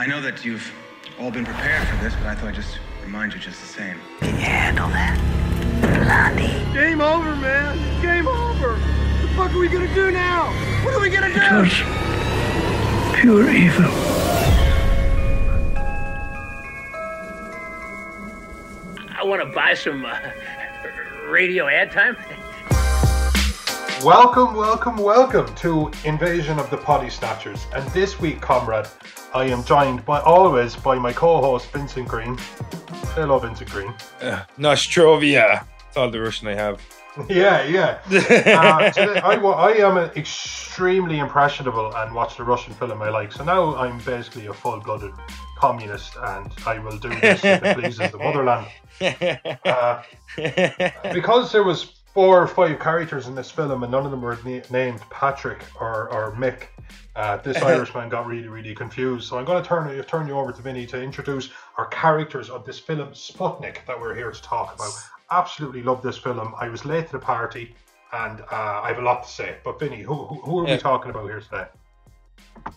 I know that you've all been prepared for this, but I thought I'd just remind you just the same. Can you handle that, Blondie? Game over, man. Game over. What the fuck are we gonna do now? What are we gonna do? It was pure evil. I want to buy some uh, radio ad time. Welcome, welcome, welcome to Invasion of the Potty Snatchers. And this week, comrade, I am joined by always by my co-host Vincent Green. Hello, Vincent Green. Uh, Nostrovia. That's all the Russian I have. Yeah, yeah. uh, today, I, I am extremely impressionable and watch the Russian film I like. So now I'm basically a full-blooded communist, and I will do this if it pleases the motherland. Uh, because there was four or five characters in this film, and none of them were na- named Patrick or, or Mick. Uh, this Irishman got really, really confused. So I'm going to turn turn you over to Vinny to introduce our characters of this film, Sputnik, that we're here to talk about. Absolutely love this film. I was late to the party, and uh, I have a lot to say. But Vinny, who who, who are we talking about here today?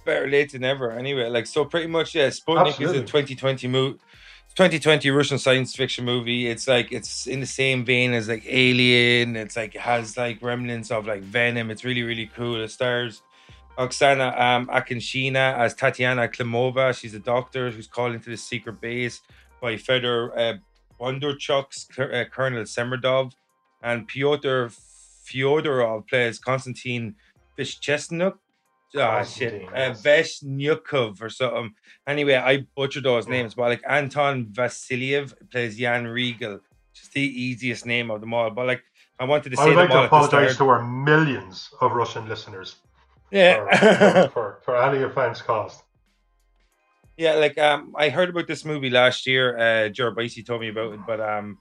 Better late than never. Anyway, like so, pretty much, yeah. Sputnik Absolutely. is a 2020 movie. 2020 Russian science fiction movie. It's like it's in the same vein as like Alien. It's like it has like remnants of like Venom. It's really really cool. It stars Oksana um, Akinshina as Tatiana Klimova. She's a doctor who's called into the secret base by Fedor uh, Bondarchuk's uh, Colonel Semerdov, and Pyotr Fyodorov plays Konstantin Vishchesnuk. Ah, shit. Uh. Veshnyukov or something. Anyway, I butchered those names, but like Anton Vasiliev plays Jan Regal. Just the easiest name of them all. But like, I wanted to say I would like to apologize to our millions of Russian listeners Yeah. for, for, for any offense caused. Yeah, like um, I heard about this movie last year. Uh, Joe Bicey told me about it, but um,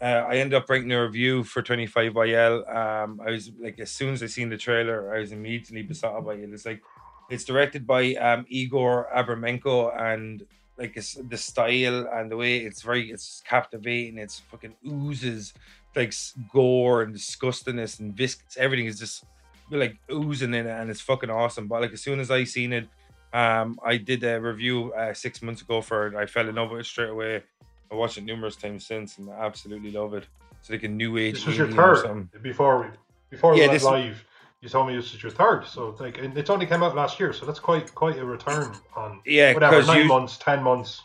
uh, I ended up writing a review for Twenty Five YL. Um, I was like, as soon as I seen the trailer, I was immediately besotted by it. It's like, it's directed by um Igor Abramenko, and like it's the style and the way it's very, it's captivating. It's fucking oozes like gore and disgustingness and viscous. Everything is just like oozing in it, and it's fucking awesome. But like as soon as I seen it. Um, I did a review uh, six months ago for it. I fell in love with it straight away. I watched it numerous times since, and I absolutely love it. It's like a new age. This was your third before we before we Yeah, went live. You told me this is your third, so it's like and it's only came out last year, so that's quite quite a return on Yeah, whatever nine you, months, ten months.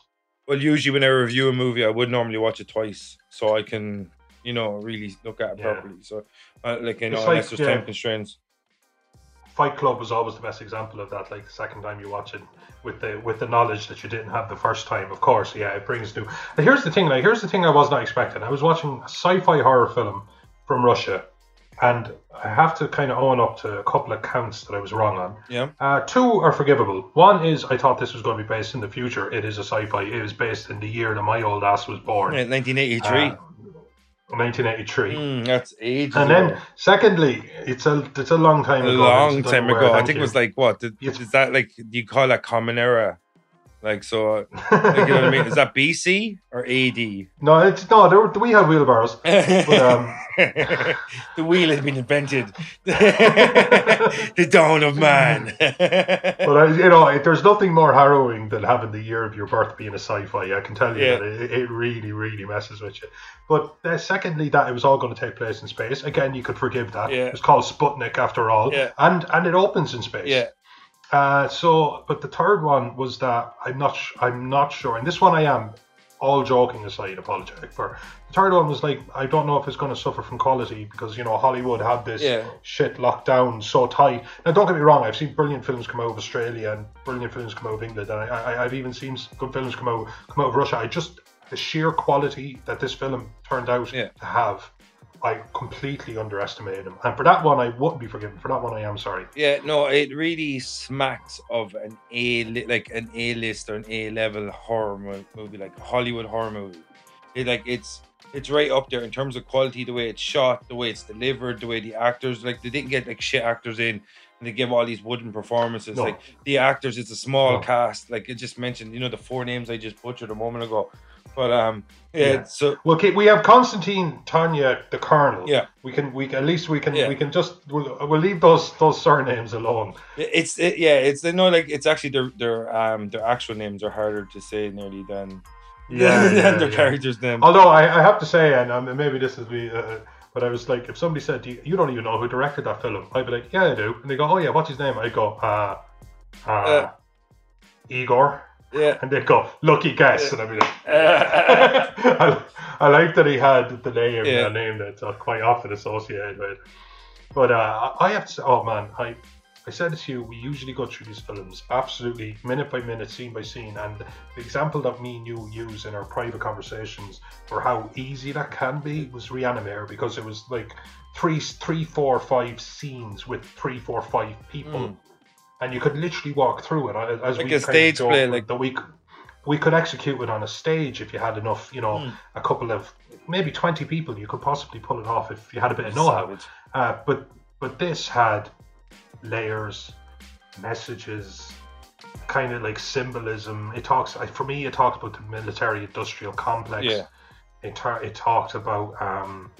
well, usually when I review a movie, I would normally watch it twice, so I can, you know, really look at it Yeah. properly. So, uh, like you know, It's unless like, there's yeah. time constraints. Fight Club was always the best example of that. Like the second time you watch it, with the with the knowledge that you didn't have the first time, of course, yeah, it brings new. Now, here's the thing. Like here's the thing I was not expecting. I was watching a sci-fi horror film from Russia, and I have to kind of own up to a couple of counts that I was wrong on. Yeah, Uh, two are forgivable. One is I thought this was going to be based in the future. It is a sci-fi. It is based in the year that my old ass was born, yeah 1983. uh, 1983. Mm, that's ages. And ago. then, secondly, it's a it's a long time a ago. long time I'm ago. I think it was like what? Did, is that like do you call that common era? Like so, like, you know what I mean? Is that BC or AD? no, it's no. There, we had wheelbarrows. um, the wheel has been invented. the dawn of man. But I, you know, there's nothing more harrowing than having the year of your birth being a sci-fi. I can tell you Yeah. that it, it really, really messes with you. But uh, secondly, that it was all going to take place in space. Again, you could forgive that. Yeah. It was called Sputnik after all, Yeah. and and it opens in space. yeah, Uh, so, but the third one was that I'm not, sh- I'm not sure. And this one, I am. All joking aside, apologetic for. The third one was like, I don't know if it's going to suffer from quality because you know Hollywood had this Yeah. shit locked down so tight. Now, don't get me wrong, I've seen brilliant films come out of Australia and brilliant films come out of England, and I, I, I've even seen good films come out come out of Russia. I just the sheer quality that this film turned out Yeah. to have. I completely underestimated him, and for that one, I wouldn't be forgiven. For that one, I am sorry. yeah. No, it really smacks of an A like an A list or an A level horror movie, like a Hollywood horror movie. It like it's it's right up there in terms of quality, the way it's shot, the way it's delivered, the way the actors like they didn't get like shit actors in. And they give all these wooden performances. No. Like the actors, it's a small No. cast. Like it just mentioned, you know, the four names I just butchered a moment ago. But um, yeah. Yeah. So Well, okay, we have Constantine, Tanya, the Colonel. Yeah. we can. We at least we can. Yeah. We can just. We'll, we'll leave those those surnames alone. it's it, yeah, it's no like it's actually their their um their actual names are harder to say nearly than yeah, than their characters' names. Although I, I have to say, and um, maybe this is me, uh, but I was like, if somebody said, you, you don't even know who directed that film, I'd be like, yeah, I do. And they go, oh yeah, what's his name? I go, uh, uh, Uh. Igor. Yeah. And they go, lucky guess. And like, Uh, I, I like that he had the name, Yeah. a name that's uh, quite often associated with. But uh, I have to say, oh man, I I said it to you, we usually go through these films absolutely minute by minute, scene by scene, and the example that me and you use in our private conversations for how easy that can be was Reanimator because it was like three, three, four, five scenes with three, four, five people, Mm. And you could literally walk through it uh, as Like we a stage play, like- the week. We could execute it on a stage if you had enough, you know, Mm. a couple of maybe twenty people. You could possibly pull it off if you had a bit of know-how. Uh, but but this had layers, messages, kind of like symbolism. It talks for me. It talks about the military-industrial complex. Yeah. It it talked about um,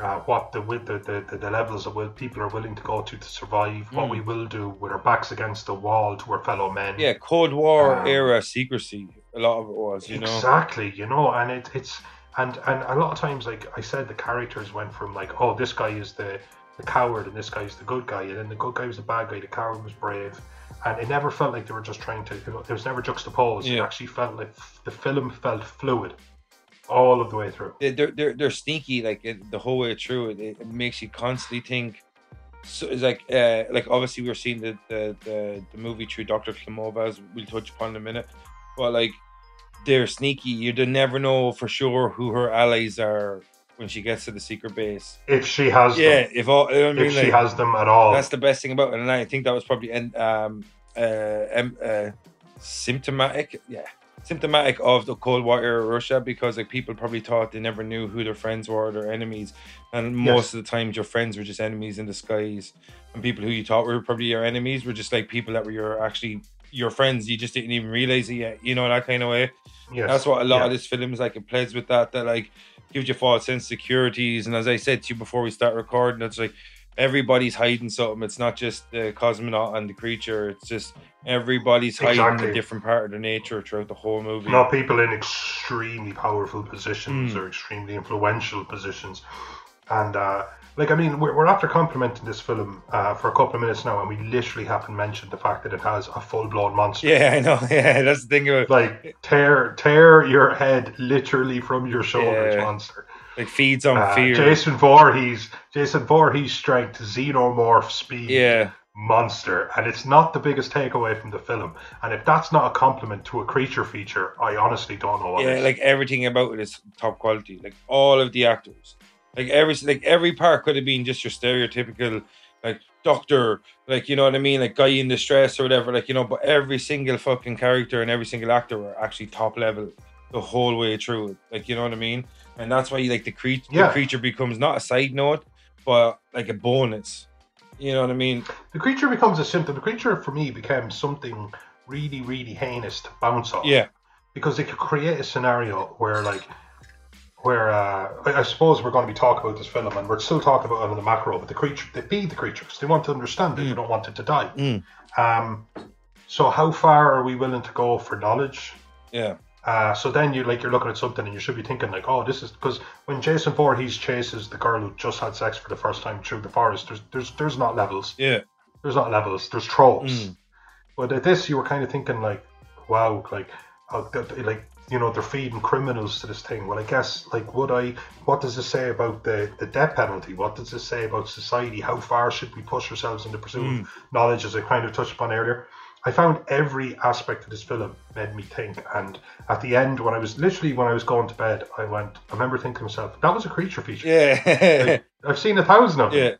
uh, what the, the, the the levels of will people are willing to go to to survive. What Mm. we will do with our backs against the wall to our fellow men. Yeah, Cold War Um, era secrecy. A lot of it was, you know. Exactly, you know, and it, it's and and a lot of times, like I said, the characters went from like, oh, this guy is the the coward and this guy is the good guy, and then the good guy was the bad guy, the coward was brave, and it never felt like they were just trying to. It was never juxtaposed. It Yeah. actually felt like the film felt fluid all of the way through. They- They're they're they're sneaky like the whole way through. It, it makes you constantly think. So it's like uh like obviously we're seeing the the the, the movie through Doctor Klimova as we'll touch upon in a minute, but like they're sneaky. You never know for sure who her allies are when she gets to the secret base. If she has, Yeah, them, if all I mean, if she like, has them at all, that's the best thing about it, and I think that was probably um uh, em- uh symptomatic. Yeah, symptomatic of the Cold War era Russia because like people probably thought they never knew who their friends were or their enemies, and most of the times your friends were just enemies in disguise, and people who you thought were probably your enemies were just like people that were your actually your friends. You just didn't even realize it yet. You know that kind of way. yes, That's what a lot yeah. of this film is like. It plays with that. That like gives you false insecurities. And as I said to you before we start recording, it's like everybody's hiding something. It's not just the cosmonaut and the creature. It's just everybody's hiding Exactly. a different part of their nature throughout the whole movie. not people in extremely powerful positions Mm. or extremely influential positions. And uh, like, I mean, we're, we're after complimenting this film uh, for a couple of minutes now, and we literally haven't mentioned the fact that it has a full blown monster. Yeah, I know. Yeah, that's the thing about like, Like tear tear your head literally from your shoulders, Yeah. monster. Like, feeds on Uh, fear. Jason Voorhees, Jason Voorhees strength, xenomorph speed, yeah, monster, and it's not the biggest takeaway from the film. And if that's not a compliment to a creature feature, I honestly don't know what yeah, is. like everything about it is top quality. Like all of the actors, like every like every part could have been just your stereotypical like doctor, like you know what I mean, like guy in distress or whatever. Like you know, but every single fucking character and every single actor were actually top level the whole way through it. Like you know what I mean, and that's why like the creature, Yeah. the creature becomes not a side note, but like a bonus. You know what I mean? the creature becomes a symptom. The creature for me became something really, really heinous to bounce off. Yeah, Because it could create a scenario where, like, where uh, I, I suppose we're going to be talking about this film, and we're still talking about it on the macro. But the creature, they feed the creatures. They want to understand it. They don't want it to die. Mm. Um, so how far are we willing to go for knowledge? yeah, Uh, so then you like you're looking at something and you should be thinking like, oh, this is because when Jason Voorhees chases the girl who just had sex for the first time through the forest, there's there's there's not levels. yeah, There's not levels. There's tropes. Mm. But at this, you were kind of thinking like, wow, like, oh, like you know, they're feeding criminals to this thing. Well, I guess like, would I? What does this say about the the death penalty? What does this say about society? How far should we push ourselves in the pursuit Mm. of knowledge, as I kind of touched upon earlier? I found every aspect of this film made me think, and at the end, when I was literally when I was going to bed, I went. I remember thinking to myself, that was a creature feature. yeah, Like, I've seen a thousand of them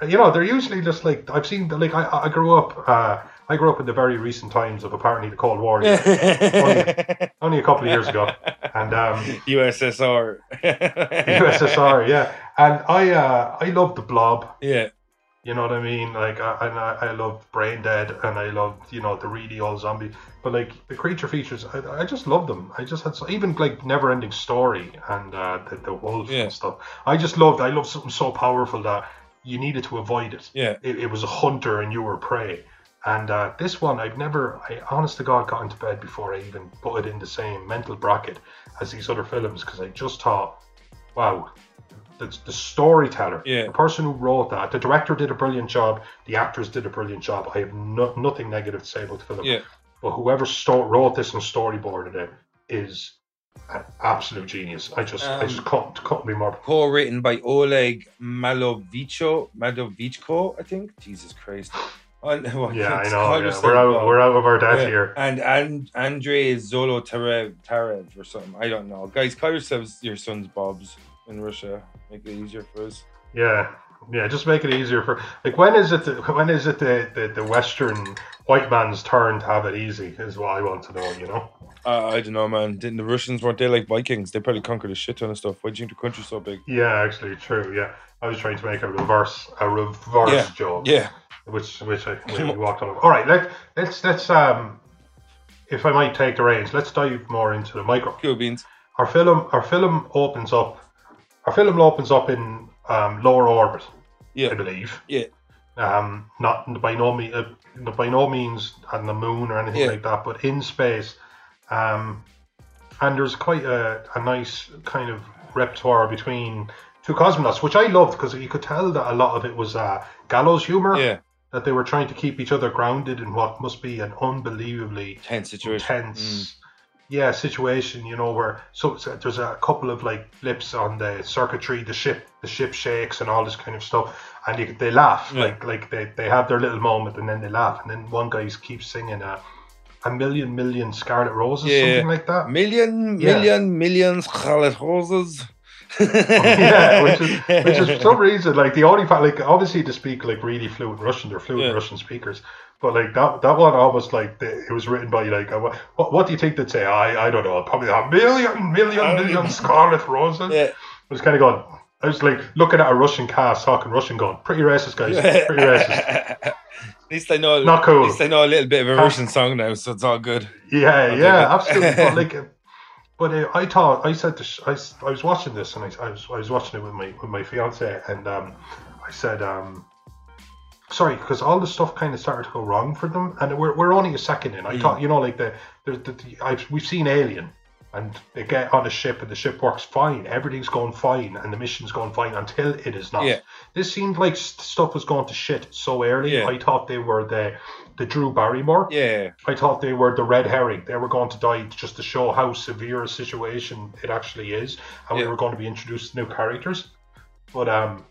yeah. you know, they're usually just like I've seen. Like I, I grew up. Uh, I grew up in the very recent times of apparently the Cold War, only a couple of years ago, and um, USSR. USSR. Yeah, and I uh, I love the Blob. Yeah. You know what I mean? Like, I, and I, I love Brain Dead, and I love you know the really old zombie. But like the creature features, I, I just love them. I just had so, even like Never Ending Story and uh, the the wolf Yeah. and stuff. I just loved. I loved something so powerful that you needed to avoid it. Yeah. It, it was a hunter and you were prey. And uh, this one, I've never, I honest to God, got into bed before I even put it in the same mental bracket as these other films because I just thought, wow, the, the storyteller, Yeah. the person who wrote that, the director did a brilliant job, the actors did a brilliant job. I have no, nothing negative to say about the film. Yeah. But whoever sto- wrote this and storyboarded it is an absolute genius. I just, I Um, just couldn't, couldn't be more. co-written by Oleg Malovicho, Malovichko, I think. Jesus Christ. Oh, well, Yeah, I know. Yeah. We're out, we're out of our depth Yeah. here. And and Andre Zolo Tarev, Tarev or something. I don't know. Guys, call yourselves your sons Bobs in Russia. Make it easier for us. Yeah, yeah. Just make it easier for like when is it? The, when is it the, the the Western white man's turn to have it easy? Is what I want to know. You know. Uh, I don't know, man. Didn't the Russians weren't they like Vikings? They probably conquered a shit ton of stuff. Why do you think the country's so big? Yeah, actually, true. Yeah, I was trying to make a reverse a reverse Yeah. joke. Yeah. Which which I we walked over. All right, let let's let's um, if I might take the reins, let's dive more into the micro. Cool beans. Our film our film opens up. Our film opens up in um, lower orbit. Yeah. I believe. Yeah. Um, not by no means, uh, by no means on the moon or anything Yeah. like that, but in space. Um, and there's quite a, a nice kind of repertoire between two cosmonauts, which I loved because you could tell that a lot of it was uh, gallows humor. Yeah. That they were trying to keep each other grounded in what must be an unbelievably Tense situation. tense yeah situation you know where so, so there's a couple of like blips on the circuitry the ship the ship shakes and all this kind of stuff and you, they laugh Yeah. like like they, they have their little moment and then they laugh and then one guy keeps singing a, a million million scarlet roses Yeah. something like that Million, Yeah. million, millions scarlet roses. Yeah, which is which is for some reason like the only part like obviously to speak like really fluent Russian, they're fluent Yeah. Russian speakers, but like that that one almost like the, it was written by like what what do you think they'd say? I I don't know, probably a million million um, million scarlet roses. Yeah. I was kind of going. I was like looking at a Russian cast talking Russian, going pretty racist guys, pretty racist. At least I know. Not cool. At least I know a little bit of a Russian song now, so it's all good. Yeah, yeah, absolutely. But like, but uh, I thought I said this. I was watching this and I, I was I was watching it with my with my fiance and um, I said um, sorry because all the stuff kind of started to go wrong for them and we're, we're only a second in. I Mm. thought you know like the, the, the, the I've, we've seen Alien. And they get on a ship, and the ship works fine. Everything's going fine, and the mission's going fine until it is not. Yeah. This seemed like s- stuff was going to shit so early. Yeah. I thought they were the the Drew Barrymore. Yeah, I thought they were the red herring. They were going to die just to show how severe a situation it actually is, and we were going to be introduced to new characters. But um,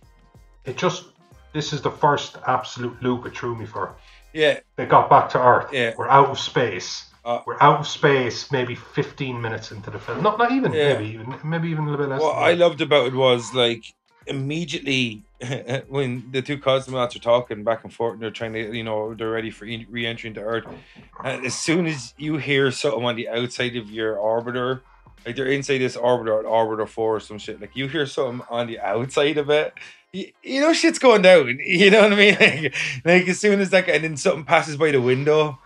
it just this is the first absolute loop it threw me for. yeah, They got back to Earth. Yeah. We're out of space. Uh, we're out of space. Maybe fifteen minutes into the film. Not not even. Yeah. Maybe even maybe even a little bit less. what I loved about it was like immediately when the two cosmonauts are talking back and forth and they're trying to, you know, they're ready for e- re-entry into Earth. And as soon as you hear something on the outside of your orbiter, like they're inside this orbiter, orbiter four or some shit, like you hear something on the outside of it. You, you know shit's going down. You know what I mean? Like, like as soon as that guy, and then something passes by the window,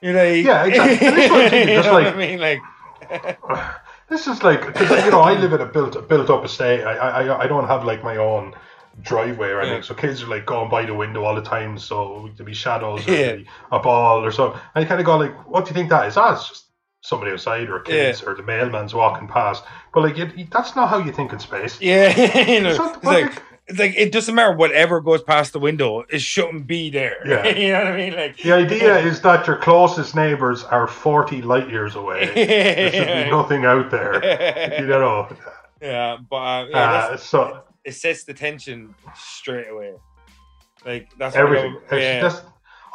you're like, Yeah, exactly. And this one too, you know like- what I mean? Like, This is like because you know I live in a built built up estate. I I I don't have like my own driveway or anything. Yeah. So kids are like going by the window all the time. So there'll be shadows or Yeah. be a ball or something. And you kind of go like, what do you think that is? Ah, it's just somebody outside or kids or the mailman's walking past. But like you- that's not how you think in space. Yeah, you know, It's not- it's what like it's like it doesn't matter whatever goes past the window, it shouldn't be there. Yeah. you know what I mean? Like The idea is that your closest neighbors are forty light years away. There should be nothing out there. You know. yeah, but uh, yeah, Uh, so it sets the tension straight away. Like that's what I everything. yeah.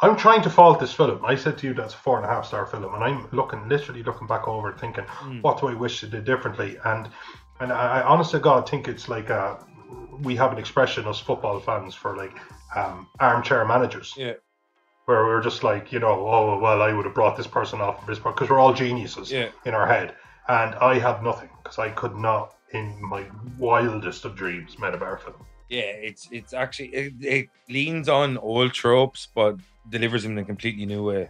I'm trying to fault this film. I said to you that's a four and a half star film, and I'm looking, literally looking back over, thinking, Hmm. what do I wish to do differently? And and I, I honest to God think it's like uh we have an expression as football fans for like um, armchair managers. Yeah. Where we're just like, you know, oh well, I would have brought this person off of this because we're all geniuses Yeah. in our head, and I have nothing because I could not, in my wildest of dreams, met a better film. Yeah, it's it's actually it, it leans on old tropes, but delivers them in a completely new way.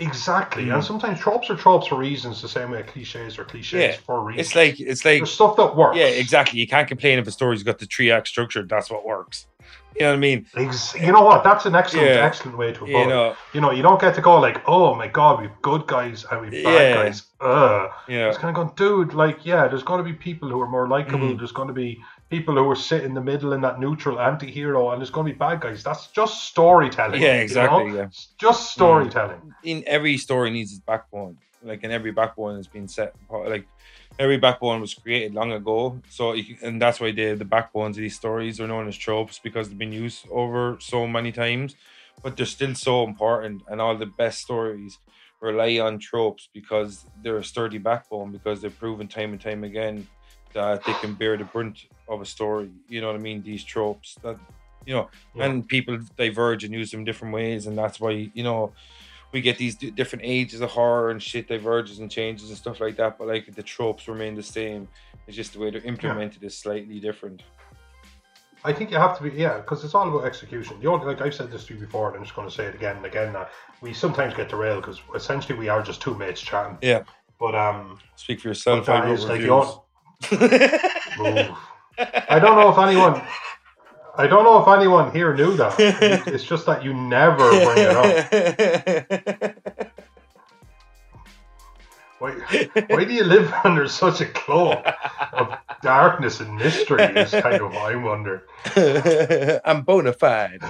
Exactly, Mm. and sometimes tropes are tropes for reasons, the same way cliches are cliches Yeah, for reasons. It's like it's like there's stuff that works. yeah, exactly. You can't complain if a story's got the three act structure. That's what works. You know what I mean? You know what? That's an excellent, Yeah. excellent way to avoid. You know, you know, you don't get to go like, oh my god, we've good guys and we've bad Yeah. guys. Ugh. you. It's kind of going, dude, like, yeah, there's going to be people who are more likable. Mm. There's going to be people who are sit in the middle in that neutral anti-hero, and there's going to be bad guys. That's just storytelling. Yeah, you know? exactly, yeah. It's just storytelling. in every story needs its backbone. Like in every backbone has been set. Like every backbone was created long ago. So you can, and that's why the the backbones of these stories are known as tropes because they've been used over so many times. But they're still so important, and all the best stories rely on tropes because they're a sturdy backbone because they've proven time and time again that they can bear the brunt of a story. You know what I mean? These tropes that you know, Yeah. and people diverge and use them different ways, and that's why you know we get these d- different ages of horror and shit diverges and changes and stuff like that. But like the tropes remain the same. It's just the way they're implemented is slightly different. I think you have to be, yeah, because it's all about execution. The only, like I've said this to you before, and I'm just going to say it again and again. That we sometimes get derailed because essentially we are just two mates chatting. Yeah. But um, Speak for yourself. that I like your. I don't know if anyone. I don't know if anyone here knew that. It's just that you never bring it up. Why, why do you live under such a cloak of darkness and mystery? Is kind of what I'm wondering. I'm bona fide.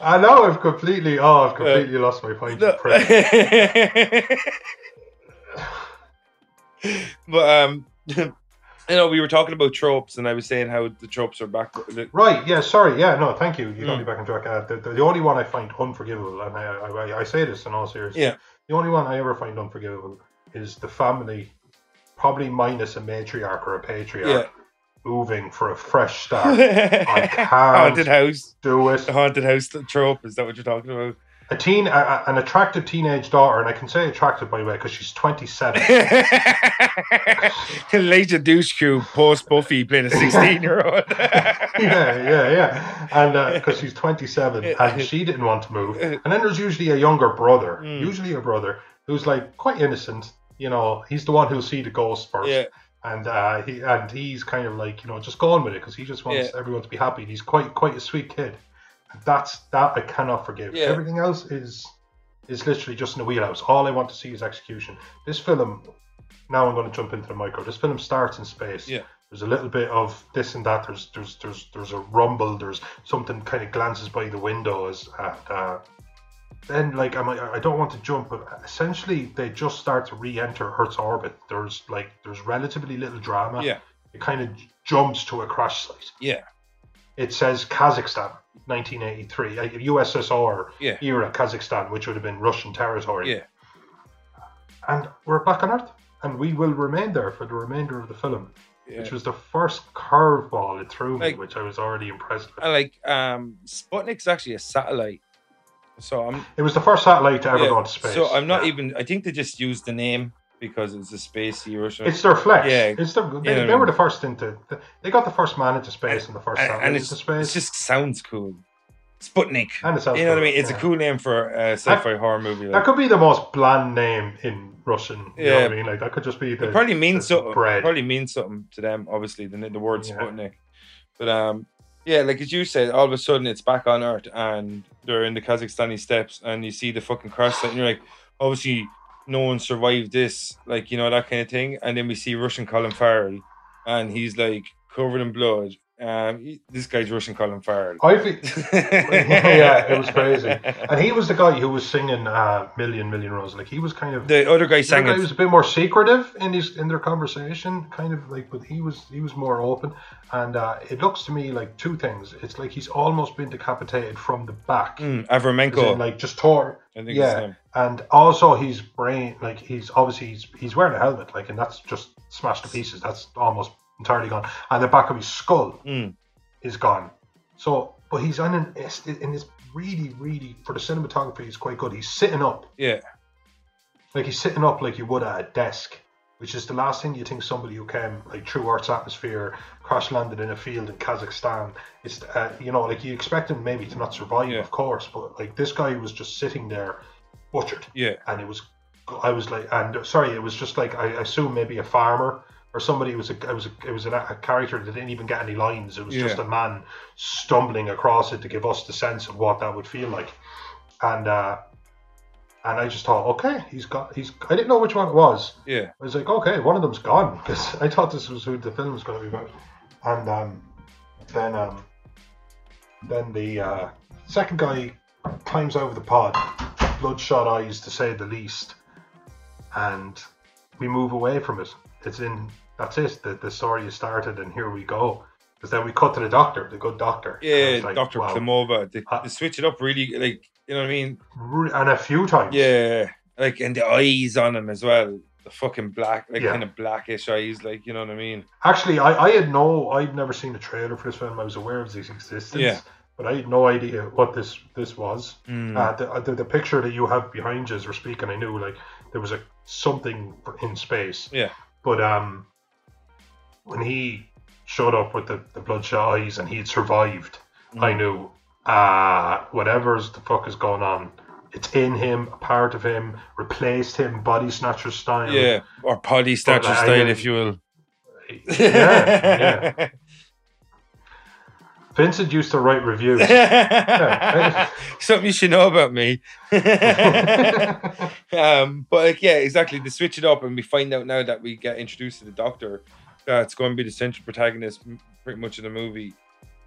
I know I've completely. Oh, I've completely lost my point. No. but um you know we were talking about tropes and i was saying how the tropes are back Right. Yeah. Sorry. Yeah. No. Thank you. You got Mm. me back on track. Uh, the, the, the only one I find unforgivable, and I, I, I say this in all seriousness. Yeah. The only one I ever find unforgivable is the family, probably minus a matriarch or a patriarch, Yeah. moving for a fresh start. I can't haunted house do it. the haunted house trope is that what you're talking about A teen, a, a- an attractive teenage daughter, and I can say attractive by the way because she's 27. Eliza Dushku, post Buffy playing a 16 year old. yeah, yeah, yeah. And because she's 27 and she didn't want to move. And then there's usually a younger brother, Mm. usually a brother, who's like quite innocent. You know, he's the one who'll see the ghost first. Yeah. And uh, he and he's kind of like you know just going with it because he just wants Yeah. everyone to be happy. And he's quite quite a sweet kid. That's that I cannot forgive. Yeah. Everything else is is literally just in the wheelhouse. All I want to see is execution. This film. Now I'm going to jump into the micro. This film starts in space. Yeah. There's a little bit of this and that. There's there's there's there's a rumble. There's something kind of glances by the windows. And, uh, then like I'm, I don't want to jump, but essentially they just start to re-enter Earth's orbit. There's like there's relatively little drama. Yeah. It kind of jumps to a crash site. Yeah. It says Kazakhstan, 1983, uh, USSR Yeah. era Kazakhstan, which would have been Russian territory. Yeah. And we're back on Earth, and we will remain there for the remainder of the film Yeah. which was the first curveball it threw me, which I was already impressed with. I like um Sputnik's actually a satellite. So I'm It was the first satellite to ever yeah, go into space. So I'm not Yeah. even I think they just used the name because it's a spacey Russian. It's their flex. Yeah. it's the, they, Yeah, they were the first into. They got the first man into space and the first and, and into it's, space. it just sounds cool. Sputnik. and it sounds You know what I mean? It's yeah. a cool name for a sci-fi horror movie. That could be the most bland name in Russian. You know Yeah. what I mean? Like that could just be the. It probably means something. bread. Probably means something to them. Obviously, the the word Yeah. Sputnik. But um, yeah, like as you said, all of a sudden it's back on Earth and they're in the Kazakhstani steppes, and you see the fucking crash site, and you're like, obviously, no one survived this, like you know that kind of thing. And then we see Russian Colin Farrell, and he's like covered in blood. Um, this guy's Russian Colin Farrell. Be, yeah, it was crazy, and he was the guy who was singing uh, "Million Million Roses." Like he was kind of the other guy sang. He was a bit more secretive in his in their conversation, kind of like, but he was he was more open. And uh, it looks to me like two things. It's like he's almost been decapitated from the back. Mm, Avramenko, like just tore. yeah, and also his brain, like he's obviously he's he's wearing a helmet, like, and that's just smashed to pieces. That's almost entirely gone, and the back of his skull Mm. is gone. So, but he's on an in this really, really for the cinematography, he's quite good. He's sitting up, Yeah. like he's sitting up like you would at a desk, which is the last thing you think somebody who came like through Earth's atmosphere, crash landed in a field in Kazakhstan. It's uh, you know like you expect him maybe to not survive, Yeah. of course, but like this guy was just sitting there, butchered, Yeah. and it was I was like, and sorry, it was just like I assume maybe a farmer or somebody. Was a it was a, it was a, a character that didn't even get any lines. It was just a man stumbling across it to give us the sense of what that would feel like, and uh, and I just thought, okay, he's got he's. I didn't know which one it was. Yeah. I was like, okay, one of them's gone because I thought this was who the film was going to be about, and um, then um, then the uh, second guy climbs over the pod, bloodshot eyes to say the least, and we move away from it. It's in that's it. The the story is started, and here we go. Because then we cut to the doctor, the good doctor. Yeah, like, Doctor wow. Klimova. They, Uh, they switch it up really, like you know what I mean? And a few times. Yeah, like and the eyes on him as well. The fucking black, like Yeah. kind of blackish eyes, like you know what I mean? Actually, I, I had no, I'd never seen a trailer for this film. I was aware of its existence, Yeah. but I had no idea what this this was. Mm. Uh, the, the the picture that you have behind you as we're speaking, I knew like there was a something in space. Yeah. But um, when he showed up with the, the bloodshot eyes and he had survived, I Mm. knew uh whatever's the fuck is going on. It's in him, a part of him, replaced him, body snatcher style. Yeah, or body snatcher But I- style, if you will. yeah, yeah. Vincent used to write reviews. Something you should know about me. um, but like, yeah, exactly. They switch it up, and we find out now that we get introduced to the Doctor. That's going to be the central protagonist, pretty much of the movie,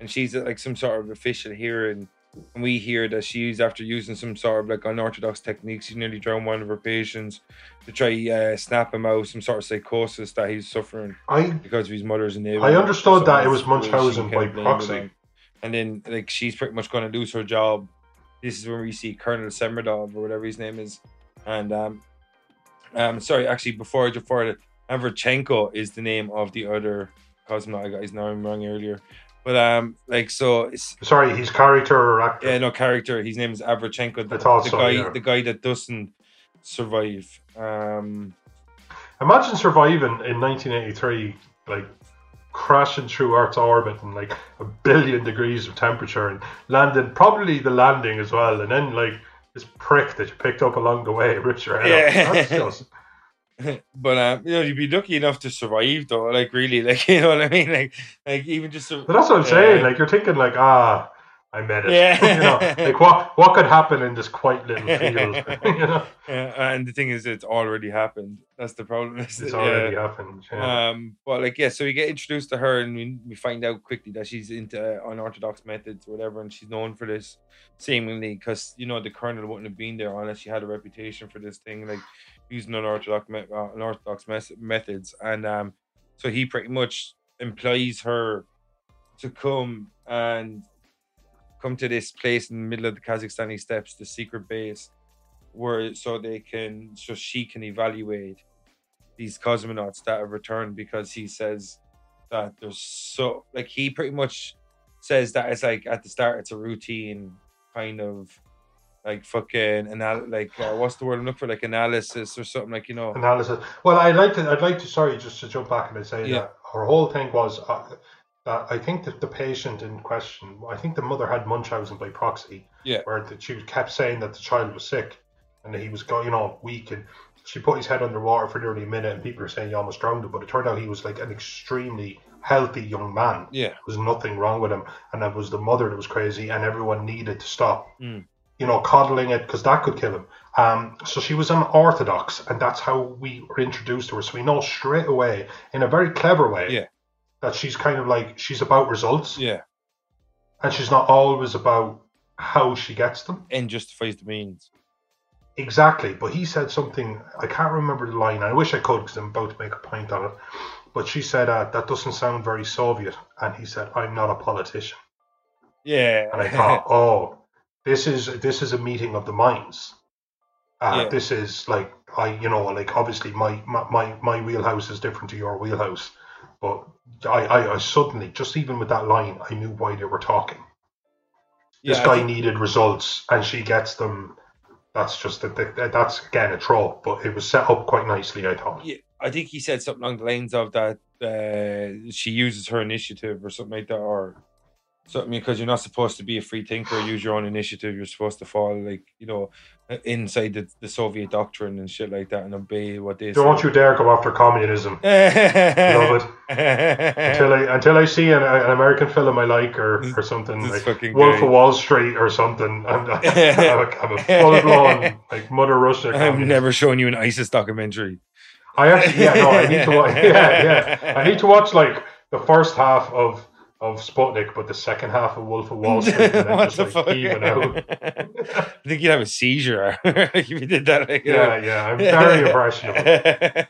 and she's like some sort of official hearing. And we hear that she's after using some sort of like unorthodox techniques. She nearly drowned one of her patients to try uh, snap him out, some sort of psychosis that he's suffering I because of his mother's neighbor. I understood that it was Munchausen by proxy. And then like she's pretty much going to lose her job. This is when we see Colonel Semerdov or whatever his name is, and um, um, sorry, actually before I before that, Avrachenko is the name of the other cosmonaut. I got his name wrong earlier, but um, like so it's sorry, his character or actor. yeah, no character. His name is Avrachenko. The, the so, guy, yeah. the guy that doesn't survive. Um, Imagine surviving in 1983, like crashing through Earth's orbit and like a billion degrees of temperature and landing, probably the landing as well, and then like this prick that you picked up along the way rips your head Yeah. off. That's just but um, you know, you'd be lucky enough to survive, though. Like really, like you know what I mean. Like, like even just. But that's what I'm Yeah. saying. Like you're thinking, like ah, I made it. Yeah. you know, like what what could happen in this quiet little field? you know, Yeah, and the thing is, it's already happened. That's the problem. is it's that- already yeah. happened. Yeah. Um, but like, yeah, so we get introduced to her, and we, we find out quickly that she's into unorthodox methods, or whatever, and she's known for this, seemingly, because you know the colonel wouldn't have been there unless she had a reputation for this thing, like using unorthodox me- uh, unorthodox mes- methods, and um, so he pretty much implies her to come and come to this place in the middle of the Kazakhstani steppes, the secret base, where so they can so she can evaluate these cosmonauts that have returned because he says that there's so like he pretty much says that it's like at the start it's a routine kind of like fucking anal- like uh, what's the word I'm looking for like analysis or something like you know analysis. Well, I'd like to. I'd like to. Sorry, just to jump back and say Yeah. that her whole thing was. Uh, uh, I think that the patient in question, I think the mother had Munchausen by proxy. Yeah. Where that she kept saying that the child was sick, and that he was going, you know, weak, and she put his head underwater for nearly a minute, and people were saying he almost drowned him, but it turned out he was like an extremely healthy young man. yeah There was nothing wrong with him, and it was the mother that was crazy, and everyone needed to stop. Mm. You know, coddling it because that could kill him. Um, so she was unorthodox, and that's how we were introduced to her. So we know straight away, in a very clever way, Yeah. That she's kind of like she's about results, yeah and she's not always about how she gets them. and justifies the means Exactly, but he said something. I can't remember the line. I wish I could because I'm about to make a point on it. But she said uh, that doesn't sound very Soviet, and he said, "I'm not a politician." yeah And I thought, oh, this is this is a meeting of the minds. Uh, Yeah. This is like I, you know, like obviously my, my my my wheelhouse is different to your wheelhouse, but I, I, I suddenly just even with that line, I knew why they were talking. This Yeah, I guy think- needed results, and she gets them that's just that that- that's again a trope, but it was set up quite nicely, I thought. Yeah, I think he said something along the lines of that uh, she uses her initiative or something like that, or something because you're not supposed to be a free thinker, use your own initiative. You're supposed to follow, like you know inside the, the Soviet doctrine and shit like that and obey what they Don't say. you dare go after communism. Love it. Until I until I see an, an American film I like or, or something this like Wolf guy. of Wall Street or something, I'm, I'm, a, I'm a full blown like Mother Russia. I'm never showing you an ISIS documentary. I actually, yeah, no, I need to watch. Yeah, yeah, I need to watch like the first half of of Sputnik, but the second half of Wolf of Wall Street, and what the like fuck? even out. I think you'd have a seizure if you did that. Like, you Yeah, know. yeah, I'm very impressionable.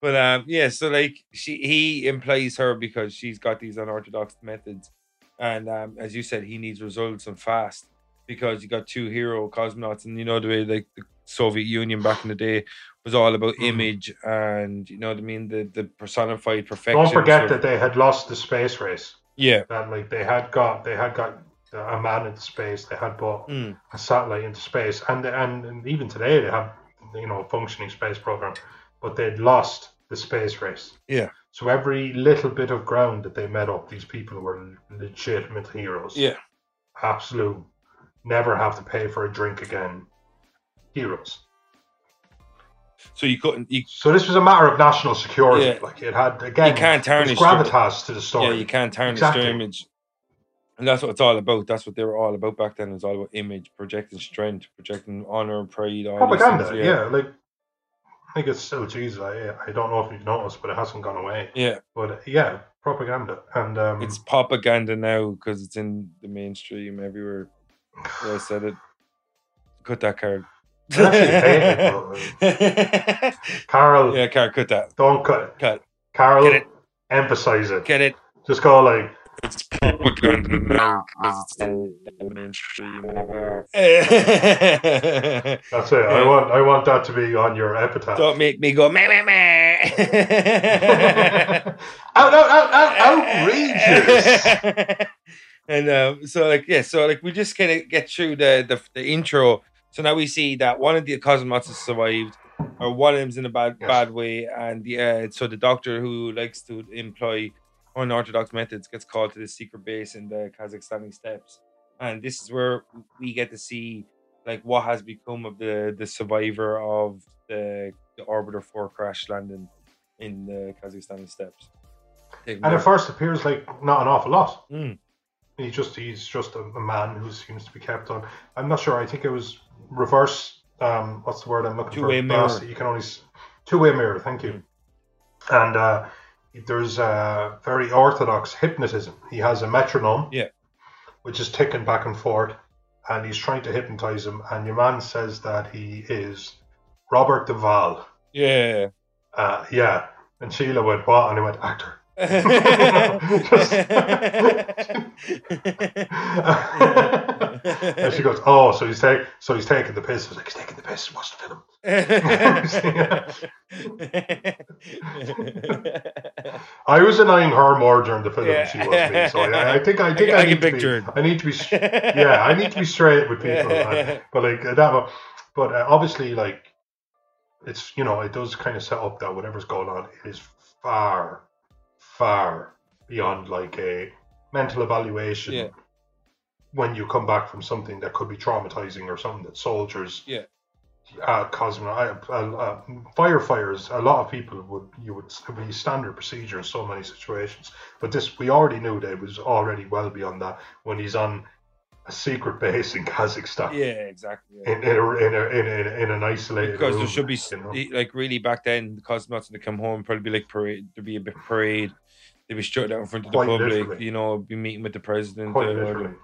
but um, yeah, so like she he employs her because she's got these unorthodox methods, and um, as you said, he needs results and fast because you got two hero cosmonauts, and you know the way like the Soviet Union back in the day was all about Mhm. image and you know what I mean the the personified perfection. Don't forget so- that they had lost the space race. Yeah, That like they had got they had got a man into space. They had brought Mm. a satellite into space, and and, and even today they have you know a functioning space program, but they'd lost the space race. Yeah. So every little bit of ground that they met up, these people were legitimate heroes. yeah, Absolute. Never have to pay for a drink again. Heroes. So you couldn't you So this was a matter of national security. Yeah. Like it had again. You can't tarnish gravitas to the story. Yeah, you can't tarnish Exactly. their image. And that's what it's all about. That's what they were all about back then. It was all about image, projecting strength, projecting honor, and pride, propaganda. things, yeah. like I think it's still Jesus. I, I don't know if you've noticed, but it hasn't gone away. yeah. But yeah, propaganda and um, It's propaganda now because it's in the mainstream everywhere. Yeah, I said it. Cut that card. I actually hate it, Carol. yeah, card. Cut that. Don't cut. Cut. Carol, Get it. emphasize it. Get it? Just go like It's propaganda now because it's the mainstream. that's it. I want I want that to be on your epitaph. Don't make me go meh meh meh. out, out, out, out, outrageous. and um, so like yeah, so like we just kind of get through the, the the intro. So now we see that one of the cosmonauts has survived, or one of them's in a bad Yes. bad way, and the uh, so the doctor who likes to employ unorthodox methods gets called to the secret base in the Kazakhstani steppes, and this is where we get to see like what has become of the the survivor of the, the orbiter four crash landing in the Kazakhstani steppes. And at first appears like not an awful lot. Mm. He just he's just a, a man who seems to be kept on. I'm not sure. I think it was reverse. Um, what's the word I'm looking Two-way for? mirror. Glass You can only two way mirror. Thank you. And uh, there's uh, very orthodox hypnotism. He has a metronome. Yeah. Which is ticking back and forth, and he's trying to hypnotize him. And your man says that he is Robert Duvall. Yeah. Uh, yeah. And Sheila went, what? And he went, actor. And she goes, "Oh, so he's taking, so he's taking the piss." I was like, "He's taking the piss. Watch the film." I was annoying her more during the film than she was me. So yeah, I think I think I- I, I need to picture be. I need to be, yeah, I need to be straight with people. uh, but like that, but uh, obviously, like it's you know, it does kind of set up that whatever's going on, it is far, far beyond like a mental evaluation. Yeah. When you come back from something that could be traumatizing or something that soldiers, Yeah. uh, cosmo- uh, uh, firefighters, a lot of people would you would be standard procedure in so many situations. But this, we already knew that it was already well beyond that when he's on a secret base in Kazakhstan. yeah, exactly. yeah. In, in, a, in, a, in, a, in an isolated Because there should be you know? like really back then, the cosmonauts they come home probably be like parade. There'd be a big parade. They'd be strutting out in front of the public. literally. You know, be meeting with the president quite uh, or literally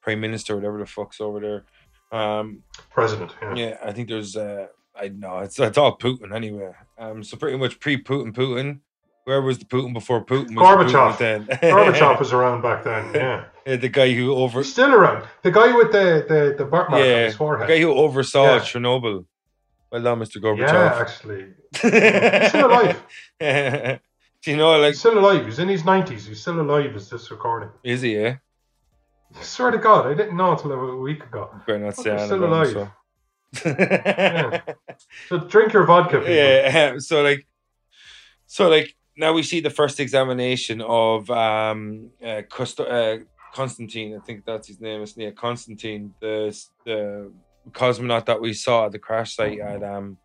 prime minister, whatever the fuck's over there. Um, president. Yeah. yeah, I think there's. Uh, I know it's it's all Putin anyway. Um, so pretty much pre-Putin, Putin. Where was the Putin before Putin? Was Gorbachev. Putin then? Gorbachev was around back then. Yeah, Yeah, the guy who over he's still around. The guy with the the, the birthmark on yeah, his the guy who oversaw Yeah. Chernobyl. Well done, Mr. Gorbachev. Yeah, actually, still alive. Do you know, like, He's still alive. He's in his nineties. He's still alive. As this recording. is he? Eh? I swear to God, I didn't know until a week ago. Better not say anything. still about him, alive. so. yeah. So drink your vodka, people. yeah. So like, so like now we see the first examination of um uh, Cust- uh Constantine. I think that's his name. Isn't it? Constantine, the the cosmonaut that we saw at the crash site at um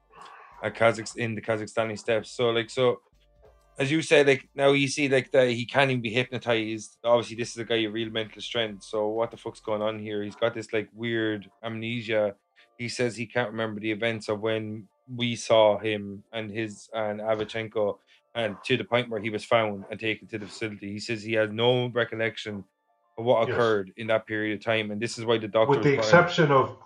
at Kazakh in the Kazakhstani steps. So like so. As you said, like now you see, like that he can't even be hypnotized. Obviously, this is a guy of real mental strength. So what the fuck's going on here? He's got this like weird amnesia he says he can't remember the events of when we saw him and his and Avachenko and to the point where he was found and taken to the facility. He says he has no recollection of what Yes. occurred in that period of time, and this is why the doctor with the was brought in. exception of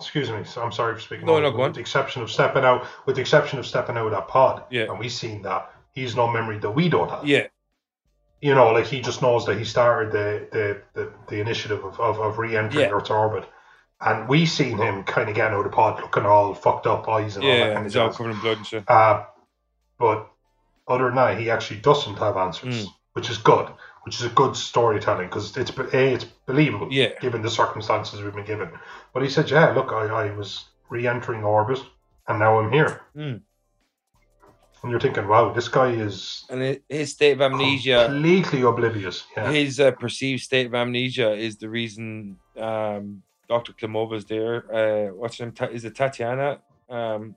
excuse me so i'm sorry for speaking No, no, go on. with the exception of stepping out with the exception of stepping out of that pod Yeah. and we've seen that he's no memory that we don't have Yeah, you know like he just knows that he started the the the, the initiative of, of, of re-entering Yeah. earth's orbit and we seen him kind of getting out of the pod looking all fucked up eyes and all that yeah, kind and of he's all covered in blood and shit. Uh, but other than that, he actually doesn't have answers, Mm. which is good, which is a good storytelling because it's a it's believable, Yeah. given the circumstances we've been given. But he said, "Yeah, look, I, I was re-entering orbit, and now I'm here." Mm. And you're thinking, "Wow, this guy is And his state of amnesia, completely oblivious." Yeah, his uh, perceived state of amnesia, is the reason um, Doctor Klimova's there. Uh, what's her name? Is it Tatiana? Um,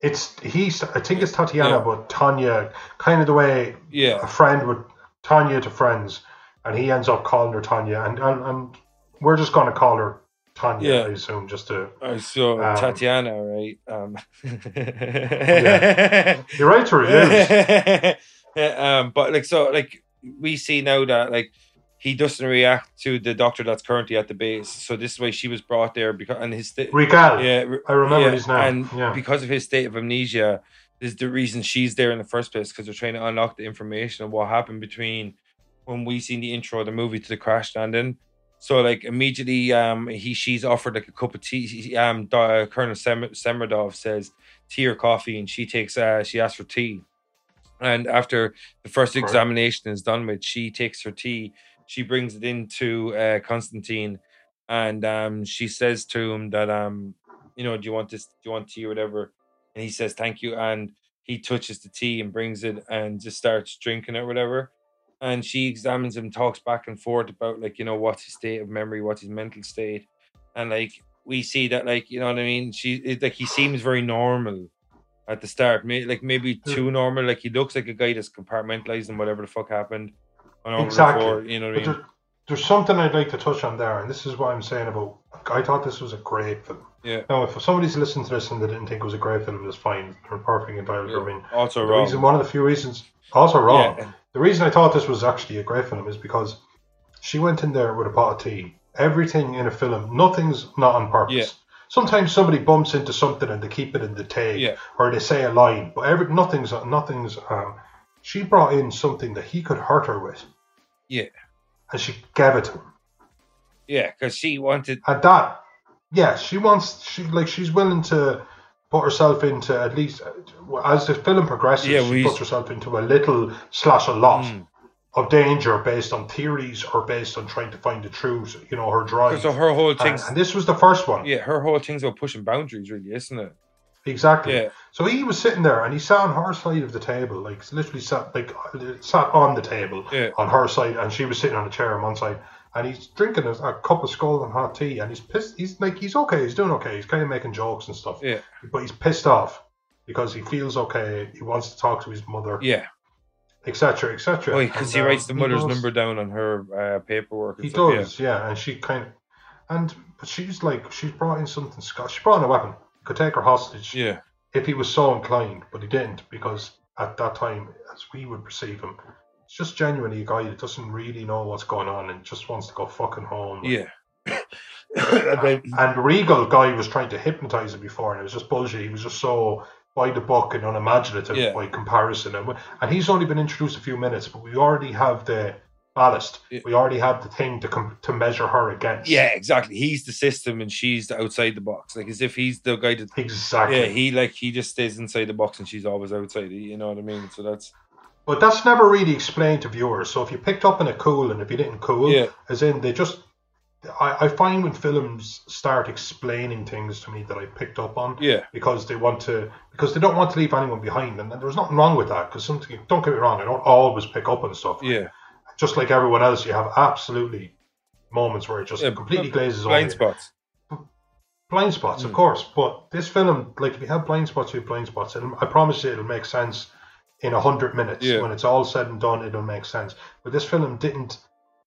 it's he's. I think it's Tatiana, Yeah. but Tanya, kind of the way yeah, a friend would Tanya to friends, and he ends up calling her Tanya, and and, and we're just going to call her Tanya, Yeah. I assume, just to. Uh, so Um, Tatiana, right? Um, You're right to reviews. Um, but like so, like we see now that like he doesn't react to the doctor that's currently at the base. So this is why she was brought there because and his Rigel. yeah, I remember yeah, his name. and yeah. because of his state of amnesia is the reason she's there in the first place because they're trying to unlock the information of what happened between when we seen the intro of the movie to the crash landing. So like immediately, um, he she's offered like a cup of tea. Um, uh, Colonel Sem- Semiradov says tea or coffee, and she takes uh, she asks for tea. And after the first examination is done with, she takes her tea. She brings it into uh, Constantine, and um, she says to him that um, you know, do you want this? Do you want tea or whatever? And he says thank you, and he touches the tea and brings it and just starts drinking it or whatever. And she examines him, talks back and forth about like you know what's his state of memory, what's his mental state, and like we see that like you know what I mean. She it, like he seems very normal at the start, May, like maybe hmm. too normal. Like he looks like a guy that's compartmentalizing whatever the fuck happened Exactly. before. You know what I mean? there, there's something I'd like to touch on there, and this is what I'm saying about. I thought this was a great film. Yeah. Now, if somebody's listened to this and they didn't think it was a great film, it's fine. They're perfectly entitled. I mean, Also wrong. reason, one of the few reasons, also wrong. Yeah. The reason I thought this was actually a great film is because she went in there with a pot of tea. Everything in a film, nothing's not on purpose. Yeah. Sometimes somebody bumps into something and they keep it in the take, Yeah. or they say a line, but every nothing's nothing's. Um, she brought in something that he could hurt her with, Yeah. and she gave it to him. Yeah, because she wanted. And that, yeah, she wants she like she's willing to put herself into at least as the film progresses. Yeah, she we- puts herself into a little slash a lot Mm. of danger based on theories or based on trying to find the truth. You know, her drive. So her whole and, thing. and this was the first one. Yeah, her whole thing's about pushing boundaries, really, isn't it? Exactly. Yeah. So he was sitting there and he sat on her side of the table, like literally sat like sat on the table Yeah. on her side, and she was sitting on a chair on one side. And he's drinking a, a cup of scalding hot tea, and he's pissed. He's like, he's okay. He's doing okay. He's kind of making jokes and stuff. Yeah. But he's pissed off because he feels okay. He wants to talk to his mother, Yeah. etc., etc. Oh, because he And, writes the mother's goes- number down on her uh, paperwork. He stuff, does, yeah. And she kind of, and but she's like, she's brought in something. She brought in a weapon. Could take her hostage. Yeah. yeah. if he was so inclined, but he didn't because at that time, as we would perceive him, it's just genuinely a guy that doesn't really know what's going on and just wants to go fucking home. Yeah. And And Rigel guy was trying to hypnotize him before, and it was just bullshit. He was just so by the book and unimaginative Yeah. by comparison. And, and he's only been introduced a few minutes, but we already have the ballast. Yeah. We already have the thing to com- to measure her against. yeah, exactly. He's the system and she's the outside the box. Like as if he's the guy that exactly. Yeah, he like he just stays inside the box and she's always outside. You know what I mean? So that's But that's never really explained to viewers. So if you picked up in a cool and if you didn't cool, Yeah. as in they just I, I find when films start explaining things to me that I picked up on Yeah. because they want to because they don't want to leave anyone behind and there's nothing wrong with that because something don't get me wrong I don't always pick up on stuff Yeah. just like everyone else you have absolutely moments where it just yeah completely glazes blind spots. blind spots, of Mm. course. But this film, like if you have blind spots, you have blind spots, and I promise you, it'll make sense in a hundred minutes. Yeah. When it's all said and done, it'll make sense. But this film didn't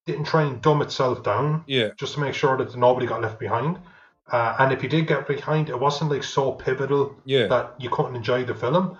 didn't try and dumb itself down Yeah. just to make sure that nobody got left behind. Uh, and if you did get behind, it wasn't like so pivotal Yeah. that you couldn't enjoy the film.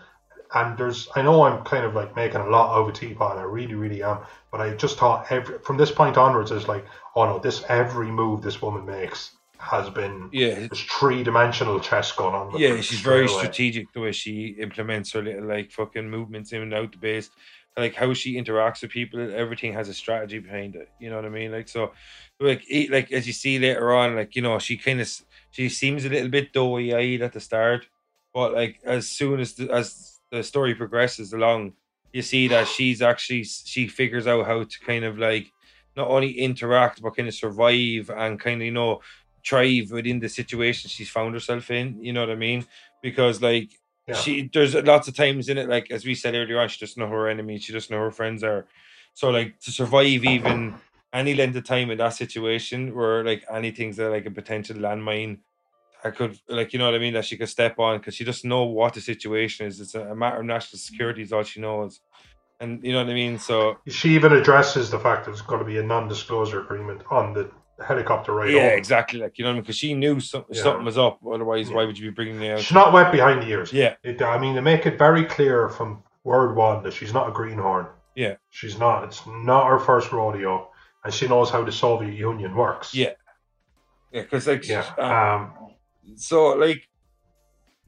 And there's, I know I'm kind of like making a lot over Teapot, I really, really am. But I just thought every from this point onwards, it's like, oh no, this every move this woman makes has been Yeah. there's three dimensional chess going on. Yeah, she's very away. strategic the way she implements her little like fucking movements in and out the base. Like how she interacts with people, everything has a strategy behind it. You know what I mean? Like so, like e- like as you see later on, like you know she kind of she seems a little bit doughy eyed at the start, but like as soon as the, as the story progresses along, you see that she's actually she figures out how to kind of like not only interact but kind of survive and kind of you know thrive within the situation she's found herself in. You know what I mean? Because like Yeah. she there's lots of times in it, like as we said earlier on, she doesn't know her enemies. she doesn't know her friends are. So like to survive even any length of time in that situation where like anything's a, like a potential landmine. I could like you know what I mean that she could step on because she doesn't know what the situation is. It's a, matter of national security is all she knows, and you know what I mean. So She even addresses the fact that there's going to be a non-disclosure agreement on the helicopter ride. yeah, exactly. Like you know what I mean because she knew some, Yeah. something was up. Otherwise, Yeah. why would you be bringing out? She's not wet behind the ears. Yeah, It, I mean, they make it very clear from word one that she's not a greenhorn. Yeah. She's not. It's not her first rodeo, and she knows how the Soviet Union works. Yeah. yeah, because like Yeah. uh, Um, so like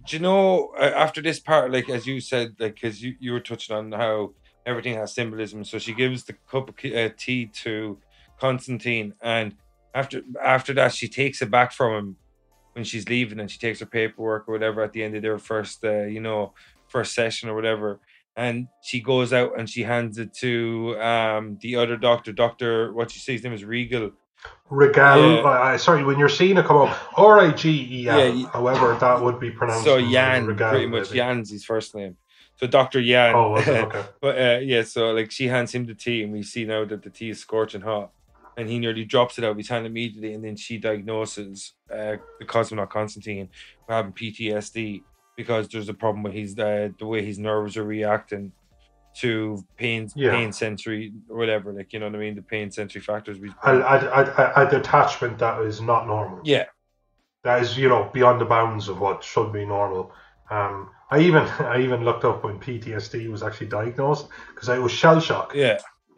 do you know uh, after this part like as you said like because you, you were touching on how everything has symbolism so she gives the cup of uh, tea to constantine and after after that she takes it back from him when she's leaving and she takes her paperwork or whatever at the end of their first uh, you know first session or whatever and she goes out and she hands it to um the other doctor doctor what she say his name is Rigel Rigel. Yeah. Uh, sorry, when you're seeing it come up, R I G E L. Yeah, However, that would be pronounced. so yan Rigel, pretty much maybe. yan's his first name so dr yan Oh, okay. But uh, yeah, so like she hands him the tea, and we see now that the tea is scorching hot, and he nearly drops it out of his hand immediately, and then she diagnoses uh, the cosmonaut Constantine for having PTSD because there's a problem with his uh, the way his nerves are reacting to pain, Yeah. pain sensory or whatever, like you know what I mean, the pain sensory factors. We, A, a, a, a detachment that is not normal. yeah, that is you know beyond the bounds of what should be normal. Um, I even I even looked up when PTSD was actually diagnosed because it was shell shock. yeah,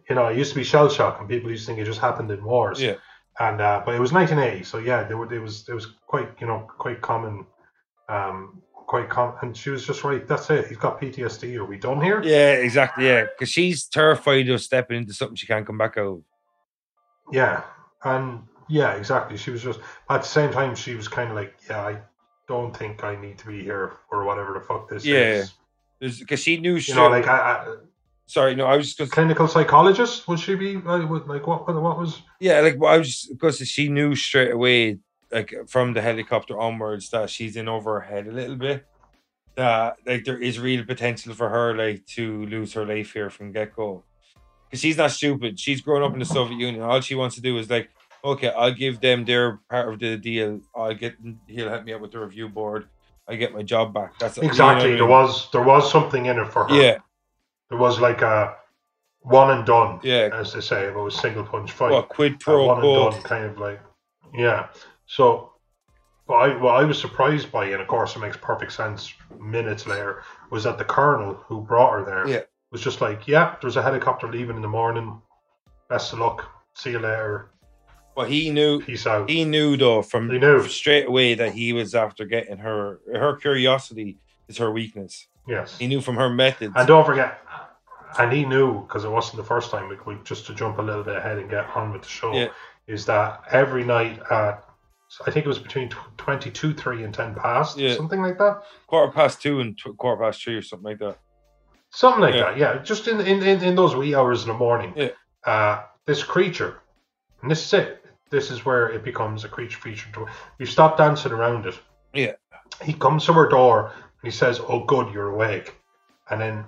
You know, it used to be shell shock, and people used to think it just happened in wars. yeah. And uh, but it was 1980, so yeah, there were it was it was quite you know quite common, um, quite common. And she was just right. That's it. He's got PTSD. Are we done here? Yeah, exactly. Yeah, because she's terrified of stepping into something she can't come back out. Yeah, and yeah, exactly. She was just at the same time she was kind of like, yeah, I don't think I need to be here or whatever the fuck this Yeah. is. Yeah, because she knew. You Straight, know, like I, I, sorry, no, I was just clinical psychologist would she be? Like, what- like what? Was? Yeah, like well, I was because she knew straight away, like from the helicopter onwards, that she's in over her head a little bit. That like there is real potential for her like to lose her life here from get go, because she's not stupid. She's grown up in the Soviet Union. All she wants to do is like, okay, I'll give them their part of the deal. I'll get he'll help me out with the review board. I get my job back. That's you know I Exactly. There was there was something in it for her. yeah, There was like a one and done. Yeah. As they say, it was single punch fight. well, quid pro one and done kind of like yeah so what I, what I was surprised by and of course it makes perfect sense minutes later was that the colonel who brought her there Yeah. was just like yeah there's a helicopter leaving in the morning best of luck see you later But he knew peace out he knew though from He knew. straight away that he was after getting her her curiosity is her weakness. yes He knew from her methods. and don't forget and he knew because it wasn't the first time like, we just to jump a little bit ahead and get on with the show Yeah. is that every night at I think it was between 22 3 and 10 past Yeah. something like that quarter past two and tw- quarter past three or something like that. Something like Yeah. that, yeah. Just in, in, in, in those wee hours in the morning. Yeah. Uh, this creature, and this is it. this is where it becomes a creature feature. We stop dancing around it. Yeah. He comes to her door and he says, "Oh, good, you're awake," and then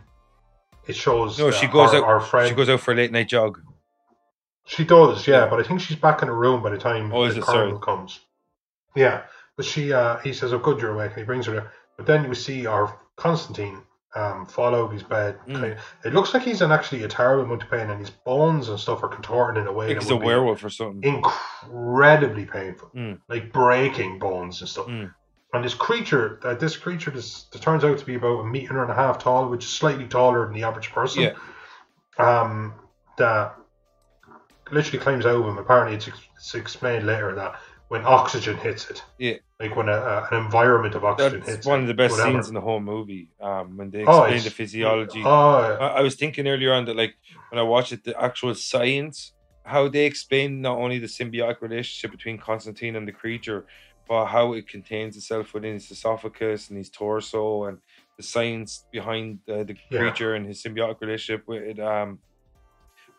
it shows. No, she goes our, out. Our friend, She goes out for a late night jog. She does, yeah, but I think she's back in her room by the time Oh, the colonel comes. Yeah, but she, uh, he says, "Oh, good, you're awake," and he brings her there. But then we see our Constantine um, fall out of his bed. Mm. It looks like he's in actually a terrible amount of pain, and his bones and stuff are contorting in a way he's a werewolf or something. incredibly painful, Mm. like breaking bones and stuff. Mm. And this creature, uh, this creature, this, that turns out to be about a meter and a half tall, which is slightly taller than the average person. Yeah. Um, that literally climbs out of him. Apparently, it's, it's explained later that when oxygen hits it, Yeah. like when a, a, an environment of oxygen That's hits one of the best whatever. scenes in the whole movie. Um, when they Oh, explain it's- the physiology. Oh, I, I was thinking earlier on that like when I watched it, the actual science, how they explain not only the symbiotic relationship between Constantine and the creature, but how it contains itself within his esophagus and his torso, and the science behind uh, the Yeah. creature and his symbiotic relationship with it. Um,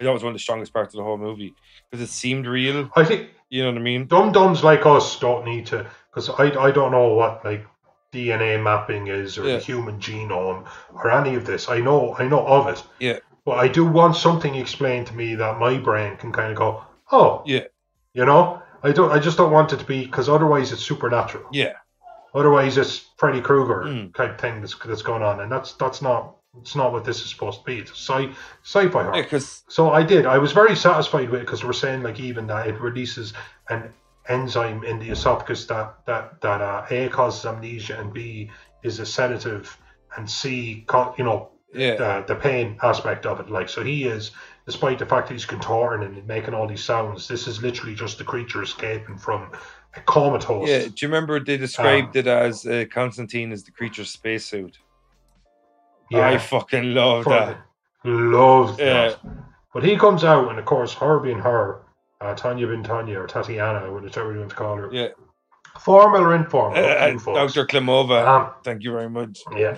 that was one of the strongest parts of the whole movie because it seemed real. I think You know what I mean? dum dums like us don't need to, because I, I don't know what like DNA mapping is or Yeah. the human genome or any of this. I know I know of it. Yeah. But I do want something explained to me that my brain can kind of go, oh, Yeah. you know. I don't. I just don't want it to be because otherwise it's supernatural. Yeah. Otherwise it's Freddy Krueger Mm. kind of thing that's that's going on, and that's that's not it's not what this is supposed to be. It's sci sci-fi horror. Yeah, So I did. I was very satisfied with it because we're saying like even that it releases an enzyme in the esophagus that that that uh, A causes amnesia and B is a sedative and C you know yeah, the, the pain aspect of it. Like so he is despite the fact that he's contorting and making all these sounds. This is literally just the creature escaping from a comatose. yeah. Do you remember they described Um, it as uh, Constantine as the creature's spacesuit? Yeah. I fucking love that. Loved Yeah. that. But he comes out, and of course, her being her, uh, Tanya bin Tanya or Tatiana, whichever you want to call her, Yeah, formal or informal, Uh, up to you folks. Dr. Klimova. Um, thank you very much. yeah,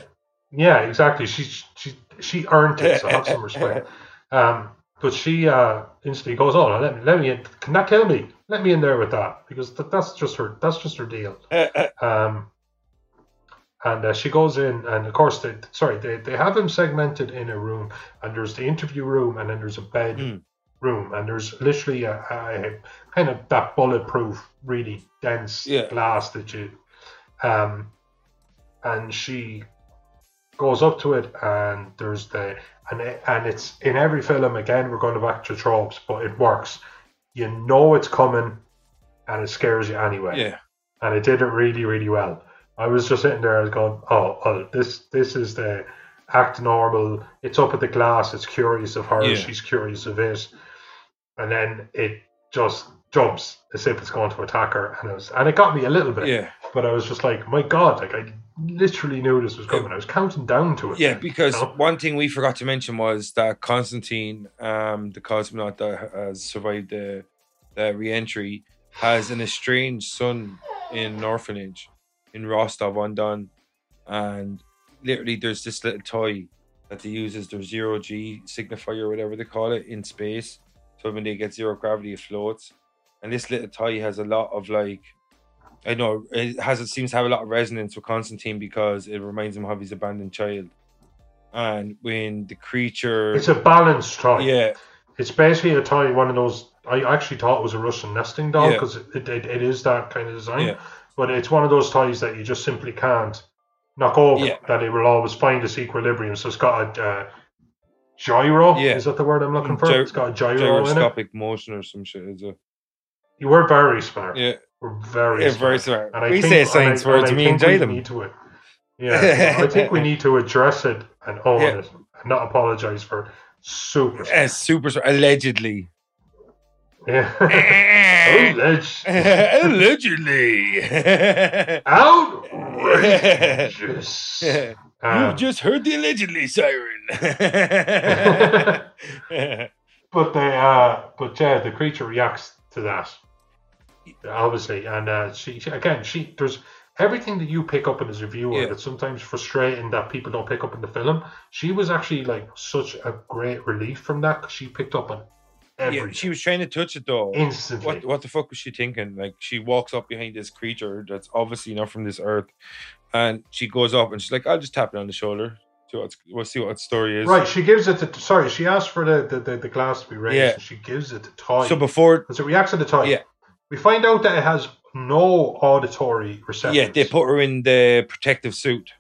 yeah, exactly. She she she earned it, so have some respect. Um, but she uh, instantly goes, "Oh, let me let me in. Can that kill me? Let me in there with that because th- that's just her. That's just her deal." Um, and uh, she goes in, and of course, they sorry, they, they have him segmented in a room, and there's the interview room, and then there's a bed Mm. room, and there's literally a, a kind of that bulletproof, really dense Yeah. glass that you, um, and she goes up to it, and there's the and it, and it's in every film again. We're going back to tropes, but it works. You know it's coming, and it scares you anyway yeah, and it did it really, really well. I was just sitting there, I was going, "Oh, well, this this is the act normal. It's up at the glass. It's curious of her. Yeah. She's curious of it, and then it just jumps as if it's going to attack her, and it was, and it got me a little bit. yeah, But I was just like, my God, like I literally knew this was coming. I was counting down to it. yeah. Because No. one thing we forgot to mention was that Constantine, um, the cosmonaut that has survived the, the re-entry, has an estranged son in an orphanage in Rostov on Don, and literally there's this little toy that they use as their zero G signifier or whatever they call it in space. So when they get zero gravity, it floats. And this little toy has a lot of like, I know it has it seems to have a lot of resonance with Constantine because it reminds him of his abandoned child. And when the creature, It's a balanced toy. yeah, It's basically a toy, one of those. I actually thought it was a Russian nesting doll Yeah. because it, it, it is that kind of design. Yeah. But it's one of those toys that you just simply can't knock over. Yeah. That it will always find its equilibrium. So it's got a uh, gyro. Yeah. Is that the word I'm looking for? Gy- it's got a gyro in it. gyroscopic motion or some shit. Is it? You were very smart. Yeah, very yeah, very smart. And I We think- say and science I- words, and I we think enjoy them. Need to it. Yeah, I think we need to address it and own Yeah. it, and not apologize for super. Uh, super allegedly. Yeah. Alleged. allegedly. Outrageous. Um, You've just heard the allegedly siren. but they, uh, but yeah, the creature reacts to that, obviously, and uh, she, she again, she there's everything that you pick up in as a viewer Yeah. that's sometimes frustrating that people don't pick up in the film. She was actually like such a great relief from that because she picked up on everything. Yeah, she was trying to touch it though. instantly. What what the fuck was she thinking? Like she walks up behind this creature that's obviously not from this earth, and she goes up and she's like, "I'll just tap it on the shoulder. See what's, we'll see what story is." Right, she gives it to. Sorry, she asked for the the, the, the glass to be raised. Yeah. And she gives it to Toy. So before, Because it reacts to the toy. Yeah. We find out that it has no auditory receptors. yeah, they put her in the protective suit.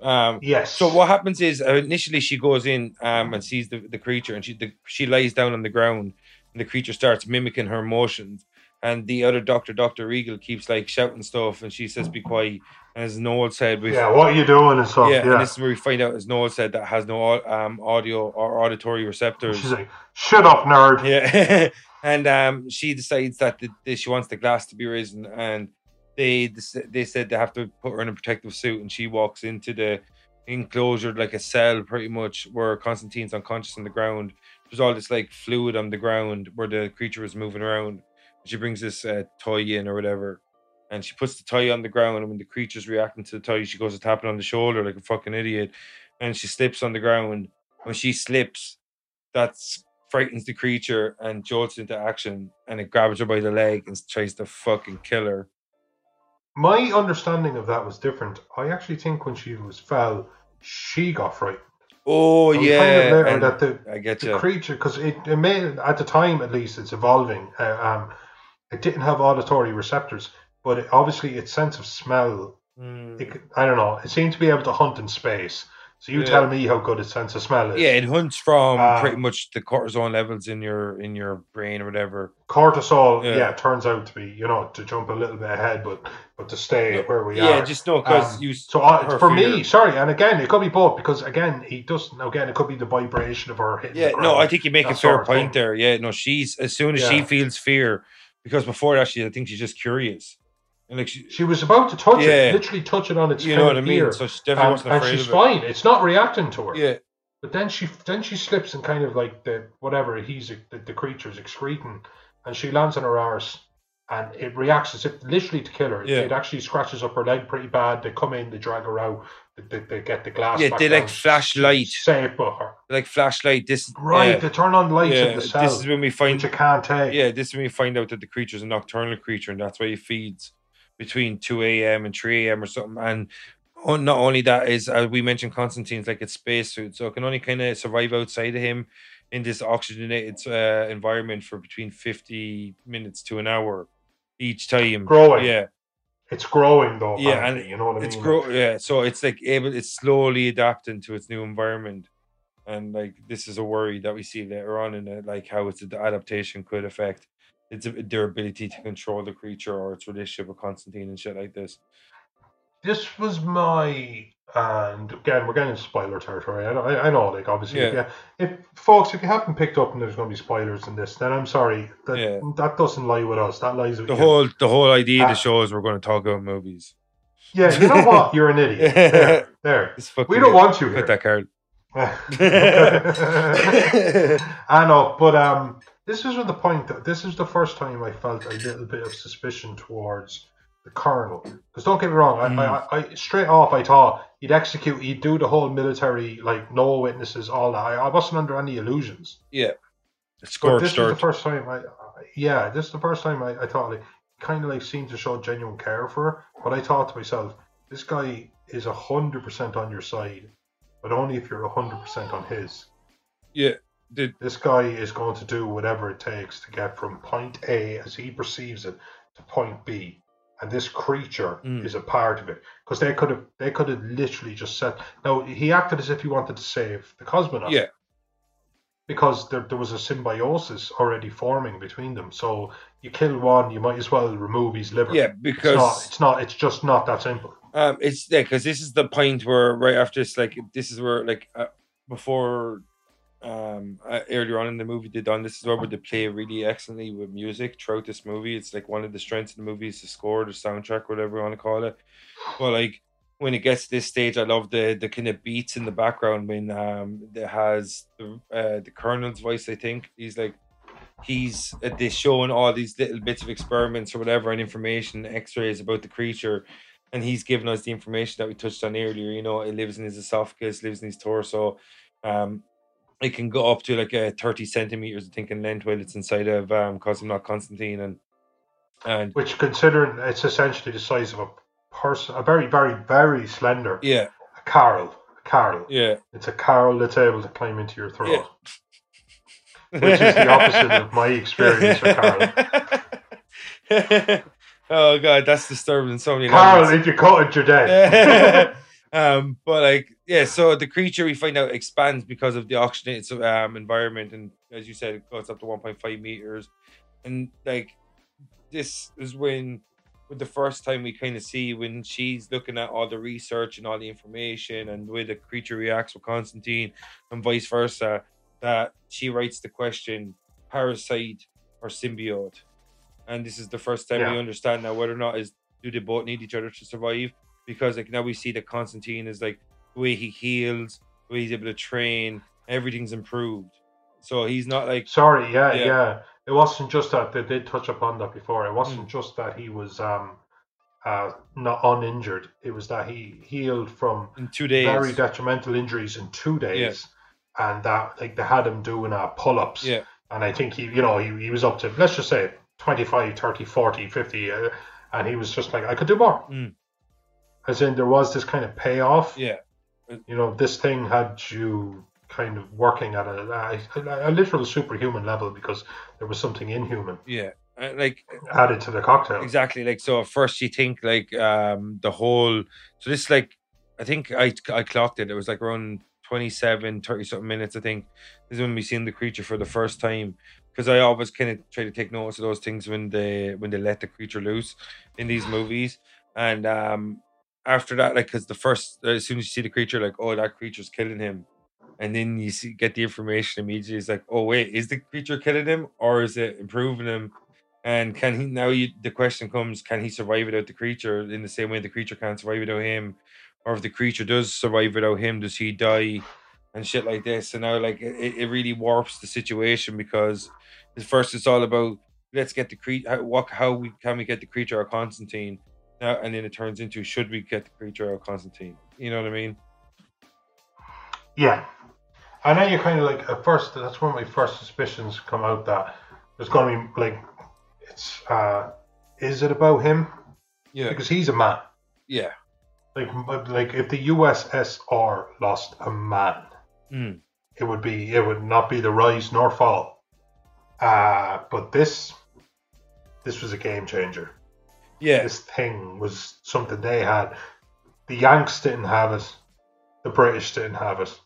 Um, Yes. So what happens is uh, initially she goes in um, and sees the, the creature and she the, she lies down on the ground and the creature starts mimicking her motions and the other doctor Doctor Rigel keeps like shouting stuff and she says be quiet and as Noel said we Yeah, what are you doing and stuff? yeah, Yeah. and this is where we find out as Noel said that has no um, audio or auditory receptors She's like, shut up, nerd. yeah, and um, she decides that the, the, she wants the glass to be risen, and they they said they have to put her in a protective suit, and she walks into the enclosure like a cell, pretty much where Constantine's unconscious on the ground. There's all this like fluid on the ground where the creature is moving around. She brings this uh, toy in or whatever, and she puts the toy on the ground. And when the creature's reacting to the toy, she goes to tap it on the shoulder like a fucking idiot, and she slips on the ground. When she slips, that's frightens the creature and jolts into action and it grabs her by the leg and tries to fucking kill her. My understanding of that was different. I actually think when she was fell, she got frightened. Oh So yeah, later and that the, I get the you. creature, because it, it may at the time at least, it's evolving. Uh, um, it didn't have auditory receptors, but it, obviously its sense of smell. Mm. It, I don't know. It seemed to be able to hunt in space. So you Yeah. tell me how good its sense of smell is. Yeah, it hunts from Um, pretty much the cortisol levels in your in your brain or whatever. cortisol. Yeah. Yeah. turns out to be you know to jump a little bit ahead, but but to stay where we are. yeah, just know because Um, you. So I, for fear. me, sorry, and again, it could be both because again, he doesn't. Again, it could be the vibration of her hitting. Yeah, no. I think you make a fair point there. Yeah, no, she's as soon as she feels fear, because before that, she I think she's just curious, and like she, She was about to touch Yeah. it, literally touch it on its. you know what I mean. ear, So and, and she's of it. fine. It's not reacting to her. Yeah, But then she then she slips and kind of like the whatever he's the, the creature's excreting, and she lands on her arse, and it reacts as if literally to kill her. It- Yeah. It actually scratches up her leg pretty bad. They come in, they drag her out, they, they, they get the glass. Yeah, they, like, down, flashlight. Safe but her. like flashlight. This Right, yeah, they turn on lights yeah, in the cell, this is when we find which you can't take. Yeah, this is when we find out that the creature's a nocturnal creature, and that's why he feeds between two a.m. and three a.m. or something. And oh, not only that is, as we mentioned, Constantine's like it's spacesuit, so it can only kind of survive outside of him in this oxygenated uh, environment for between fifty minutes to an hour each time. Growing. yeah, It's growing though. Yeah, and you know what I it's mean. grow. Yeah, so it's like able, it's slowly adapting to its new environment. And like this is a worry that we see later on in it, like how its adaptation could affect its their ability to control the creature or its relationship with Constantine and shit like this. this was my and again we're getting into spoiler territory. I know, I, know, like obviously, Yeah. if, you, if folks, if you haven't picked up and there's going to be spoilers in this, then I'm sorry. That Yeah. that doesn't lie with us. That lies with The you. whole the whole idea of Ah. the show is we're going to talk about movies. yeah, you know what? You're an idiot. There, there. We don't want you Put here. that card. I know, but um, this is the point. That this is the first time I felt a little bit of suspicion towards the colonel. Because don't get me wrong, I, Mm. I, I straight off I thought he'd execute, he'd do the whole military, like no witnesses, all that. I, I wasn't under any illusions. yeah, scorched this is the first time I, yeah, this is the first time I, I thought like kind of like seemed to show genuine care for her. But I thought to myself, this guy is a hundred percent on your side, but only if you're a hundred percent on his. Yeah, the, This guy is going to do whatever it takes to get from point A, as he perceives it, to point B. And this creature Mm. is a part of it because they could have they could have literally just said. no. he acted as if he wanted to save the cosmonaut. yeah, because there, there was a symbiosis already forming between them. So you kill one, you might as well remove his liver. yeah, it's not. because It's not. It's just not that simple. Um, it's yeah, because this is the point where right after this, like this is where like uh, before, um, uh, earlier on in the movie they done this is where they play really excellently with music throughout this movie. It's like one of the strengths of the movie is the score, the soundtrack, whatever you want to call it. But like when it gets to this stage, I love the the kind of beats in the background when um it has the uh, the colonel's voice. I think he's like he's uh, they showing all these little bits of experiments or whatever and information, X-rays about the creature and he's given us the information that we touched on earlier. You know, it lives in his esophagus, lives in his torso. Um, it can go up to like a 30 centimeters, I think, in length while it's inside of um, Cosmonaut Constantine. And and Which, considering it's essentially the size of a person, a very, very, very slender yeah, a Carol. A Carol. yeah. It's a Carol that's able to climb into your throat. Yeah. Which is the opposite of my experience with Carol. oh god, that's disturbing in so many levels. if you cut it, you're dead. um, but like, yeah, so the creature we find out expands because of the oxygenated um, environment, and as you said, it goes up to 1.5 meters, and like, this is when, with the first time we kind of see when she's looking at all the research and all the information, and the way the creature reacts with Constantine, and vice versa, that she writes the question, parasite or symbiote, and this is the first time we understand now whether or not is do they both need each other to survive because like now we see that Constantine is like the way he heals, the way he's able to train, everything's improved. So he's not like Sorry, yeah, Yeah. yeah, It wasn't just that they did touch upon that before. It wasn't Mm. just that he was um uh not uninjured. It was that he healed from in two days. very detrimental injuries in two days. And that like they had him doing uh pull ups. Yeah. And I think he you know, he, he was up to let's just say 25, 30, 40, 50 uh, and he was just like I could do more. Mm. As in there was this kind of payoff. Yeah. You know, this thing had you kind of working at a, a, a literal superhuman level because there was something inhuman Yeah. Uh, Like added to the cocktail. exactly like so at first you think like um the whole so this like I think I I clocked it. It was like around 27, 30 something minutes, I think. This is when we seen the creature for the first time. Because I always kind of try to take notice of those things when they when they let the creature loose in these movies. And um after that, like because the first uh, as soon as you see the creature, like, oh that creature's killing him. And then you see get the information immediately. It's like, oh wait, is the creature killing him or is it improving him? And can he now? You the question comes: Can he survive without the creature in the same way the creature can't survive without him? Or if the creature does survive without him, does he die? And shit like this. And now, like it, it really warps the situation because at first it's all about let's get the creature. How, what? How we can we get the creature of Constantine? Now, and then it turns into should we get the creature out of Constantine? You know what I mean? Yeah. And then you're kind of like at first that's when my first suspicions come out that there's going to be like it's uh is it about him Yeah. because he's a man Yeah. like like if the USSR lost a man Mm. it would be it would not be the rise nor fall uh but this this was a game changer Yeah. this thing was something they had. The Yanks didn't have it. The British didn't have it.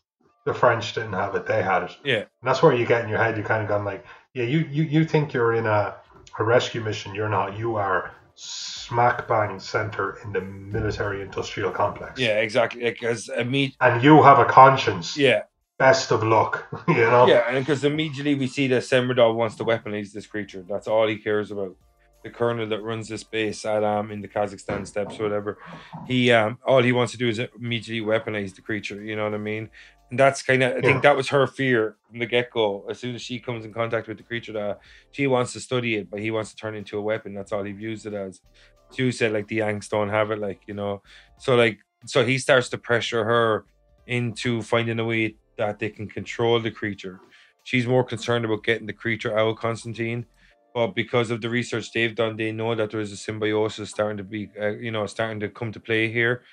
The French didn't have it. They had it. Yeah. And that's where you get in your head. You kind of gone like, yeah, you, you, you think you're in a, a rescue mission. You're not. You are smack bang center in the military industrial complex. Yeah. Exactly. Because immediately. And you have a conscience. Yeah. Best of luck. you know. Yeah, and because immediately we see that Semiradov wants to weaponize this creature. That's all he cares about. The colonel that runs this base at um in the Kazakhstan steppes or whatever, he um all he wants to do is immediately weaponize the creature. You know what I mean? And that's kind of I Yeah. think that was her fear from the get go. As soon as she comes in contact with the creature, that she wants to study it, but he wants to turn it into a weapon. That's all he views it as. She said like the Yanks don't have it, like you know. So like so he starts to pressure her into finding a way that they can control the creature. She's more concerned about getting the creature out of Constantine, but because of the research they've done, they know that there is a symbiosis starting to be, uh, you know, starting to come to play here.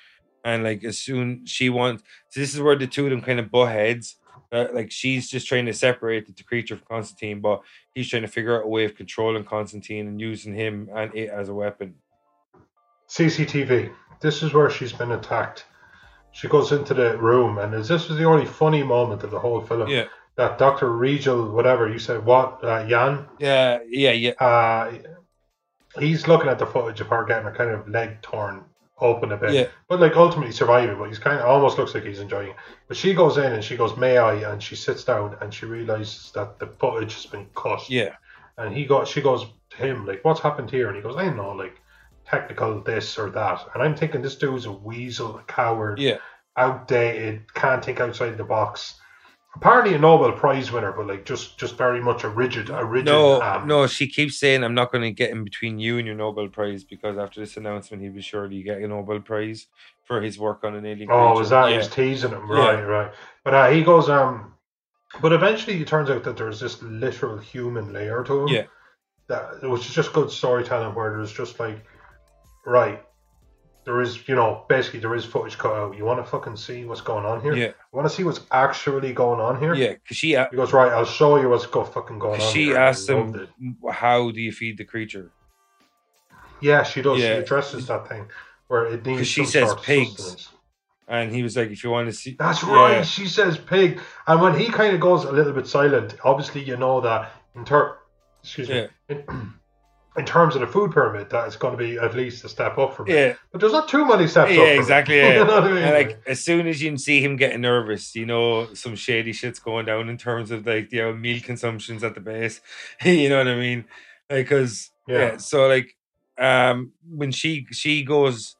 And like as soon she wants, so this is where the two of them kind of butt heads. Uh, like she's just trying to separate the creature from Constantine, but he's trying to figure out a way of controlling Constantine and using him and it as a weapon. CCTV. This is where she's been attacked. She goes into the room, and is this was the only funny moment of the whole film. Yeah, That Doctor Rigel, whatever you said, what uh, Yan? yeah, yeah, yeah, Uh, he's looking at the footage of her getting her kind of leg torn open a bit, yeah, but like ultimately surviving. But he's kind of almost looks like he's enjoying it. But she goes in and she goes, "May I?" and she sits down and she realizes that the footage has been cut. yeah, And he got, she goes to him like, "What's happened here?" And he goes, "I don't know, like technical this or that." And I'm thinking this dude's a weasel, a coward, yeah. outdated, can't think outside the box. Apparently a Nobel Prize winner, but like just just very much a rigid, a rigid. No, um, no, she keeps saying I'm not going to get in between you and your Nobel Prize because after this announcement, he was surely get a Nobel Prize for his work on an alien. Oh, creature. was that he Yeah. was teasing him? Yeah. Right, right. But uh, he goes, um, But eventually, it turns out that there's this literal human layer to him. Yeah. That which is just good storytelling, where there's just like, right, there is, you know, basically there is footage cut out. You want to fucking see what's going on here? Yeah. You want to see what's actually going on here? Yeah, because she He goes, right, I'll show you what's go fucking going on. she here. asked him. "How do you feed the creature?" Yeah, she does. Yeah. She addresses that thing where it needs. she says pigs. sustenance. And he was like, "If you want to see." That's Yeah. right. She says pig, and when he kind of goes a little bit silent, obviously you know that in ter- excuse Yeah. me, in, in terms of the food pyramid, that it's going to be at least a step up from it. Yeah, But there's not too many steps up. yeah, it. exactly. you Yeah. know what I mean? Like as soon as you see him getting nervous, you know some shady shit's going down in terms of like you know meal consumptions at the base. you know what I mean? Because yeah. Yeah. so like um when she she goes,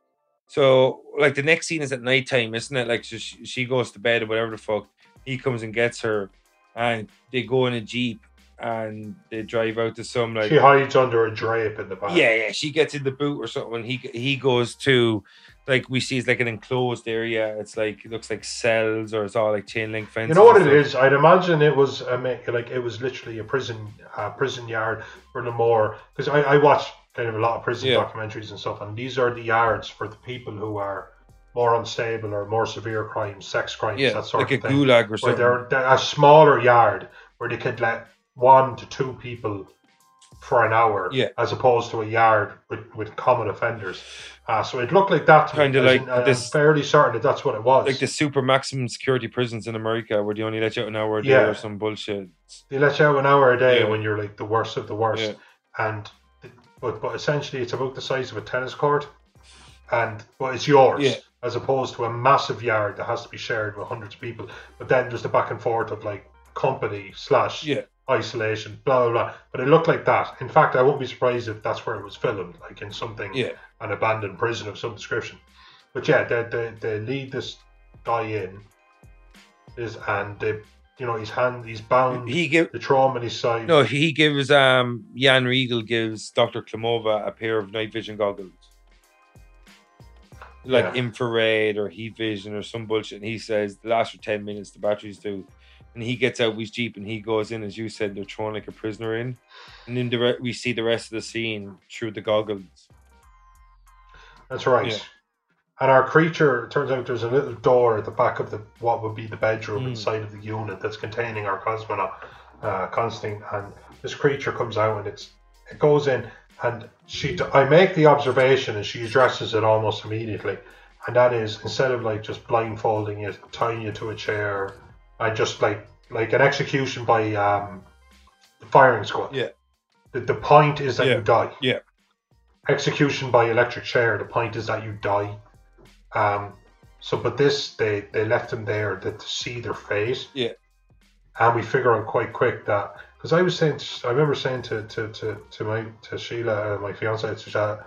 so like the next scene is at nighttime, isn't it? Like so she, she goes to bed or whatever the fuck. He comes and gets her, and they go in a jeep and they drive out to some like she hides under a drape in the back. yeah, yeah. She gets in the boot or something. And he he goes to like we see it's like an enclosed area. It's like it looks like cells or it's all like chain link fences. You know what it is? I'd imagine it was a, like it was literally a prison uh, prison yard for the more because I, I watch kind of a lot of prison Yeah. documentaries and stuff, and these are the yards for the people who are more unstable or more severe crimes, sex crimes, Yeah, that sort like a of thing. gulag or where something. they're, they're a smaller yard where they could let one to two people for an hour, Yeah. as opposed to a yard with, with common offenders. Uh, so it looked like that. to me, Kinda like in, I- I'm this- fairly certain that that's what it was. Like the super maximum security prisons in America where they only let you out an hour a day Yeah. or some bullshit. They let you out an hour a day Yeah. when you're like the worst of the worst, and but but essentially it's about the size of a tennis court, and but it's yours as opposed to a massive yard that has to be shared with hundreds of people. But then there's the back and forth of like company slash Yeah. Isolation, blah blah blah. But it looked like that. In fact, I won't be surprised if that's where it was filmed, like in something Yeah. an abandoned prison of some description. But yeah, they they, they lead this guy in, is and they you know his hand he's bound. He give the trauma in his side. no, he gives um Yan Rigel gives Dr. Klimova a pair of night vision goggles. Like Yeah. infrared or heat vision or some bullshit. And he says the last for ten minutes the batteries do. And he gets out of his Jeep and he goes in, as you said, they're throwing like a prisoner in. And then the re- we see the rest of the scene through the goggles. That's right. Yeah. And our creature it turns out there's a little door at the back of the what would be the bedroom Mm. inside of the unit that's containing our cosmonaut, uh, Constantine. And this creature comes out and it's it goes in and she I make the observation and she addresses it almost immediately, and that is instead of like just blindfolding you, tying you to a chair, and just like like an execution by um, the firing squad. Yeah. The, the point is that Yeah. you die Yeah. execution by electric chair. The point is that you die. Um, so, but this they they left him there to, to see their fate. Yeah. And we figure out quite quick that because I was saying, to, I remember saying to to to, to my to Sheila, uh, my fiance, to Sheila,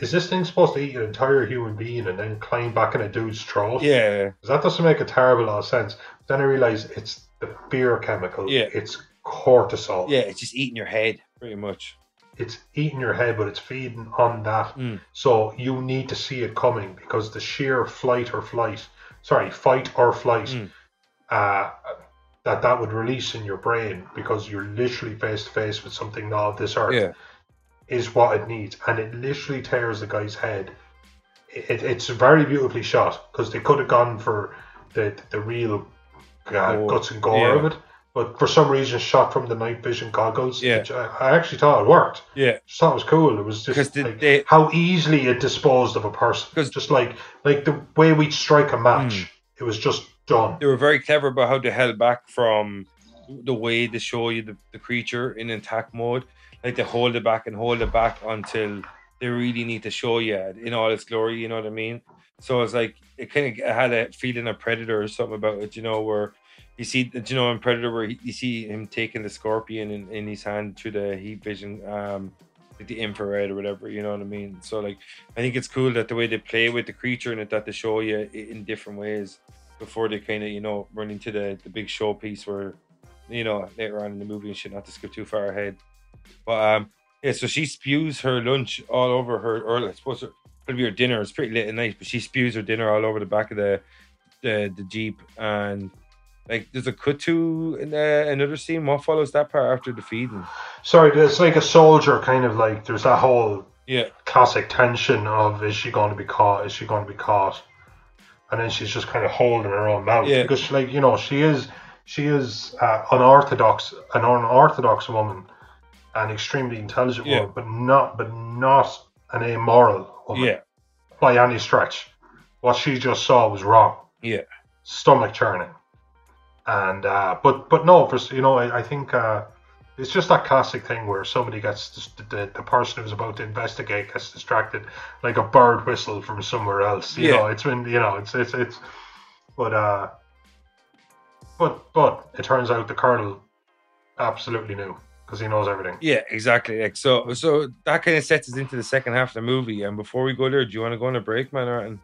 is this thing supposed to eat an entire human being and then climb back in a dude's throat? Yeah. that doesn't make a terrible lot of sense. Then I realized it's the fear chemical. Yeah. It's cortisol. Yeah, it's just eating your head, pretty much. It's eating your head, but it's feeding on that. Mm. So you need to see it coming because the sheer flight or flight, sorry, fight or flight, Mm. uh, that that would release in your brain because you're literally face to face with something not of this earth Yeah. Is what it needs, and it literally tears the guy's head. It, it's very beautifully shot because they could have gone for the the real uh, Gore. guts and gore Yeah. of it, but for some reason shot from the night vision goggles. Yeah. which I, I actually thought it worked. Yeah. Just thought it was cool. It was just like they- how easily it disposed of a person. just like like the way we strike a match, Mm. it was just done. They were very clever about how they held back from the way they show you the, the creature in attack mode. Like they hold it back and hold it back until they really need to show you in all its glory. You know what I mean? So it's like it kind of had a feeling of Predator or something about it. You know where you see, you know, in Predator where you see him taking the scorpion in, in his hand through the heat vision, um, like the infrared or whatever. You know what I mean? So like, I think it's cool that the way they play with the creature and that they show you in different ways before they kind of you know run into the the big showpiece where you know later on in the movie and shit. Not to skip too far ahead, but um, yeah. So she spews her lunch all over her, or I suppose it could be her dinner. It's pretty late at night, but she spews her dinner all over the back of the the, the jeep and Like, there's a cut to in, uh, another scene. What follows that part after the feeding? Sorry, it's like a soldier kind of like there's that whole Yeah, classic tension of is she going to be caught? Is she going to be caught? And then she's just kind of holding her own mouth Yeah. because, like you know, she is she is uh, unorthodox, an unorthodox woman, an extremely intelligent Yeah. woman, but not but not an amoral woman yeah, by any stretch. What she just saw was wrong. yeah, stomach churning. And uh, but but no, for, you know, I, I think uh, it's just that classic thing where somebody gets the, the the person who's about to investigate gets distracted, like a bird whistle from somewhere else. You Yeah. know, it's been you know, it's it's it's, but uh, but but it turns out the colonel absolutely knew because he knows everything. yeah, exactly. Like, so, so that kind of sets us into the second half of the movie. And before we go there, do you want to go on a break, man? Or,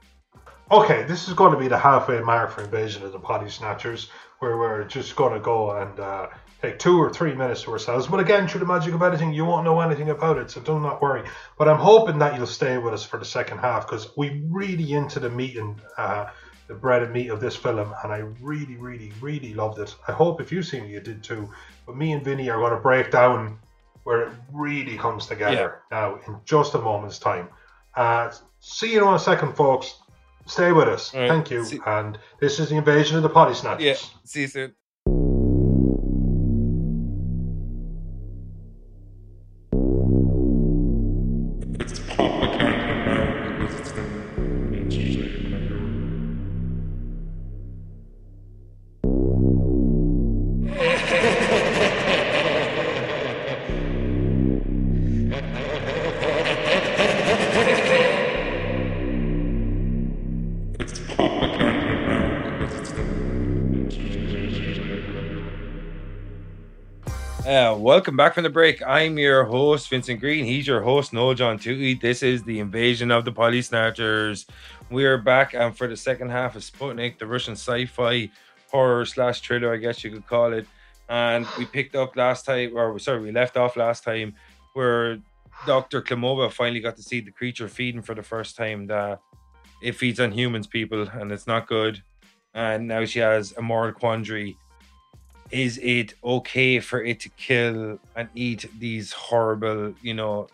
Okay, this is going to be the halfway mark for Invasion of the Body Snatchers, where we're just going to go and uh, take two or three minutes to ourselves. But again, through the magic of editing, you won't know anything about it, so do not worry. But I'm hoping that you'll stay with us for the second half because we really into the meat and uh, the bread and meat of this film, and I really, really, really loved it. I hope if you've seen it, you did too. But me and Vinny are going to break down where it really comes together now in just a moment's time. Uh, see you in a second, folks. Stay with us. Right. Thank you. See- and this is the invasion of the potty snatchers. yeah, see you soon. Welcome back from the break. I'm your host, Vincent Green. He's your host, Noel John Tootie. This is the invasion of the Poly Snatchers. We're back and for the second half of Sputnik, the Russian sci-fi horror slash thriller, I guess you could call it. And we picked up last time, or sorry, we left off last time where Dr. Klimova finally got to see the creature feeding for the first time. That it feeds on humans, people, and it's not good. And now she has a moral quandary is it okay for it to kill and eat these horrible, you know,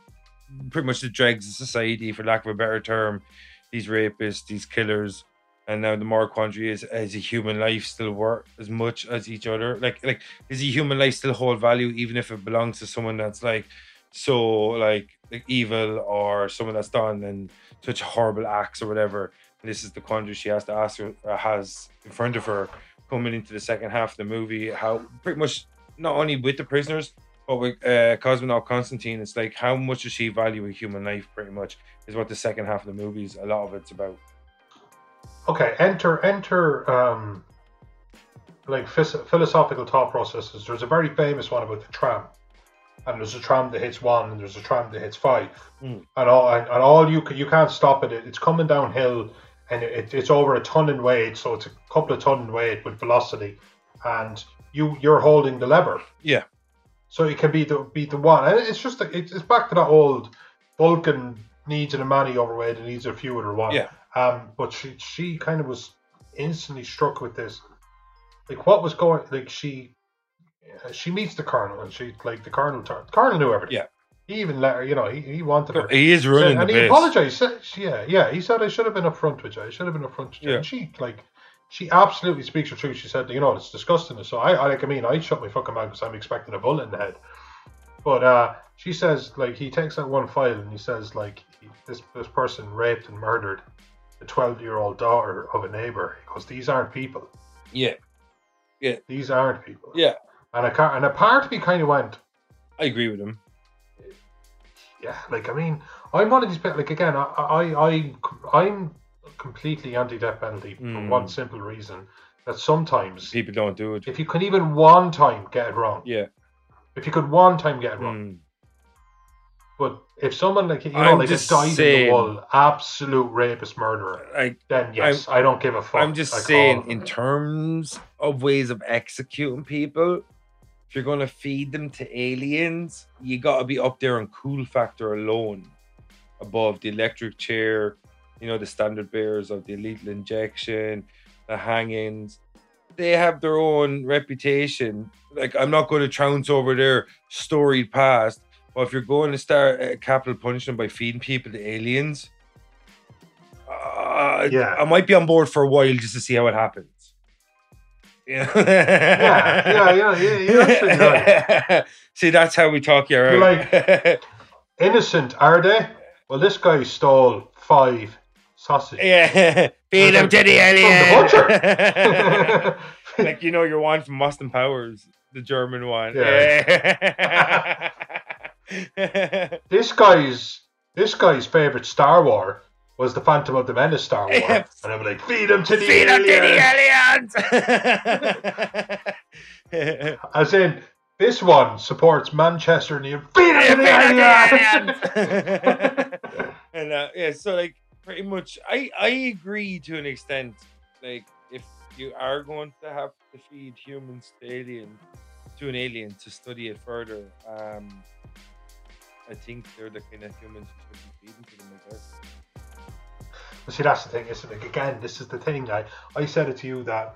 pretty much the dregs of society, for lack of a better term, these rapists, these killers, and now the moral quandary is: is a human life still worth as much as each other? Like, like is a human life still hold value even if it belongs to someone that's like so like like evil or someone that's done and such horrible acts or whatever? And this is the quandary she has to ask her, has in front of her coming into the second half of the movie, how pretty much not only with the prisoners, but with uh, Cosmonaut Constantine, it's like how much does she value a human life? Pretty much is what the second half of the movies, a lot of it's about. Okay, enter enter um like phys- philosophical thought processes. There's a very famous one about the tram. And there's a tram that hits one, and there's a tram that hits five, Mm. and all and, and all you can, you can't stop it. It's coming downhill, and it, it's over a ton in weight, so it's a couple of ton in weight with velocity, and you you're holding the lever. Yeah. So it can be the be the one, and it's just it's, back to that old Vulcan needs a many overweight and needs a few other one. Yeah. Um, but she she kind of was instantly struck with this, like what was going, like she uh, she meets the colonel and she like the colonel. The colonel knew everything. Yeah. He even let her, you know, he, he wanted her. He is ruining running and he base. apologized. Said, yeah, yeah. He said I should have been upfront with you. I should have been upfront with you. Yeah. And she like, she absolutely speaks her truth. She said, you know, it's disgusting. So I, I like, I mean, I shut my fucking mouth because I'm expecting a bullet in the head. But uh, she says, like, he takes that one file and he says, like, he, this this person raped and murdered the 12 year old daughter of a neighbor. He goes, these aren't people. Yeah, Yeah. These aren't people. yeah, And a car, and a part of me kind of went, I agree with him. Yeah, like I mean, I'm one of these people. Like again, I, I, I I'm completely anti-death penalty for Mm. one simple reason that sometimes, People don't do it. if you can even one time get it wrong, Yeah, if you could one time get it wrong, mm. but if someone like you know, I'm like a just dyed in the wall, absolute rapist murderer, I then yes, I don't give a fuck. I'm just saying, in terms of ways of executing people, if you're gonna feed them to aliens, you gotta be up there on cool factor alone, above the electric chair, you know, the standard bearers of the lethal injection, the hangings. they have their own reputation. Like I'm not going to trounce over their storied past, but if you're going to start a capital punishment by feeding people to aliens, uh, Yeah. I might be on board for a while just to see how it happens. Yeah, Yeah, yeah, yeah, yeah, right. See, that's how we talk you You're right. Innocent, are they? Well, this guy stole five sausages. yeah, feed them to the the alien. like you know, your one from Austin Powers, the German one. Yeah. This guy's this guy's favorite Star War was the Phantom of the Menace Star War, Yeah. and I'm like, feed him to the feed them to the aliens. As in, this one supports Manchester and you feed him to the Feed 'em aliens. to the aliens. and uh, yeah, so like pretty much, I I agree to an extent. Like if you are going to have to feed humans to alien to an alien to study it further, um, I think they're the kind of humans who should be feeding to them. I guess. See, that's the thing, isn't it? Again, this is the thing. I, I said it to you that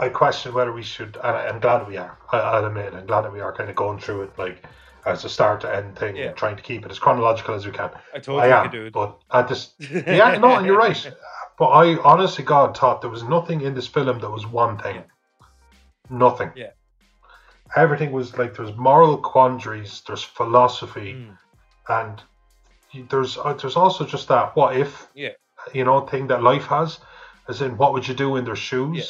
I question whether we should, and I, I'm glad we are. I, I'll admit, I'm glad that we are kind of going through it like as a start to end thing, Yeah. trying to keep it as chronological as we can. I told I you am, could do it. but I just, yeah, no, and you're right. But I honestly, God, thought there was nothing in this film that was one thing. Yeah. Nothing. Yeah. Everything was like there's moral quandaries, there's philosophy, Mm. and there's uh, there's also just that what if Yeah. you know thing that life has, as in what would you do in their shoes? Yeah.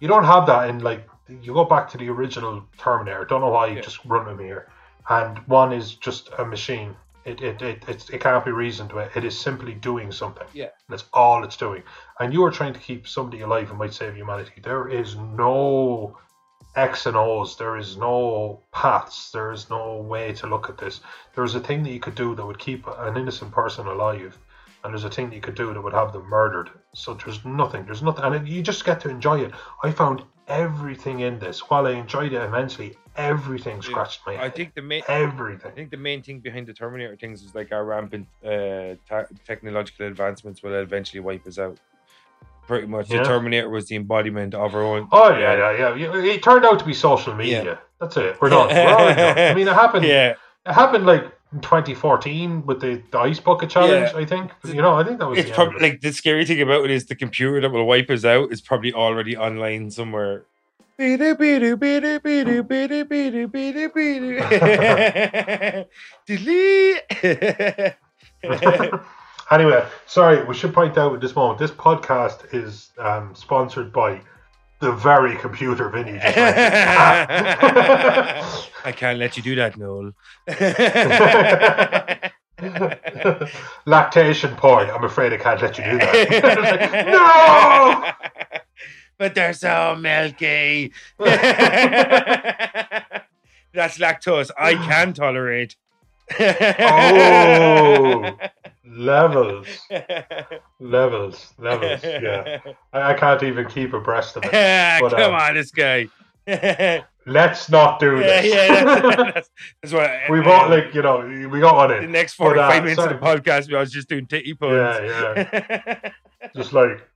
You don't have that in like you go back to the original Terminator. Don't know why you Yeah. just run me here. And one is just a machine. It it, it, it, it can't be reasoned with. It is simply doing something. Yeah. That's all it's doing. And you are trying to keep somebody alive and might save humanity. There is no X and O's. There is no paths. There is no way to look at this. There is a thing that you could do that would keep an innocent person alive, and there's a thing that you could do that would have them murdered. So there's nothing. There's nothing, and it, you just get to enjoy it. I found everything in this. While I enjoyed it immensely, everything scratched my I think the main everything. I think the main thing behind the Terminator things is like our rampant uh, ta- technological advancements will eventually wipe us out. Pretty much, Yeah. the Terminator was the embodiment of our own. Oh yeah, yeah, yeah. It turned out to be social media. Yeah. That's it. We're done. We're done. I mean, it happened. Yeah, It happened like in 2014 with the, the ice bucket challenge. Yeah. I think. You know, I think that was. it's the end of probably it. like the scary thing about it is the computer that will wipe us out is probably already online somewhere. Delete. Anyway, sorry. We should point out at this moment this podcast is um, sponsored by the very computer Vinny. I can't let you do that, Noel. Lactation porn. I'm afraid I can't let you do that. no. But they're so milky. That's lactose. I can tolerate. Oh, levels, levels, levels. Yeah, I, I can't even keep abreast of it. But, Come um, on, this guy. yeah, Let's not do yeah, this. that's, that's, that's what we bought like you know we got one the in. next but, uh, 45 minutes of the podcast. I was just doing titty puns. Yeah, yeah. Just like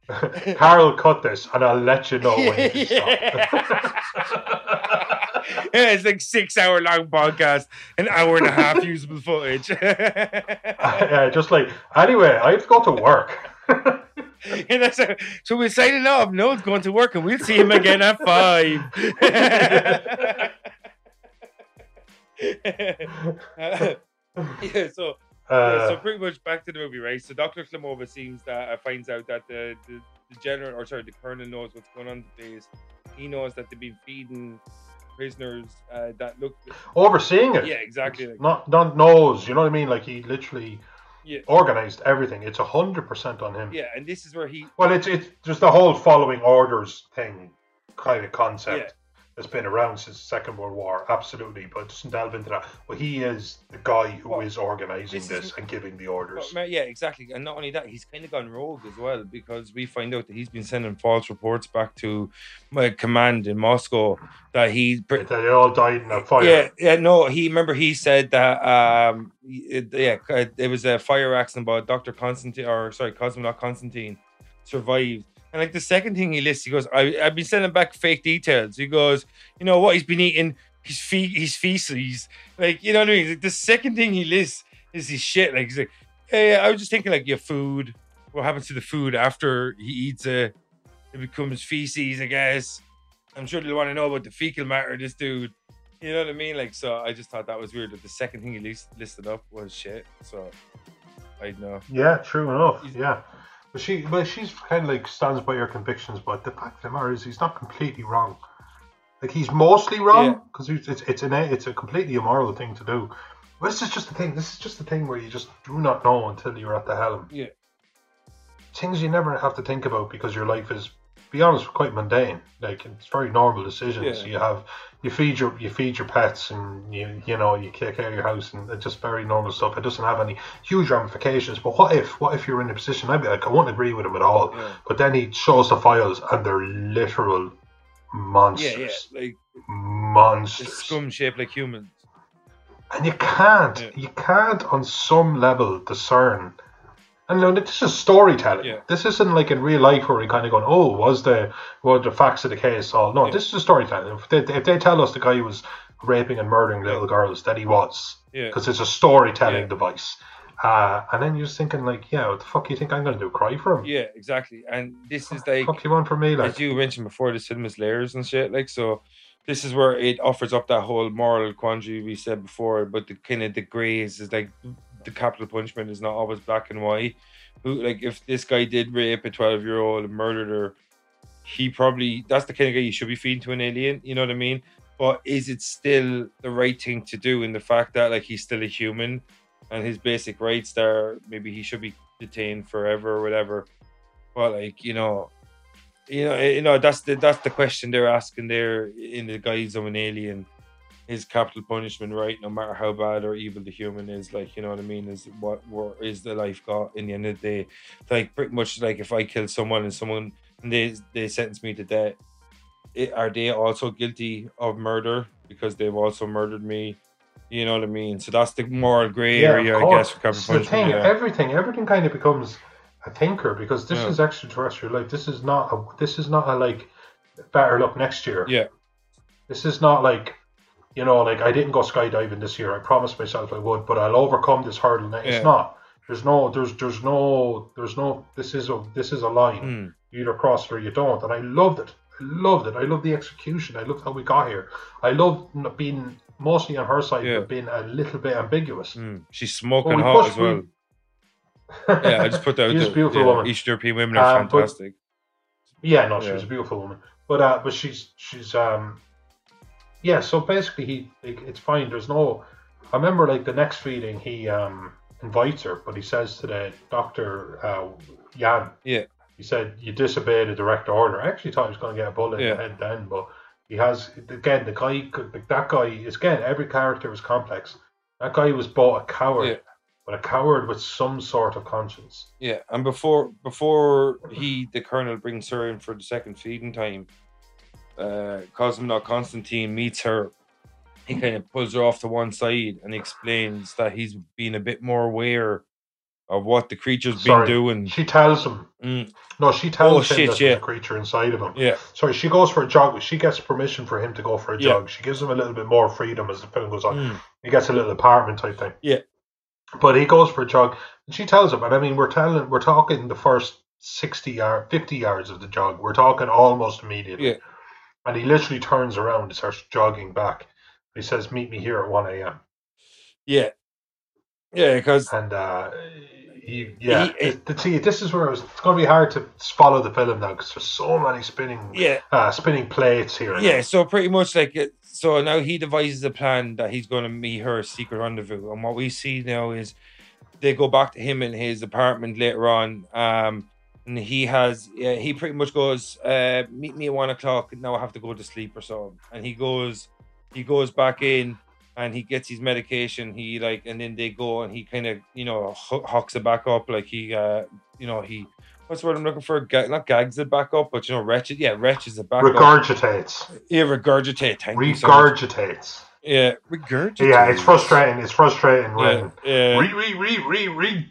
Carol, cut this, and I'll let you know when stop. Yeah, it's like six hour long podcast, an hour and a half usable footage. yeah, just like anyway, I have to work. And that's a- so we're signing off. Noel's going to work, and we'll see him again at five. yeah, so yeah, so Uh, pretty much back to the movie, right? So Doctor Klimova seems that uh, finds out that the, the the general, or sorry, the colonel knows what's going on the base. He knows that they've been feeding prisoners uh, that look. overseeing it. Yeah, exactly. Like, Not not knows. You know what I mean? Like he literally Yeah. organized everything. It's a hundred percent on him. yeah, and this is where he. Well, it's it's just the whole following orders thing kind of concept Yeah. That's been around since the Second World War. Absolutely, but doesn't delve into that. But he is the guy who is Well, organizing this this, is- and giving the orders. yeah, exactly. And not only that, he's kind of gone rogue as well because we find out that he's been sending false reports back to my command in Moscow that he. That They all died in a fire. Yeah, yeah, no. He remember he said that. Um, it, yeah, it was a fire accident, but Doctor Constantine, or sorry, cosmonaut Constantine, survived. And like the second thing he lists, he goes, I, I've been sending back fake details. He goes, you know what? He's been eating his fe- his feces. Like, you know what I mean? Like, the second thing he lists is his shit. Like, he's like, hey, I was just thinking, like, your food. What happens to the food after he eats it? It becomes feces, I guess. I'm sure they'll want to know about the fecal matter, of this dude. You know what I mean? Like, so I just thought that was weird that the second thing he list- listed up was shit. So I know. Yeah, true enough. He's- Yeah. But she, well, she's kind of like stands by her convictions. But the fact of the matter is, he's not completely wrong. Like he's mostly wrong because it's it's an it's a completely immoral thing to do. But this is just the thing. This is just the thing where you just do not know until you're at the helm. Yeah. Things you never have to think about because your life is, be honest, quite mundane. Like it's very normal decisions. Yeah. You have you feed your you feed your pets and you you know you take care of your house and it's just very normal stuff. It doesn't have any huge ramifications. But what if what if you're in a position? I'd be like I won't agree with him at all. Yeah. But then he shows the files and they're literal monsters, yeah. Like monsters, scum shaped like humans. and you can't Yeah. you can't on some level discern. And you know, this is storytelling. Yeah. This isn't like in real life where we're kind of going, "Oh, was the were the facts of the case all?" No, Yeah. this is a storytelling. If they, if they tell us the guy was raping and murdering little girls, that he was, Yeah. because it's a storytelling device. Uh, and then you're just thinking like, yeah, what the fuck you think I'm going to do? Cry for him? Yeah, exactly. And this is What like fuck you want from me? Like, as you mentioned before, the cinema's layers and shit. Like so, this is where it offers up that whole moral quandary we said before. But the kind of the grays is like the capital punishment is not always black and white. Who like if this guy did rape a twelve year old and murdered her, he probably that's the kind of guy you should be feeding to an alien. You know what I mean? But is it still the right thing to do in the fact that like he's still a human and his basic rights there maybe he should be detained forever or whatever. But like you know, you know, you know that's the that's the question they're asking there in the guise of an alien. Is capital punishment right? No matter how bad or evil the human is, like you know what I mean. Is what what is the life got in the end of the day? Like pretty much like if I kill someone and someone and they they sentence me to death, it, are they also guilty of murder because they've also murdered me? You know what I mean. So that's the moral gray Yeah, area, I guess, for capital punishment. thing. yeah. Everything, everything kind of becomes a thinker because this Yeah. is extraterrestrial life. This is not a. This is not a like better luck next year. Yeah. This is not like, you know, like I didn't go skydiving this year. I promised myself I would, but I'll overcome this hurdle. ne- It's not. There's no. There's. There's no. There's no. This is a. This is a line. Mm. You either cross it or you don't, and I loved it. I loved it. I love the execution. I loved how we got here. I love being mostly on her side, Yeah. but being a little bit ambiguous. Mm. She's smoking we hot pushed- as well. yeah, I just put that She's a beautiful Yeah, woman. Eastern European women are Um, but- fantastic. Yeah, no, she Yeah. was a beautiful woman. But uh, but she's she's um, yeah. So basically, he like, it's fine. There's no. I remember like the next feeding, he um invites her, but he says to the doctor, uh, Yan. Yeah. He said you disobeyed a direct order. I actually thought he was going to get a bullet in the head then, but he has again the guy. That guy is again every character is complex. That guy was both a coward, Yeah. but a coward with some sort of conscience. Yeah, and before before he the colonel brings her in for the second feeding time, uh Cosmonaut Constantine meets her. He kind of pulls her off to one side and explains that he's been a bit more aware of what the creature's Sorry. been doing. She tells him. Mm, No, she tells Oh, him shit, that yeah. there's a creature inside of him. yeah, Sorry, she goes for a jog. She gets permission for him to go for a Yeah. jog. She gives him a little bit more freedom as the film goes on. mm, He gets a little apartment type thing. Yeah. But he goes for a jog, and she tells him. And I mean, we're telling, we're talking the first sixty yard, fifty yards of the jog. We're talking almost immediately. Yeah. And he literally turns around and starts jogging back. He says, "Meet me here at one a.m." yeah, yeah. Because And uh, he, yeah, He- it- to see, this is where it was, it's going to be hard to follow the film now because there's so many spinning, yeah, uh, spinning plates here. Yeah, so pretty much like it. So now he devises a plan that he's going to meet her secret rendezvous, and what we see now is they go back to him in his apartment later on. Um, and he has, yeah, he pretty much goes, uh, "Meet me at one o'clock." Now I have to go to sleep or so. And he goes, he goes back in, and he gets his medication. He like, and then they go, and he kind of, you know, ho- hawks it back up, like he, uh, you know, he. What's the word I'm looking for? Ga- not gags it back up, but you know, wretched. Yeah, wretches it back up. Regurgitates. Yeah, regurgitate. Thank you so. Regurgitates. Yeah, regurgitate. Yeah, it's frustrating. It's frustrating when Yeah, yeah. re re re re.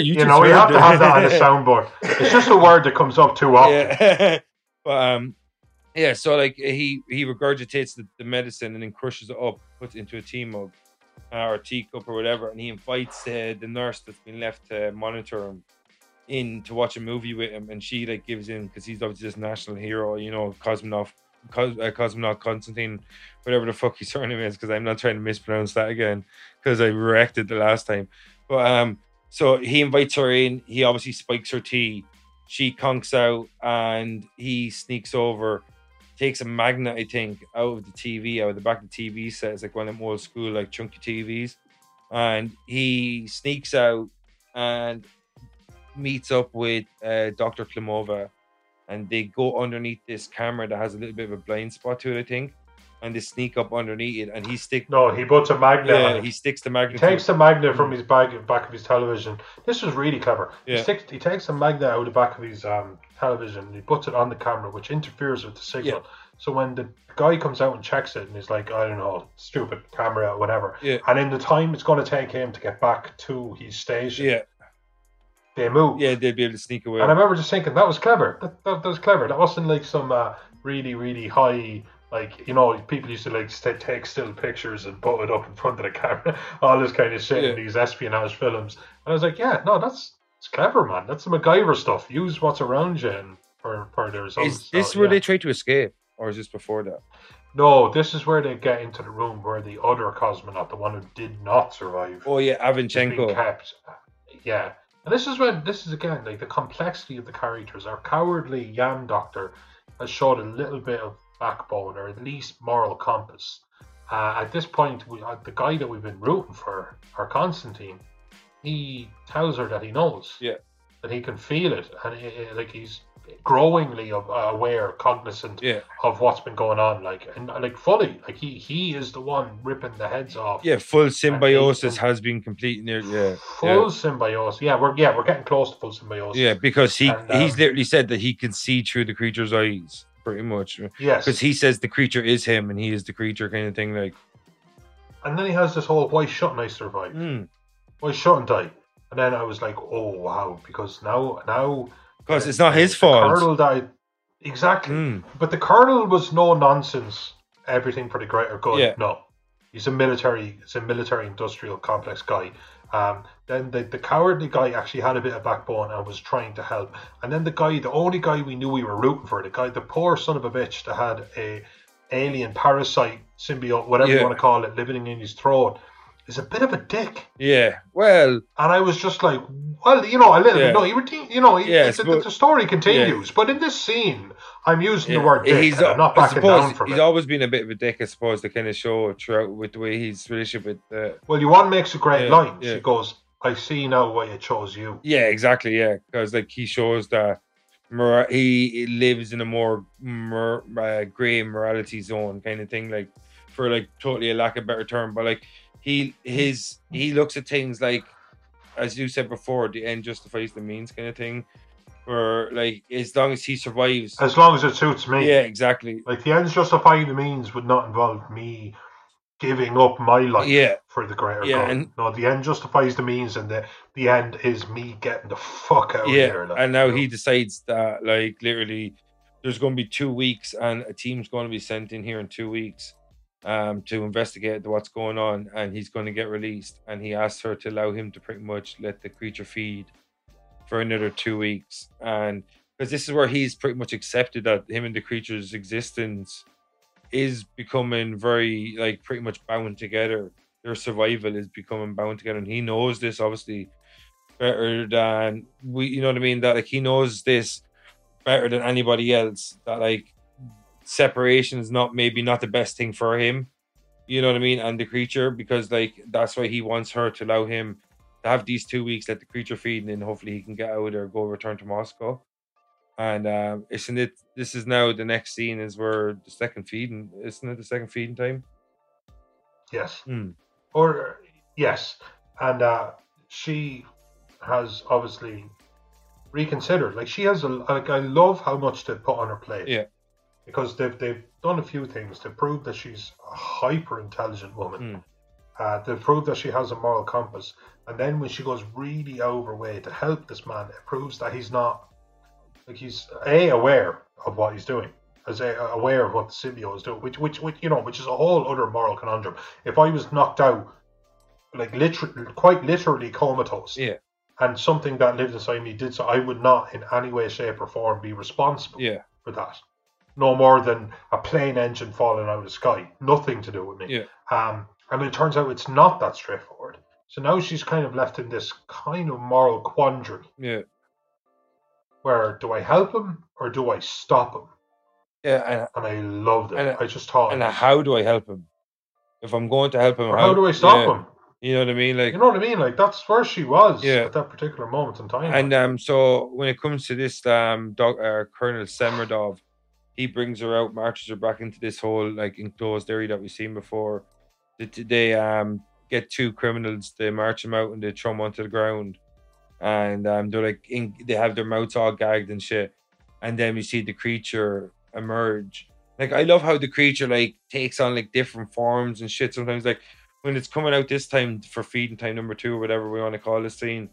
You, You know, you have heard to have that on the soundboard. It's just a word that comes up too often. yeah. but um, yeah. So like he he regurgitates the, the medicine and then crushes it up, puts it into a tea mug uh, or teacup or whatever, and he invites uh, the nurse that's been left to monitor him in to watch a movie with him, and she like gives in because he's obviously this national hero, you know, cosmonaut. Cos, uh, cosmonaut Constantine, whatever the fuck his surname is, because I'm not trying to mispronounce that again, because I wrecked it the last time. But um, so he invites her in. He obviously spikes her tea. She conks out, and he sneaks over, takes a magnet, I think, out of the TV, out of the back of the TV set. It's like one of them old school, like chunky TVs. And he sneaks out and meets up with uh, Dr. Klimova, and they go underneath this camera that has a little bit of a blind spot to it, I think. And they sneak up underneath it, and he stick. No, he puts a magnet Yeah, he sticks the He magnet. takes the magnet from his bag, back of his television. This was really clever. He, sticks, he takes the magnet out of the back of his um, television and he puts it on the camera, which interferes with the signal. So when the guy comes out and checks it and he's like, I don't know, stupid camera, whatever. Yeah. And in the time it's going to take him to get back to his station, Yeah, they move. yeah, they'd be able to sneak away. And I remember just thinking that was clever. That, that, that was clever. That wasn't like some uh, really, really high, like you know, people used to like st- take still pictures and put it up in front of the camera, all this kind of shit in these espionage films. And I was like, yeah, no, that's it's clever, man. That's some MacGyver stuff. Use what's around you and for for the results. Is this So, where yeah. they try to escape, or is this before that? No, this is where they get into the room where the other cosmonaut, the one who did not survive, Oh yeah, Avinchenko. kept. Yeah. And this is when this is again like the complexity of the characters. Our cowardly Yan Doctor has showed a little bit of backbone or at least moral compass. Uh, at this point, we, uh, the guy that we've been rooting for, our Constantine, he tells her that he knows. Yeah. That he can feel it, and it, it- like he's growingly uh, aware, cognizant Yeah, of what's been going on. Like and like fully, like he he is the one ripping the heads off. yeah. Full symbiosis has been completed. Near, yeah, Full symbiosis. Yeah, we're yeah we're getting close to full symbiosis. yeah. Because he And, he's um, literally said that he can see through the creature's eyes, pretty much. Yes. Because he says the creature is him and he is the creature, kind of thing. Like, And then he has this whole why shouldn't I survive? hmm. Why shouldn't I? And then I was like, oh wow, because now now because it's not his the fault. Colonel died. Exactly. Hmm. But the Colonel was no nonsense. Everything for the greater good. Yeah. No, he's a military. It's a military industrial complex guy. Um, then the, the cowardly guy actually had a bit of backbone and was trying to help. And then the guy, the only guy we knew we were rooting for, the guy, the poor son of a bitch that had a alien parasite symbiote, whatever you want to call it, living in his throat, is a bit of a dick. Yeah. Well, And I was just like, well, you know, a little Yeah. bit. No, he redeem, you know, he- Yes, the, but- the story continues. But in this scene, I'm using yeah, the word dick. he's and I'm not backing down from he's it. always been a bit of a dick, I suppose, to kind of show throughout with the way his relationship with. Uh, Well, Yuan makes a great Yeah, line. yeah. She goes, I see now why I chose you. Yeah, exactly. Yeah, because like he shows that mora- he lives in a more mor- uh, gray morality zone kind of thing, like for like totally a lack of better term. But like he his he looks at things like, as you said before, the end justifies the means kind of thing. Or like as long as he survives, As long as it suits me. yeah, exactly. Like the ends justifying the means would not involve me giving up my life Yeah. for the greater Yeah, good. and- no, the end justifies the means, and the the end is me getting the fuck out yeah, of here. like, and now you know. he decides that like literally there's going to be two weeks and a team's going to be sent in here in two weeks um to investigate what's going on and he's going to get released. And he asks her to allow him to pretty much let the creature feed for another two weeks. And because this is where he's pretty much accepted that him and the creature's existence is becoming very like pretty much bound together. Their survival is becoming bound together and he knows this obviously better than we you know what I mean? That like he knows this better than anybody else that like separation is not maybe not the best thing for him you know what I mean and the creature because like that's why he wants her to allow him to have these two weeks let the creature feed and then hopefully he can get out or go return to Moscow and um isn't it this is now the next scene is where the second feeding isn't it the second feeding time yes, Hmm. or yes, and uh, she has obviously reconsidered. Like she has a like, I love how much to put on her plate. Yeah. Because they've they've done a few things to prove that she's a hyper intelligent woman. Mm. Uh, to prove that she has a moral compass, and then when she goes really overweight to help this man, it proves that he's not like he's a aware of what he's doing, as a, aware of what the symbiote is doing, which which which you know, which is a whole other moral conundrum. If I was knocked out, like literally, quite literally comatose, Yeah. and something that lived inside me did so, I would not in any way, shape, or form be responsible Yeah. for that. No more than a plane engine falling out of the sky. Nothing to do with me. Yeah. Um, and it turns out it's not that straightforward. So now she's kind of left in this kind of moral quandary Yeah. where do I help him or do I stop him? Yeah. And I loved it. And- I just thought, And, and how do I help him? If I'm going to help him, or how do I stop yeah, him? You know what I mean? Like, You know what I mean? Like that's where she was Yeah. at that particular moment in time. And um, so when it comes to this, um, uh, Colonel Semiradov, he brings her out, marches her back into this whole like enclosed area that we've seen before. They, they um get two criminals, they march them out and they throw them onto the ground, and um they're like in, they have their mouths all gagged and shit, and then we see the creature emerge. Like I love how the creature like takes on like different forms and shit. Sometimes like when it's coming out this time for feeding time number two or whatever we want to call this scene,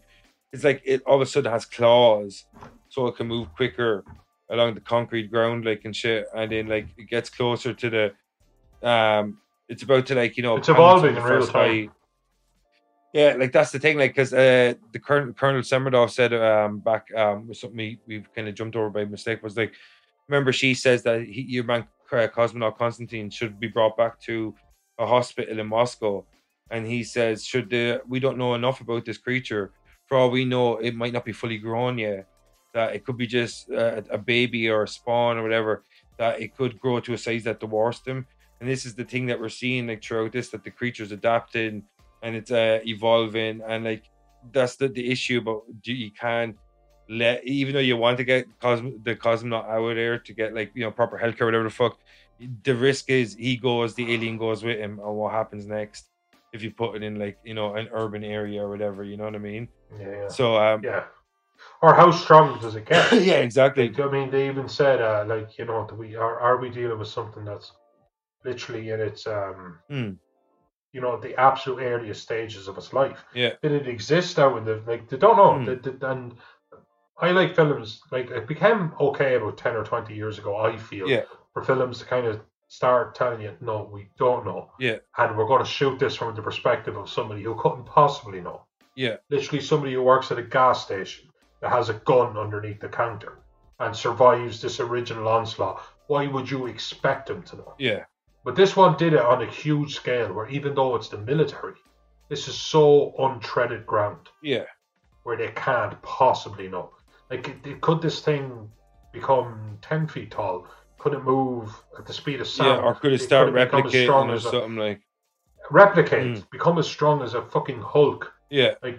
it's like it all of a sudden has claws, so it can move quicker along the concrete ground, like and shit. And then like it gets closer to the, um, it's about to like you know It's evolving in real time. Yeah, like that's the thing, like because uh, the Colonel Colonel Semiradov said um back um was something we, we've kind of jumped over by mistake was like, remember she says that he, your man uh, cosmonaut Constantine should be brought back to a hospital in Moscow, and he says should the we don't know enough about this creature. For all we know, it might not be fully grown yet. That it could be just uh, a baby or a spawn or whatever. That it could grow to a size that dwarfs them. And this is the thing that we're seeing like throughout this that the creature's adapting and it's uh, evolving and like that's the, the issue but you, you can't let even though you want to get Cosm- the cosmonaut out there to get like you know proper healthcare whatever the fuck the risk is he goes the alien goes with him and what happens next if you put it in like you know an urban area or whatever you know what i mean yeah, yeah. so um yeah. Or how strong does it get? yeah exactly I mean, they even said, uh, like, you know, we are, are we dealing with something that's literally in its, um, Hmm. you know, the absolute earliest stages of its life? Yeah. Did it exist now? In the like, they don't know. Hmm. They- they- and I like films like it became okay about ten or twenty years ago. I feel Yeah. for films to kind of start telling you, no, we don't know, yeah and we're going to shoot this from the perspective of somebody who couldn't possibly know yeah literally somebody who works at a gas station that has a gun underneath the counter and survives this original onslaught, why would you expect him to know? yeah But this one did it on a huge scale where even though it's the military, this is so untreaded ground yeah where they can't possibly know. Like, it, it- could this thing become 10 feet tall? Could it move at the speed of sound? yeah or could it start become as replicating or as a- something like replicate, Mm. become as strong as a fucking Hulk? yeah like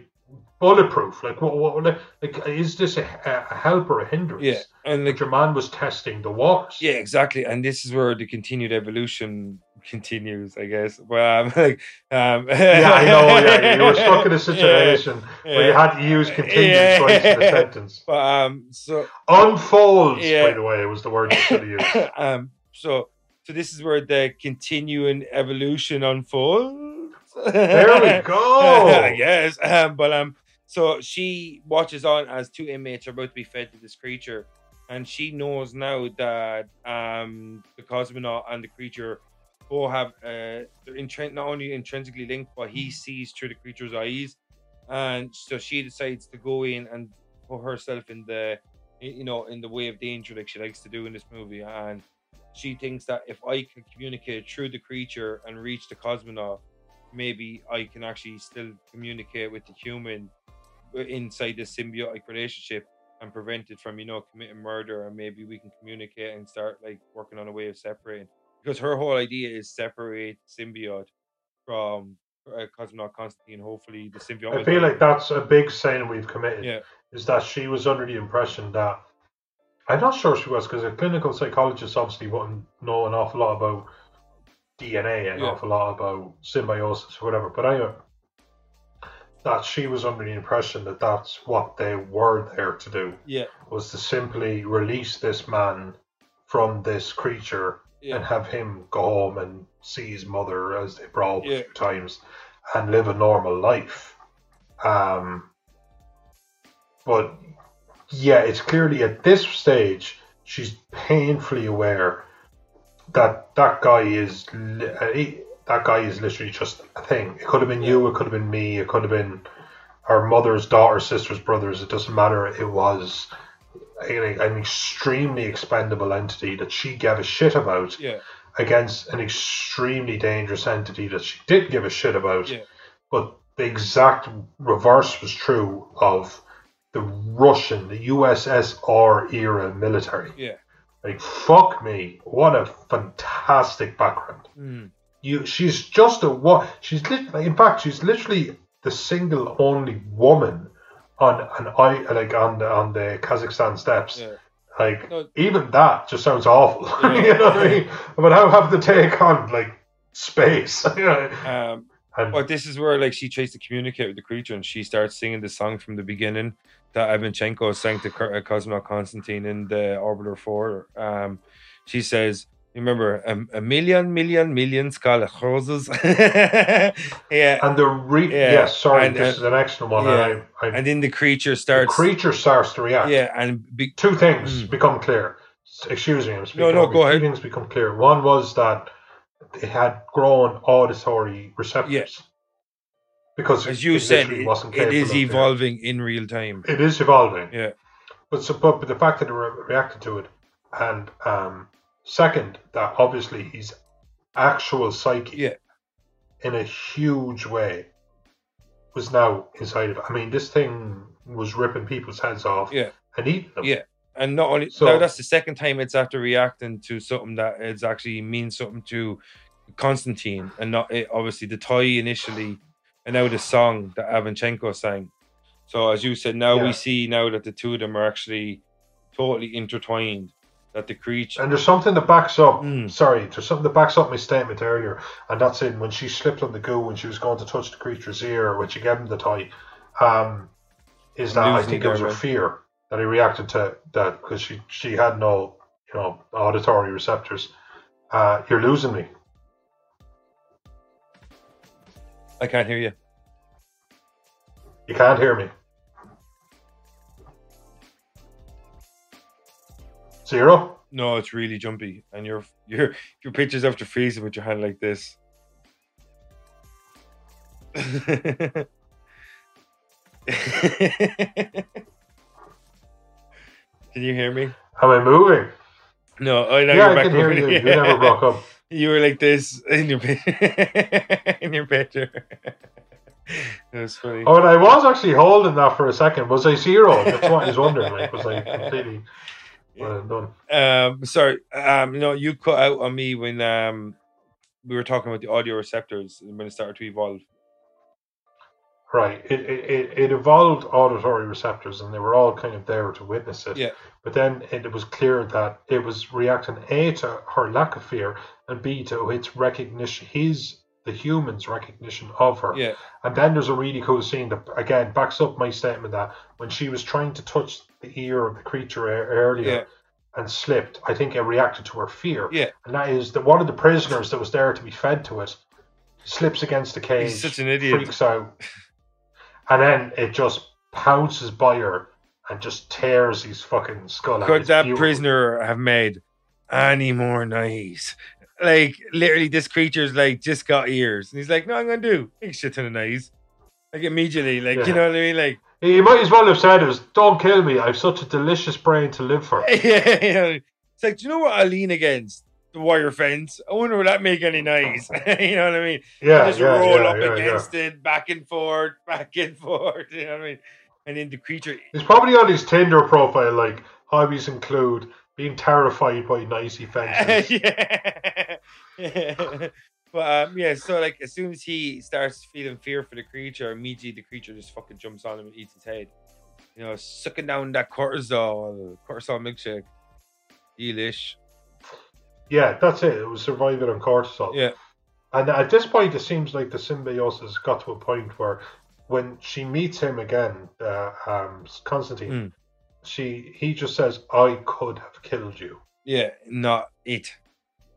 bulletproof. Like what? what like, is this a, a help or a hindrance? yeah and like your man was testing the waters. Yeah, exactly. And this is where the continued evolution continues, I guess. Well, um, like, um, Yeah, I know. Yeah, you were stuck in a situation where you had to use contingent Yeah. in a sentence. But, um, so, Unfolds, Yeah. by the way, it was the word you should have used. um, so, so this is where the continuing evolution unfolds. There we go. yes. Um, but um, so she watches on as two inmates are about to be fed to this creature, and she knows now that um the cosmonaut and the creature both have uh they're intrin- not only intrinsically linked, but he sees through the creature's eyes, and so she decides to go in and put herself in the you know in the way of danger like she likes to do in this movie, and she thinks that if I can communicate through the creature and reach the cosmonaut maybe I can actually still communicate with the human inside this symbiotic relationship and prevent it from, you know, committing murder. And maybe we can communicate and start like working on a way of separating. Because her whole idea is separate symbiote from uh, Cosmonaut Constantine. Hopefully, the symbiote. I feel like that's a big sin we've committed. Yeah. Is that she was under the impression that I'm not sure she was because a clinical psychologist obviously wouldn't know an awful lot about DNA, an Yeah. awful lot about symbiosis or whatever. But I that she was under the impression that that's what they were there to do Yeah, was to simply release this man from this creature Yeah. and have him go home and see his mother as they brawl up Yeah. a few times and live a normal life. Um, but yeah, it's clearly at this stage she's painfully aware that that guy is uh, he- that guy is literally just a thing. It could have been you, it could have been me, it could have been our mother's daughter, sisters, brothers. It doesn't matter. It was an extremely expendable entity that she gave a shit about Yeah. against an extremely dangerous entity that she did give a shit about. Yeah. But the exact reverse was true of the Russian, the USSR era military. Yeah. Like fuck me, what a fantastic background. Mm. You, she's just a what? She's lit, in fact, she's literally the single only woman on an I like on the on the Kazakhstan steppes. Yeah. Like No. even that just sounds awful. Yeah. you know what I mean? But how have to take on like space? Um, and but this is where like she tries to communicate with the creature, and she starts singing the song from the beginning that Ivanchenko sang to uh, Cosmonaut Constantine in the Orbiter Four. Um, she says. Remember, a, a million, million, million scarlet roses. yeah, and the re- Yeah, yes, sorry, and- this and- is an excellent one. yeah, and I, I, and then the creature starts the creature starts to react. yeah, and be, two things Mm. become clear. Excuse me, I'm speaking. No, no, go ahead. Two things become clear. One was that it had grown auditory receptors. Yeah. Because as you it said, it, it is evolving in real time. It is evolving. Yeah, But, so, but, but the fact that it re- reacted to it, and um, second, that obviously his actual psyche, Yeah. in a huge way, was now inside of. I mean, this thing was ripping people's heads off Yeah. and eating them. Yeah. and not only So- now that's the second time it's after reacting to something that is actually means something to Constantine, and not it, obviously the toy initially, and now the song that Avanchenko sang. So as you said, now Yeah. we see now that the two of them are actually totally intertwined. That the creature, And there's something that backs up. Mm. Sorry, there's something that backs up my statement earlier, and that's in when she slipped on the goo when she was going to touch the creature's ear when she gave him the toy. Um, is that I think it was her fear that he reacted to that because she she had no you know auditory receptors. Uh, you're losing me. I can't hear you. You can't hear me. Zero. No, it's really jumpy, and your your your pictures after freezing with your hand like this. can you hear me? Am I moving? No, oh, I know yeah, you're I back can hear you. You never broke up. You were like this in your in your picture. It was funny. Oh, and I was actually holding that for a second. Was I zero? That's what I was wondering. Like, was I completely well done? Um, sorry. Um, no, you cut out on me when um we were talking about the audio receptors and when it started to evolve. Right. It, it, it, it evolved auditory receptors and they were all kind of there to witness it. Yeah. But then it, was clear that it was reacting A to her lack of fear and B to its recognition, his, the human's recognition of her. Yeah, And then there's a really cool scene that, again, backs up my statement that when she was trying to touch the ear of the creature earlier Yeah. and slipped, I think it reacted to her fear. yeah. And that is that one of the prisoners that was there to be fed to it slips against the cage, He's such an idiot. freaks out, and then it just pounces by her and just tears his fucking skull out. Could that beautiful. prisoner have made any more noise? Like literally, this creature's like just got ears, and he's like, "No, I'm gonna do a shit ton of noise." Like immediately, like Yeah. you know what I mean? Like He might as well have said it was, "Don't kill me. I've such a delicious brain to live for." yeah, it's like, do you know what I lean against? The wire fence. I wonder will that make any noise? you know what I mean? Yeah, just yeah, roll yeah, up yeah, against it, back and forth, back and forth. You know what I mean? And then the creature. He's probably on his Tinder profile, like hobbies include being terrified by nicey fences. yeah. But um, yeah, so like as soon as he starts feeling fear for the creature, immediately the creature just fucking jumps on him and eats his head. You know, sucking down that cortisol, cortisol milkshake. Delish. yeah, that's it. It was surviving on cortisol. Yeah. And at this point, it seems like the symbiosis got to a point where, when she meets him again, uh, um, Constantine, Mm. she he just says, "I could have killed you," Yeah, not it.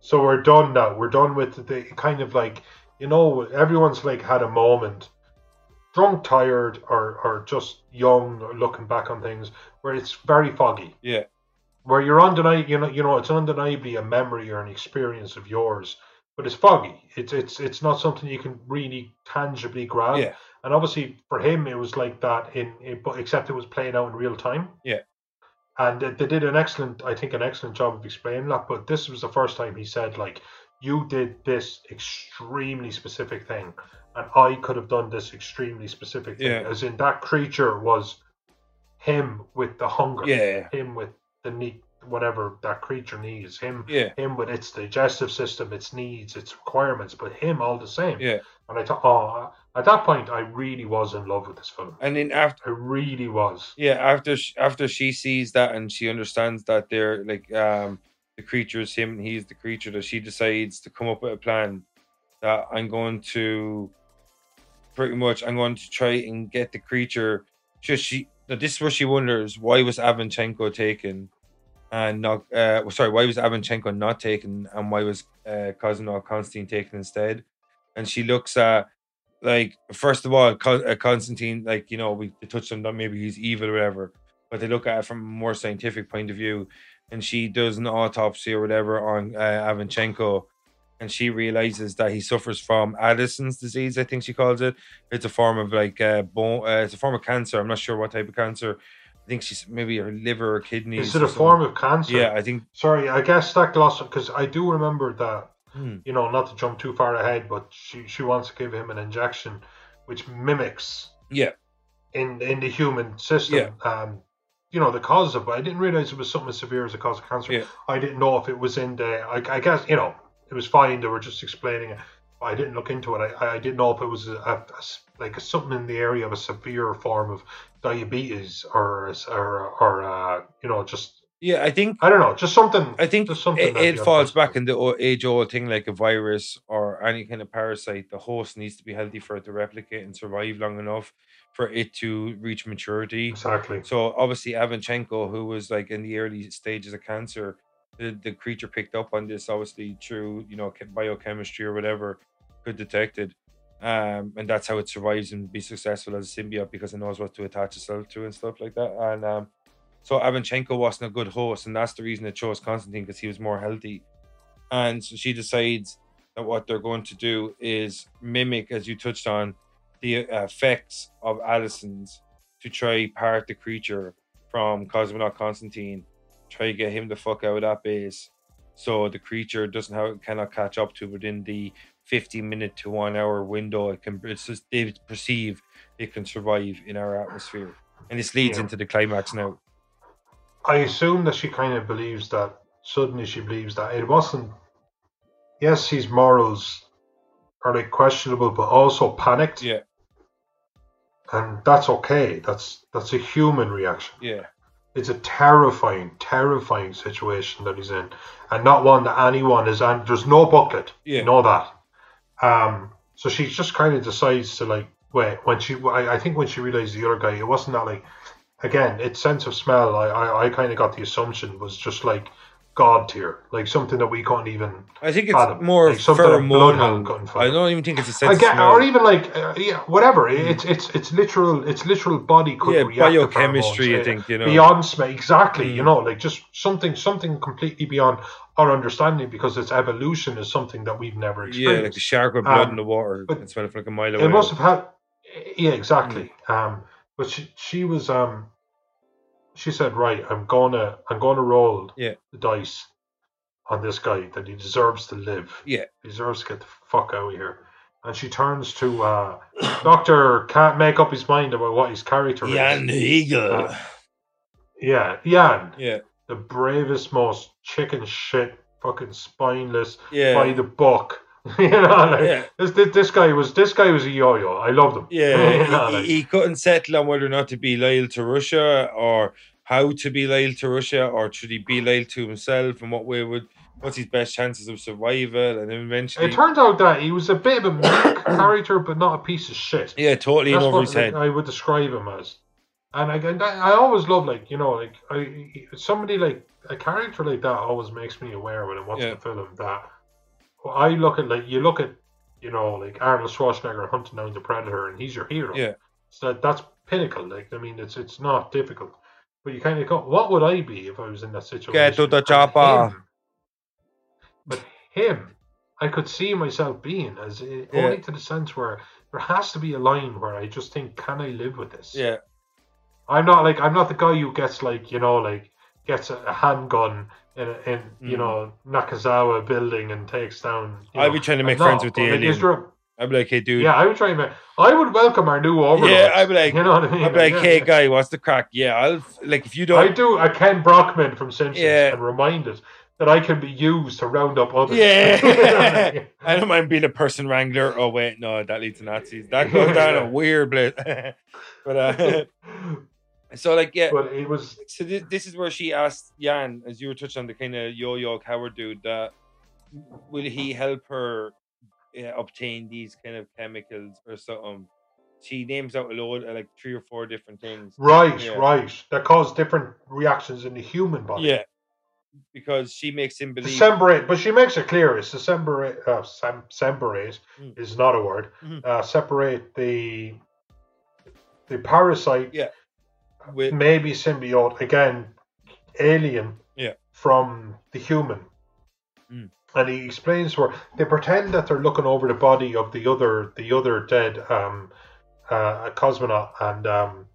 So we're done now. We're done with the kind of like you know everyone's like had a moment, drunk, tired, or or just young, or looking back on things where it's very foggy. Yeah. Where you're undeniable, you know, you know, it's undeniably a memory or an experience of yours, but it's foggy. It's it's it's not something you can really tangibly grab. Yeah. And obviously for him, it was like that in, in but except it was playing out in real time. Yeah. And they, they did an excellent, I think, an excellent job of explaining that. But this was the first time he said like, "You did this extremely specific thing, and I could have done this extremely specific thing." Yeah. As in that creature was him with the hunger, Yeah. him with the need, whatever that creature needs, him, Yeah. him with its digestive system, its needs, its requirements, but him all the same. Yeah. And I thought, oh, at that point, I really was in love with this film. And then after I really was. yeah, after sh- after she sees that and she understands that they're like um the creature is him and he's the creature that she decides to come up with a plan that I'm going to pretty much I'm going to try and get the creature just she now this is where she wonders why was Avanchenko taken and not uh sorry why was Avanchenko not taken and why was uh Kozanov Constantine taken instead and she looks at like first of all uh, Constantine like you know we touched on that maybe he's evil or whatever but they look at it from a more scientific point of view and she does an autopsy or whatever on uh, Avanchenko and she realizes that he suffers from Addison's disease I think she calls it it's a form of like uh, bone uh, it's a form of cancer I'm not sure what type of cancer I think she's maybe her liver or kidneys Is it a form of cancer? yeah I think Sorry, I guess that gloss because I do remember that. Hmm. You know, not to jump too far ahead, but she she wants to give him an injection, which mimics yeah in in the human system. Yeah. Um, you know the cause of. it. I didn't realize it was something as severe as a cause of cancer. Yeah. I didn't know if it was in the. I, I guess you know it was fine. They were just explaining it. I didn't look into it. I, I didn't know if it was a, a- like a, something in the area of a severe form of diabetes or or or uh, you know just yeah I think I don't know just something. I think just something it, it falls back in the age old thing like a virus or any kind of parasite. The host needs to be healthy for it to replicate and survive long enough for it to reach maturity. Exactly. So obviously Avanchenko, who was like in the early stages of cancer, the, the creature picked up on this obviously through you know biochemistry or whatever, could detect it. Um, and that's how it survives and be successful as a symbiote because it knows what to attach itself to and stuff like that. And um, so Avanchenko wasn't a good horse, and that's the reason they chose Constantine because he was more healthy. And so she decides that what they're going to do is mimic, as you touched on, the uh, effects of Addison's to try part the creature from Cosmonaut Constantine, try to get him the fuck out of that base, so the creature doesn't have cannot catch up to within the fifty minute to one hour window. It can it's just they perceive it can survive in our atmosphere, and this leads Yeah. into the climax now. I assume that she kind of believes that. Suddenly, she believes that it wasn't. Yes, his morals are like questionable, but also panicked. Yeah, and that's okay. That's that's a human reaction. yeah, It's a terrifying, terrifying situation that he's in, and not one that anyone is. And there's no booklet. Yeah. You know that. Um. So she just kind of decides to like wait when she. I, I think when she realized the other guy, it wasn't that like. Again, its sense of smell. I I, I kind of got the assumption was just like god tier, like something that we couldn't even. I think it's fathom. more Like something that Bloodhound couldn't pheromonal. I don't even think it's a sense. Smell. or even like uh, yeah, whatever. It's it's it's literal. It's literal body could yeah, react biochemistry. pheromones, I think you know. beyond smell. Exactly. You Mm. know, like just something something completely beyond our understanding because its evolution is something that we've never experienced. yeah, like a shark with blood Um, in the water. but Can smell it like a mile away. it must have had. Yeah, exactly. Mm. Um, but she she was um. She said, "Right, I'm gonna I'm gonna roll Yeah. the dice on this guy that he deserves to live. Yeah. He deserves to get the fuck out of here." And she turns to uh, Doctor. Can't make up his mind about what his character Yan is. Rigel. Uh, Yeah, Yan, yeah, the bravest, most chicken shit, fucking spineless, yeah, by the book. you know, like, yeah. this, this this guy was this guy was a yo-yo. I loved him. Yeah, You know, he, like- he couldn't settle on whether or not to be loyal to Russia or how to be loyal to Russia or should he be loyal to himself and what way would what's his best chances of survival and eventually It turned out that he was a bit of a character, but not a piece of shit. yeah totally That's over what his head I would describe him as. And that, I always love like you know like I somebody like a character like that always makes me aware when I'm watching Yeah. the film that well, I look at like you look at you know like Arnold Schwarzenegger hunting down the predator and he's your hero. Yeah. So that's pinnacle. Like I mean, it's it's not difficult, but you kind of go, what would I be if I was in that situation? Get to the chopper. Ah. But him, I could see myself being as eh, Yeah. only to the sense where there has to be a line where I just think, can I live with this? Yeah. I'm not like I'm not the guy who gets like you know like gets a, a handgun in a, in you Mm. know Nakatomi building and takes down. I'd know, be trying to make friends with the but, like, is alien. a- I'd be like, hey, dude. yeah, I would try and make, I would welcome our new overlord. Yeah, I'd be like- you know what I mean? I'd be like, Yeah, hey, guy, what's the crack? Yeah, I'll like if you don't. I do a Kent Brockman from Simpsons Yeah. and remind it that I can be used to round up others. Yeah. I don't mind being a person wrangler. Oh wait, no, that leads to Nazis. That goes down a weird place. but uh, so like yeah, but it was so this, this is where she asked Yan, as you were touching on the kind of yo-yo coward dude, that will he help her uh, obtain these kind of chemicals or something? She names out a load, uh, like three or four different things. right, Yeah. right. That cause different reactions in the human body. Yeah, because she makes him believe. Semberate, but she makes it clear it's the semberate, uh, sem, semberate Mm. is not a word. Mhm. Uh, separate the the parasite, Yeah. With, maybe symbiote again, alien, Yeah. from the human. Mm. And he explains where they pretend that they're looking over the body of the other the other dead um, uh, cosmonaut, and um,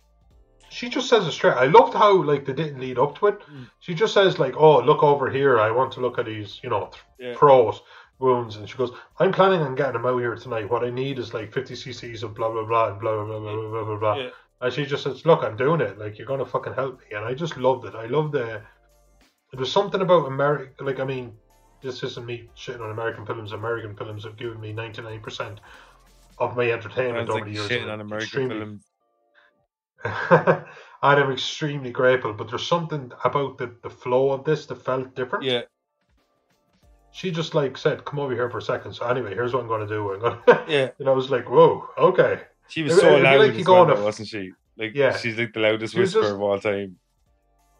she just says it straight. I loved how like they didn't lead up to it. Mm. She just says like, "Oh, look over here. I want to look at these, you know, th- yeah, throat wounds." And she goes, "I'm planning on getting them out here tonight. What I need is like 50 cc's of blah blah blah and blah blah blah blah blah blah blah." blah. yeah, And she just says, "Look, I'm doing it. Like you're gonna fucking help me." And I just loved it. I love the. There's something about America. Like I mean, this isn't me shitting on American films. American films have given me 99 percent of my entertainment over the years. shitting on I'm American extremely- films. and I'm extremely grateful. But there's something about the the flow of this that felt different. Yeah, She just like said, "Come over here for a second. So anyway, here's what I'm gonna do. I'm gonna. yeah. and I was like, "Whoa, okay." She was It'd- so it'd loud, like well, on a though, f- wasn't she? Like, Yeah. she's like the loudest She whisperer just- of all time.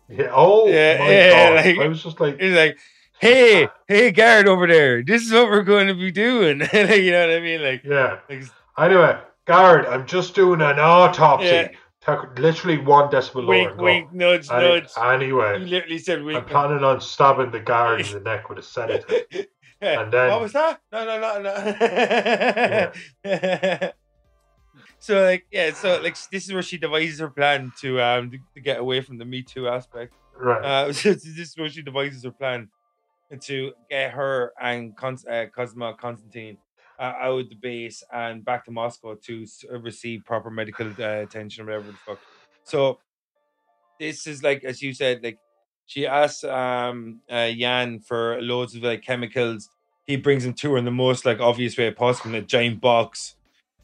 Yeah. Oh Yeah, my yeah, god! like- I was just like, He's like, "Hey, hey, guard over there! This is what we're going to be doing." like, you know what I mean? Like, yeah. like Anyway, guard, I'm just doing an autopsy. Yeah. Took literally one lower wink, go. wink, nudge, Any- nudge. anyway, You literally said I'm planning on stabbing the guard in the neck with a sedative. Yeah. and then- what was that? No, no, no, no. So like, yeah, so like this is where she devises her plan to um to, to get away from the Me Too aspect. Right. Uh, so this is where she devises her plan to get her and Con- uh, Cosma Constantine uh, out of the base and back to Moscow to receive proper medical uh, attention, or whatever the fuck. So this is like, as you said, like she asks um uh, Yan for loads of like chemicals. He brings them to her in the most like obvious way possible in a giant box.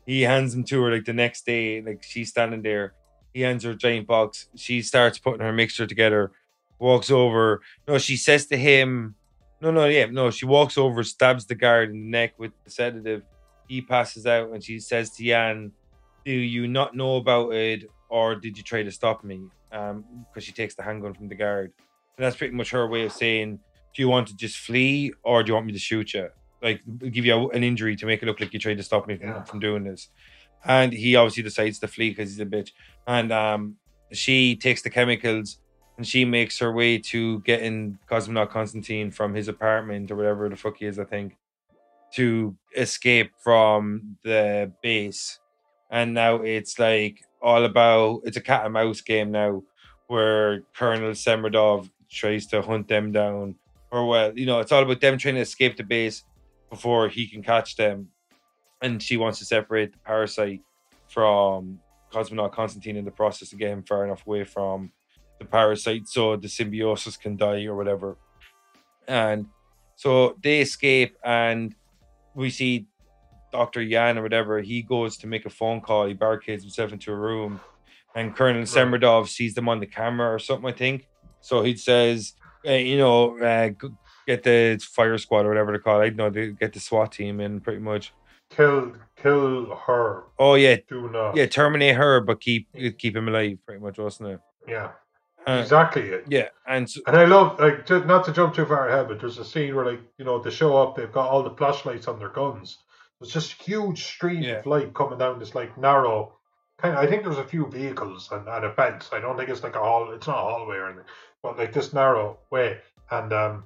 He hands them to her like the next day, like she's standing there. He hands her a giant box. She starts putting her mixture together, walks over. No, she says to him, No, no, yeah, no, she walks over, stabs the guard in the neck with the sedative. He passes out and she says to Yan, Do you not know about it or did you try to stop me? Um, because she takes the handgun from the guard. And that's pretty much her way of saying, Do you want to just flee or do you want me to shoot you? Like give you an injury to make it look like you tried to stop me from, Yeah. from doing this. And he obviously decides to flee because he's a bitch. And um, she takes the chemicals and she makes her way to getting Cosmonaut Constantine from his apartment or whatever the fuck he is, I think, to escape from the base. And now it's like all about it's a cat and mouse game now where Colonel Semiradov tries to hunt them down. Or well, you know, it's all about them trying to escape the base before he can catch them. And she wants to separate the parasite from Cosmonaut Constantine in the process to get him far enough away from the parasite so the symbiosis can die or whatever. And so they escape and we see Dr. Yan or whatever, he goes to make a phone call, he barricades himself into a room, and Colonel Semiradov sees them on the camera or something, I think. So he says, uh, you know, uh, get the fire squad or whatever they call it. I know, they get the SWAT team in pretty much. kill kill her. Oh yeah, Do not. yeah, terminate her, but keep keep him alive, pretty much, wasn't it? Yeah. Uh, Exactly it. Yeah, and so, And I love like just not to jump too far ahead, but there's a scene where like you know they show up, they've got all the flashlights on their guns. There's just huge stream Yeah. of light coming down this like narrow kind of. I think there's a few vehicles and, and a fence. I don't think it's like a hall. It's not a hallway or anything, but like this narrow way. And um,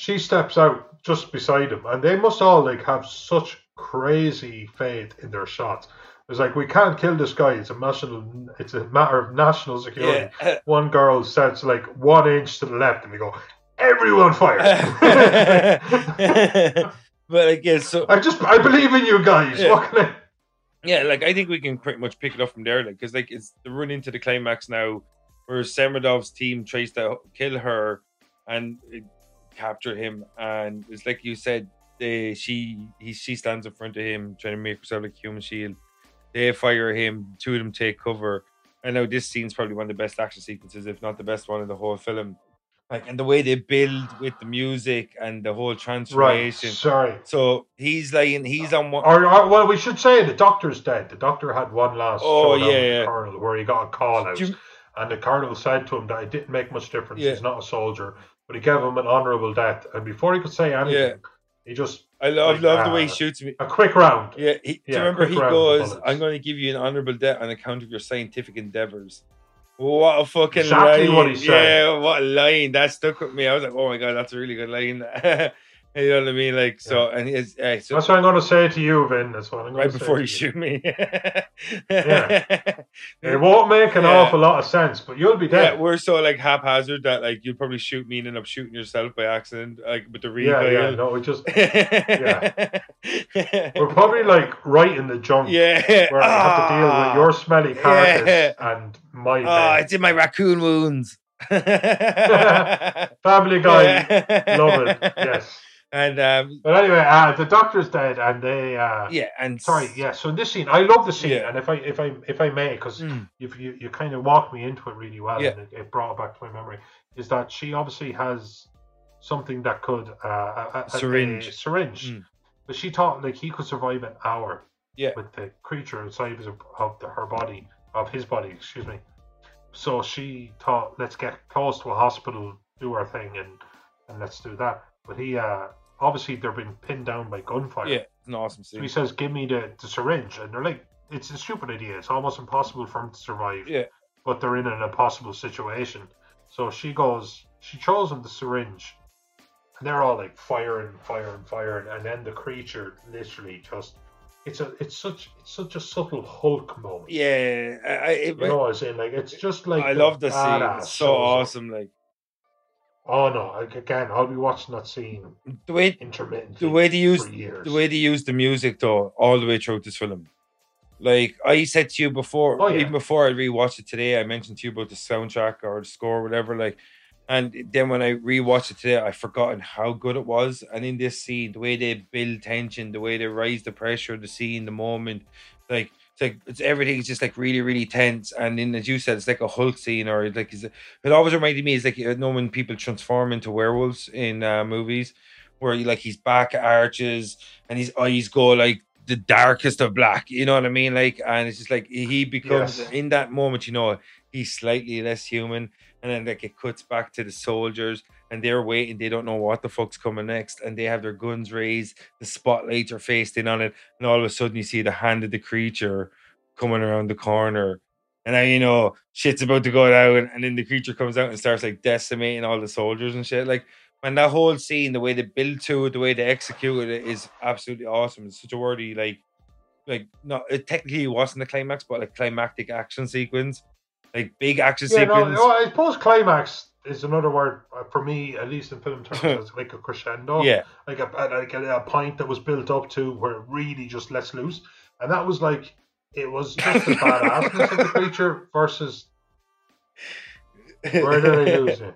she steps out just beside him, and they must all like have such crazy faith in their shots. It's like we can't kill this guy. It's a national. It's a matter of national security yeah. one girl says like one inch to the left, and we go, everyone fire. but I guess so. I just, I believe in you guys. Yeah. What can I? Yeah, like I think we can pretty much pick it up from there, like because like it's the run into the climax now, where Semiradov's team tries to kill her and capture him, and it's like you said, they she he she stands in front of him trying to make herself like a human shield. They fire him, two of them take cover. I know this scene's probably one of the best action sequences, if not the best one in the whole film. Like and the way they build with the music and the whole transformation. Right. Sorry. So he's lying, he's on one. Or, or, well, we should say the doctor's dead. The doctor had one last Oh, yeah, yeah. colonel where he got a call out, you- and the colonel said to him that it didn't make much difference. Yeah. He's not a soldier, but he gave him an honourable death. And before he could say anything, Yeah. he just I love, like, love the way he uh, shoots me. a quick round. Yeah, he, do you remember he goes. I'm going to give you an honorable death on account of your scientific endeavors. What a fucking Exactly line. what. Yeah, what a line. That stuck with me. I was like, oh my God, that's a really good line. you know what I mean? Like, so, and he's, uh, so That's what I'm going to say to you, Vin. That's what I'm going right to before say you to you. shoot me. Yeah. It won't make an Yeah. awful lot of sense, but you'll be Yeah, dead. we're so like haphazard that like you'll probably shoot me and end up shooting yourself by accident, like with the Yeah, recoil. yeah, yeah, no, we just yeah. we're probably like right in the junk yeah. where I have to deal with Ah. your smelly carcass Yeah. and my Oh, bed. it's in my raccoon wounds. Family Guy, love it. Yes, And um, but anyway, uh, the doctor's dead, and they. Uh, yeah, and Sorry, yeah. So in this scene, I love the scene, Yeah. and if I if I if I may, because Mm. you you you kind of walked me into it really well, Yeah. and it, it brought it back to my memory. Is that she obviously has something that could uh, a, a, a- Syringe. a syringe, Mm. but she thought like he could survive an hour. Yeah. With the creature inside of, of the, her body, of his body, excuse me. So she thought, let's get close to a hospital, do our thing, and and let's do that. But he, uh, obviously, they're being pinned down by gunfire. yeah, it's an awesome So scene. he says, "Give me the, the syringe," and they're like, "It's a stupid idea. It's almost impossible for him to survive." Yeah. But they're in an impossible situation. So she goes, she shows him the syringe, and they're all like firing, firing, firing, and then the creature literally just. It's a, it's such, it's such a subtle Hulk moment. Yeah, I, it, You know what I'm saying? Like it's just like I love the scene. It's so awesome. Like Oh no! Again, I'll be watching that scene the way intermittently. the way they use the way they use the music though all the way throughout this film. Like I said to you before, Oh, yeah. even before I rewatched it today, I mentioned to you about the soundtrack or the score, or whatever. Like, and then when I rewatched it today, I forgotten how good it was. And in this scene, the way they build tension, the way they raise the pressure the scene, the moment, like it's like it's everything's just like really, really tense. And then, as you said, it's like a Hulk scene, or like it always reminded me is like you know when people transform into werewolves in uh, movies, where you like his back arches and his eyes go like the darkest of black. You know what I mean? Like, and it's just like he becomes Yes. in that moment. You know, he's slightly less human, and then like it cuts back to the soldiers, and they're waiting. They don't know what the fuck's coming next, and they have their guns raised. The spotlights are faced in on it, and all of a sudden you see the hand of the creature coming around the corner. And now you know shit's about to go down, and then the creature comes out and starts like decimating all the soldiers and shit. Like, and that whole scene, the way they build to it, the way they execute it, is absolutely awesome. It's such a wordy, like, like not it technically wasn't a climax, but like climactic action sequence, like big action Yeah, sequence. no, I suppose climax is another word uh, for me, at least in film terms, it's like a crescendo. yeah, Like a, like a, a point that was built up to where it really just lets loose. And that was like, it was just the badassness of the creature versus where did I lose it?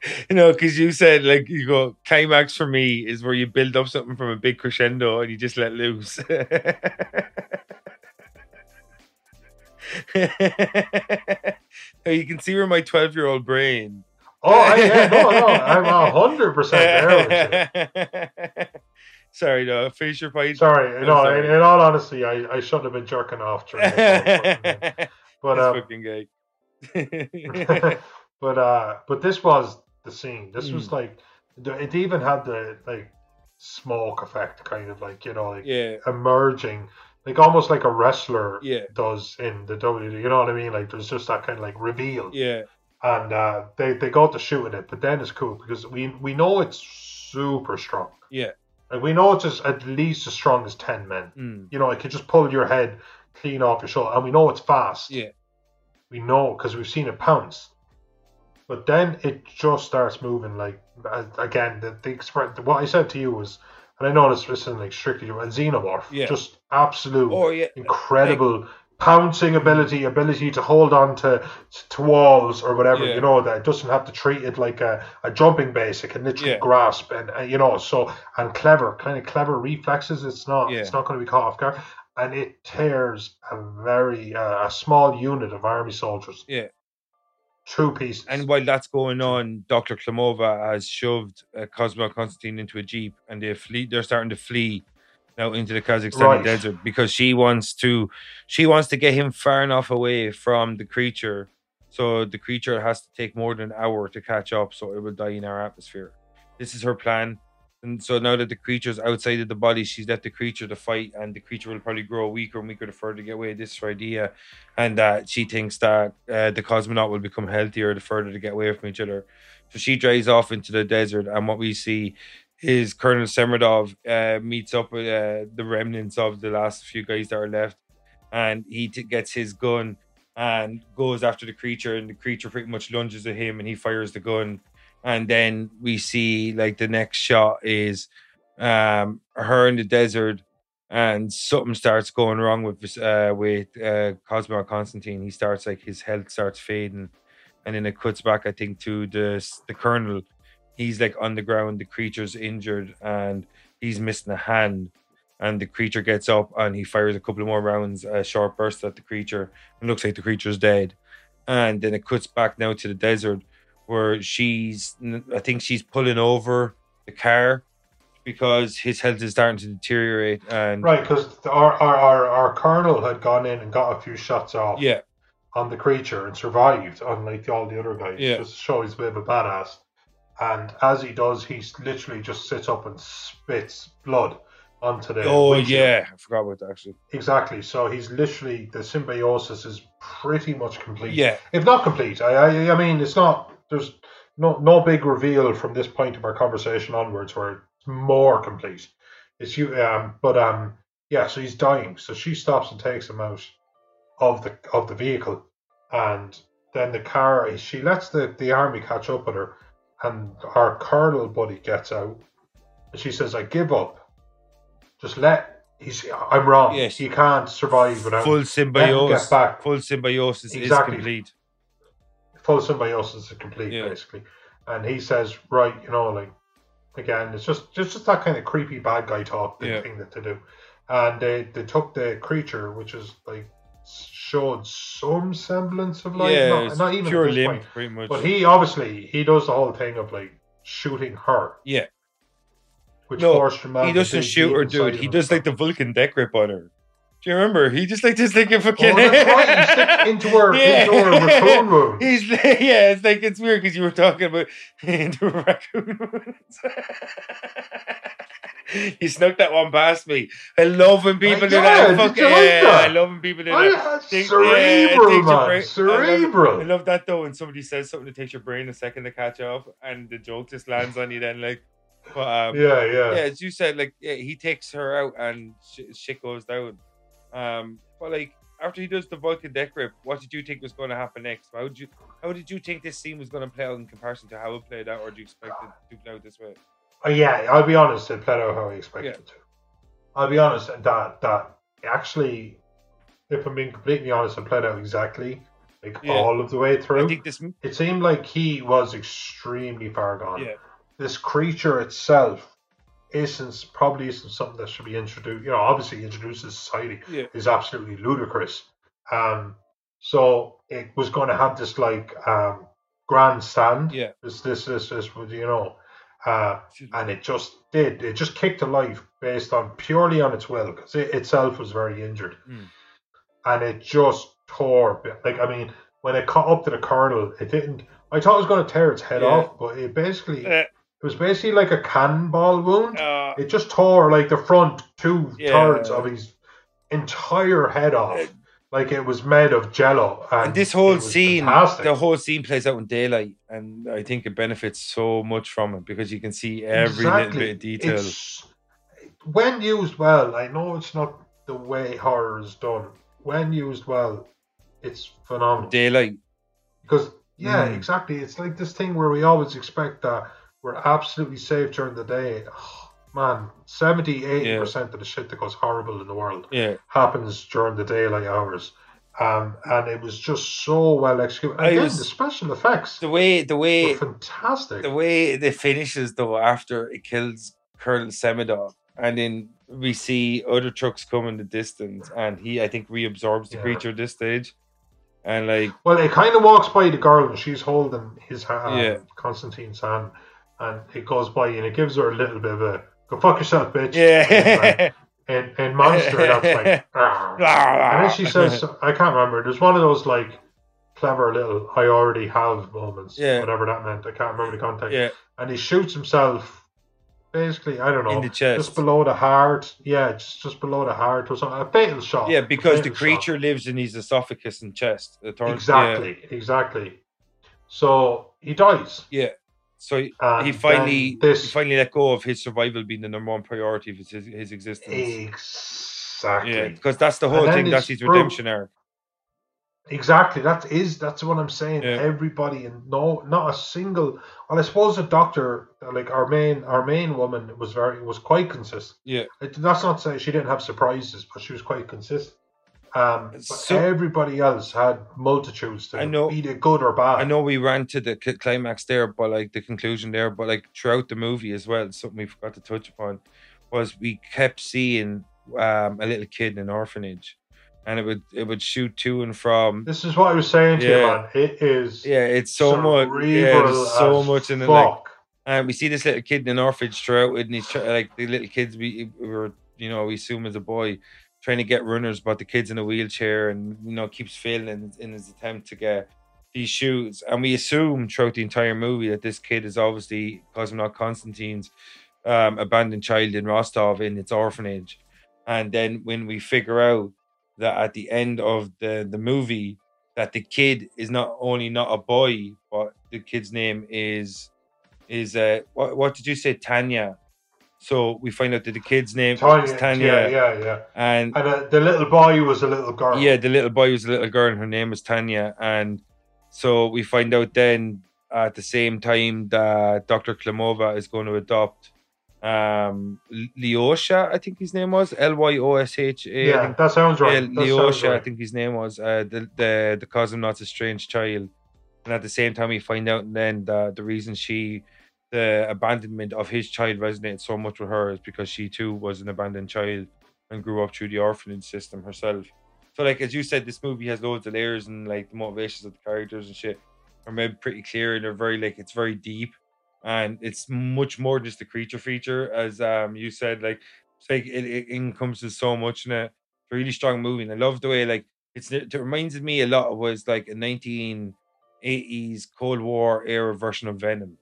you know, because you said like you go climax for me is where you build up something from a big crescendo and you just let loose. Now you can see where my twelve-year-old brain. Oh, I, yeah, no, no, I'm a hundred percent there with you. Sorry, no. Finish your point. Sorry, no. sorry. In, in all honesty, I, I shouldn't have been jerking off during this. but this um, fucking guy. but uh, but this was the scene. This was Mm. like it even had the like smoke effect, kind of like you know, like yeah, emerging, like almost like a wrestler yeah, does in the WWE. You know what I mean? Like there's just that kind of like reveal, yeah, and uh, they they got to shooting it, but then it's cool because we we know it's super strong. yeah. Like we know it's just at least as strong as ten men. Mm. You know, it could just pull your head clean off your shoulder, and we know it's fast. Yeah. we know because we've seen it pounce. But then it just starts moving. Like again, the, the express. What I said to you was, and I know this isn't like strictly a xenomorph. Yeah. just absolute Oh yeah, incredible pouncing ability, ability to hold on to to walls or whatever. Yeah. You know that it doesn't have to treat it like a, a jumping base. It can literally Yeah. grasp and uh, you know so and clever, kind of clever reflexes. It's not Yeah. it's not going to be caught off guard, and it tears a very uh, a small unit of army soldiers. Yeah. two pieces. And while that's going on, Doctor Klimova has shoved uh, Cosmo Constantine into a jeep, and they flee. They're starting to flee now into the Kazakhstani Right. desert because she wants to. She wants to get him far enough away from the creature, so the creature has to take more than an hour to catch up, so it will die in our atmosphere. This is her plan. And so now that the creature's outside of the body, she's left the creature to fight, and the creature will probably grow weaker and weaker the further to get away. This is her idea and that she thinks that uh, the cosmonaut will become healthier the further to get away from each other. So she drives off into the desert, and what we see is Colonel Semiradov uh, meets up with uh, the remnants of the last few guys that are left, and he t- gets his gun and goes after the creature, and the creature pretty much lunges at him, and he fires the gun, and then we see like the next shot is um, her in the desert and something starts going wrong with uh with uh Cosmo Constantine. He starts like his health starts fading, and then it cuts back, I think, to the the colonel. He's like on the ground, the creature's injured, and he's missing a hand. And the creature gets up and he fires a couple of more rounds, a short burst at the creature, and looks like the creature's dead. And then it cuts back now to the desert where she's, I think she's pulling over the car because his health is starting to deteriorate. And right, because our, our our our colonel had gone in and got a few shots off. yeah, on the creature and survived, unlike all the other guys. Yeah. Just show he's a bit of a badass. And as he does, he literally just sits up and spits blood onto the. oh windshield. yeah, I forgot about that actually. Exactly. So he's literally the symbiosis is pretty much complete. Yeah, If not complete, I, I I mean it's not. There's no no big reveal from this point of our conversation onwards where it's more complete. It's you um but um yeah. So he's dying. So she stops and takes him out of the of the vehicle, and then the car. She lets the the army catch up with her, and our colonel buddy gets out, and she says, "I give up. Just let." He's. I'm wrong. Yes. He can't survive without full symbiosis. get back. Full symbiosis Exactly. is complete. full symbiosis is complete Yeah. basically and he says right you know like again it's just just, just that kind of creepy bad guy talk Yeah. thing that they do and they they took the creature which is like showed some semblance of life yeah, not, not even pure limp, point. pretty much. but he obviously he does the whole thing of like shooting her yeah, which No, he doesn't shoot her, dude. He does like the Vulcan death grip on her. Do you remember? He just like this like a fucking. oh, right into her into her raccoon wound He's yeah, it's like it's weird because you were talking about into a raccoon. you snuck that one past me. I love when people do that. did Fuck yeah, that? I love when people do I- that. Think- yeah, cerebral takes man brain- I cerebral love, I love that though when somebody says something that takes your brain a second to catch up, and the joke just lands on you. Then like, but um, yeah yeah yeah, as you said, like yeah, he takes her out and sh- shit goes down. Um, but like after he does the Vulcan death grip, what did you think was going to happen next? How did you how did you think this scene was going to play out in comparison to how it played out, or do you expect it to play out this way? Uh, yeah, I'll be honest. It played out how I expected Yeah. it to. I'll be honest that that actually, if I'm being completely honest, it played out exactly like Yeah. all of the way through. this, It seemed like he was extremely far gone. yeah, This creature itself isn't probably isn't something that should be introduced. You know, obviously introduced to society yeah, is absolutely ludicrous. Um, so it was going to have this like um, grandstand. yeah, This, this, this, this, you know? Uh, and it just did. It just kicked to life based on purely on its will because it itself was very injured, Mm. and it just tore. Like I mean, when it caught up to the colonel, it didn't. I thought it was going to tear its head Yeah. off, but it basically Uh, it was basically like a cannonball wound. uh, It just tore like the front two Yeah. thirds of his entire head off, Uh, like it was made of jello. And, and this whole scene, fantastic. the whole scene plays out in daylight, and I think it benefits so much from it because you can see every little bit of detail. It's, when used well, I know it's not the way horror is done. When used well, it's phenomenal. Daylight, Because yeah, Mm. exactly. It's like this thing where we always expect that we're absolutely safe during the day. Man, 70, 80 percent of the shit that goes horrible in the world yeah. happens during the daylight hours. Um, and it was just so well executed. I Again, was- the special effects The way, the way, fantastic. the way it finishes though after it kills Colonel Semidov, and then we see other trucks come in the distance, and he I think reabsorbs the Yeah. creature at this stage, and like Well, it kind of walks by the girl and she's holding his hand, Yeah. Constantine's hand, and it goes by and it gives her a little bit of a "go fuck yourself, bitch." yeah, And and monster, that's like, "Arr." Ah. and then she says, I can't remember. There's one of those like clever little "I already have" moments, Yeah. whatever that meant. I can't remember the context. yeah, And he shoots himself. Basically, I don't know, in the chest. just below the heart. Yeah, just just below the heart or something. A fatal shot. Yeah, because the fatal shot. creature lives in his esophagus and chest. Exactly, exactly. So he dies. Yeah. So he, And he finally this- he finally let go of his survival being the number one priority of his his existence. Exactly. Yeah, because that's the whole thing. That's his redemption arc. Exactly. That is that's what I'm saying. Yeah. Everybody and no not a single well I suppose the doctor like our main our main woman was very was quite consistent. Yeah. It, that's not to say she didn't have surprises, but she was quite consistent. Um but So- everybody else had multitudes to I know- it good or bad. I know we ran to the climax there, but like the conclusion there, but like throughout the movie as well, something we forgot to touch upon was we kept seeing um, a little kid in an orphanage, and it would it would shoot to and from. This is what I was saying to you, man. It is Yeah, it's so much. Yeah, so much in the Like, and we see this little kid in an orphanage throughout it, and he's try- like the little kids we, we were, you know, we assume as a boy trying to get runners, but the kid's in a wheelchair and you know keeps failing in, his attempt to get these shoes. And we assume throughout the entire movie that this kid is obviously Cosmonaut Constantine's um, abandoned child in Rostov in its orphanage. And then when we figure out that at the end of the the movie that the kid is not only not a boy, but the kid's name is is uh what what did you say Tanya? So we find out that the kid's name Tanya, is Tanya, yeah, yeah, yeah. and And uh, the little boy was a little girl. yeah, the little boy was a little girl, and her name was Tanya. And so we find out then at the same time that Dr. Klimova is going to adopt um Lyosha, I think his name was L Y O S H A. Yeah, that sounds right. That sounds Lyosha, I think his name was uh, the the the cosmonaut's a strange child, and at the same time we find out then that the reason she the abandonment of his child resonated so much with her is because she too was an abandoned child and grew up through the orphanage system herself. So like as you said, this movie has loads of layers and like the motivations of the characters and shit are made pretty clear and they're very like it's very deep and it's much more just a creature feature as um you said like it's like it, it encompasses so much in it. It's a really strong movie and I love the way like it's it reminds me a lot of was like a 1980s Cold War era version of Venom.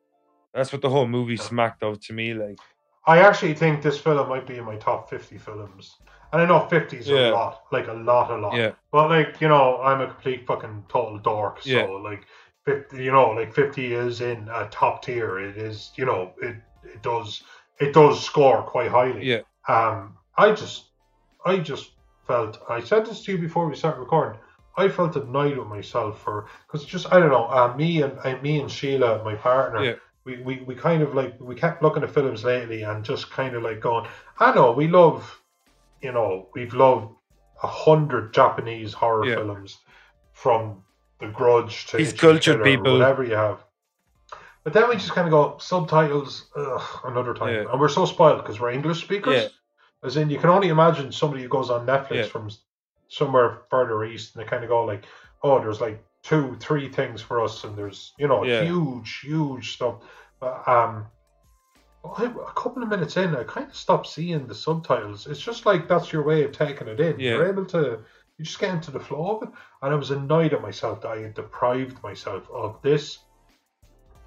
That's what the whole movie smacked of to me like I actually think this film might be in my top 50 films. And I know 50 is Yeah. a lot, like a lot, a lot. yeah But like, you know, I'm a complete fucking total dork. So Yeah. like 50, you know, like 50 is in a top tier. It is, you know, it it does it does score quite highly. yeah Um I just I just felt I said this to you before we started recording. I felt annoyed with myself for because just I don't know, uh, me and uh, me and Sheila, my partner, Yeah. We, we, we kind of like we kept looking at films lately and just kind of like going, I know we love, you know, we've loved a hundred Japanese horror Yeah. films from The Grudge to These cultured people. whatever you have. But then we just kind of go subtitles ugh, another time, Yeah. and we're so spoiled because we're English speakers. Yeah. As in, you can only imagine somebody who goes on Netflix from somewhere further east, and they kind of go like, "Oh, there's like two, three things for us, and there's you know Yeah. huge, huge stuff." But, um, I, a couple of minutes in, I kind of stopped seeing the subtitles. It's just like that's your way of taking it in. Yeah. You're able to, you just get into the flow of it. And I was annoyed at myself that I had deprived myself of this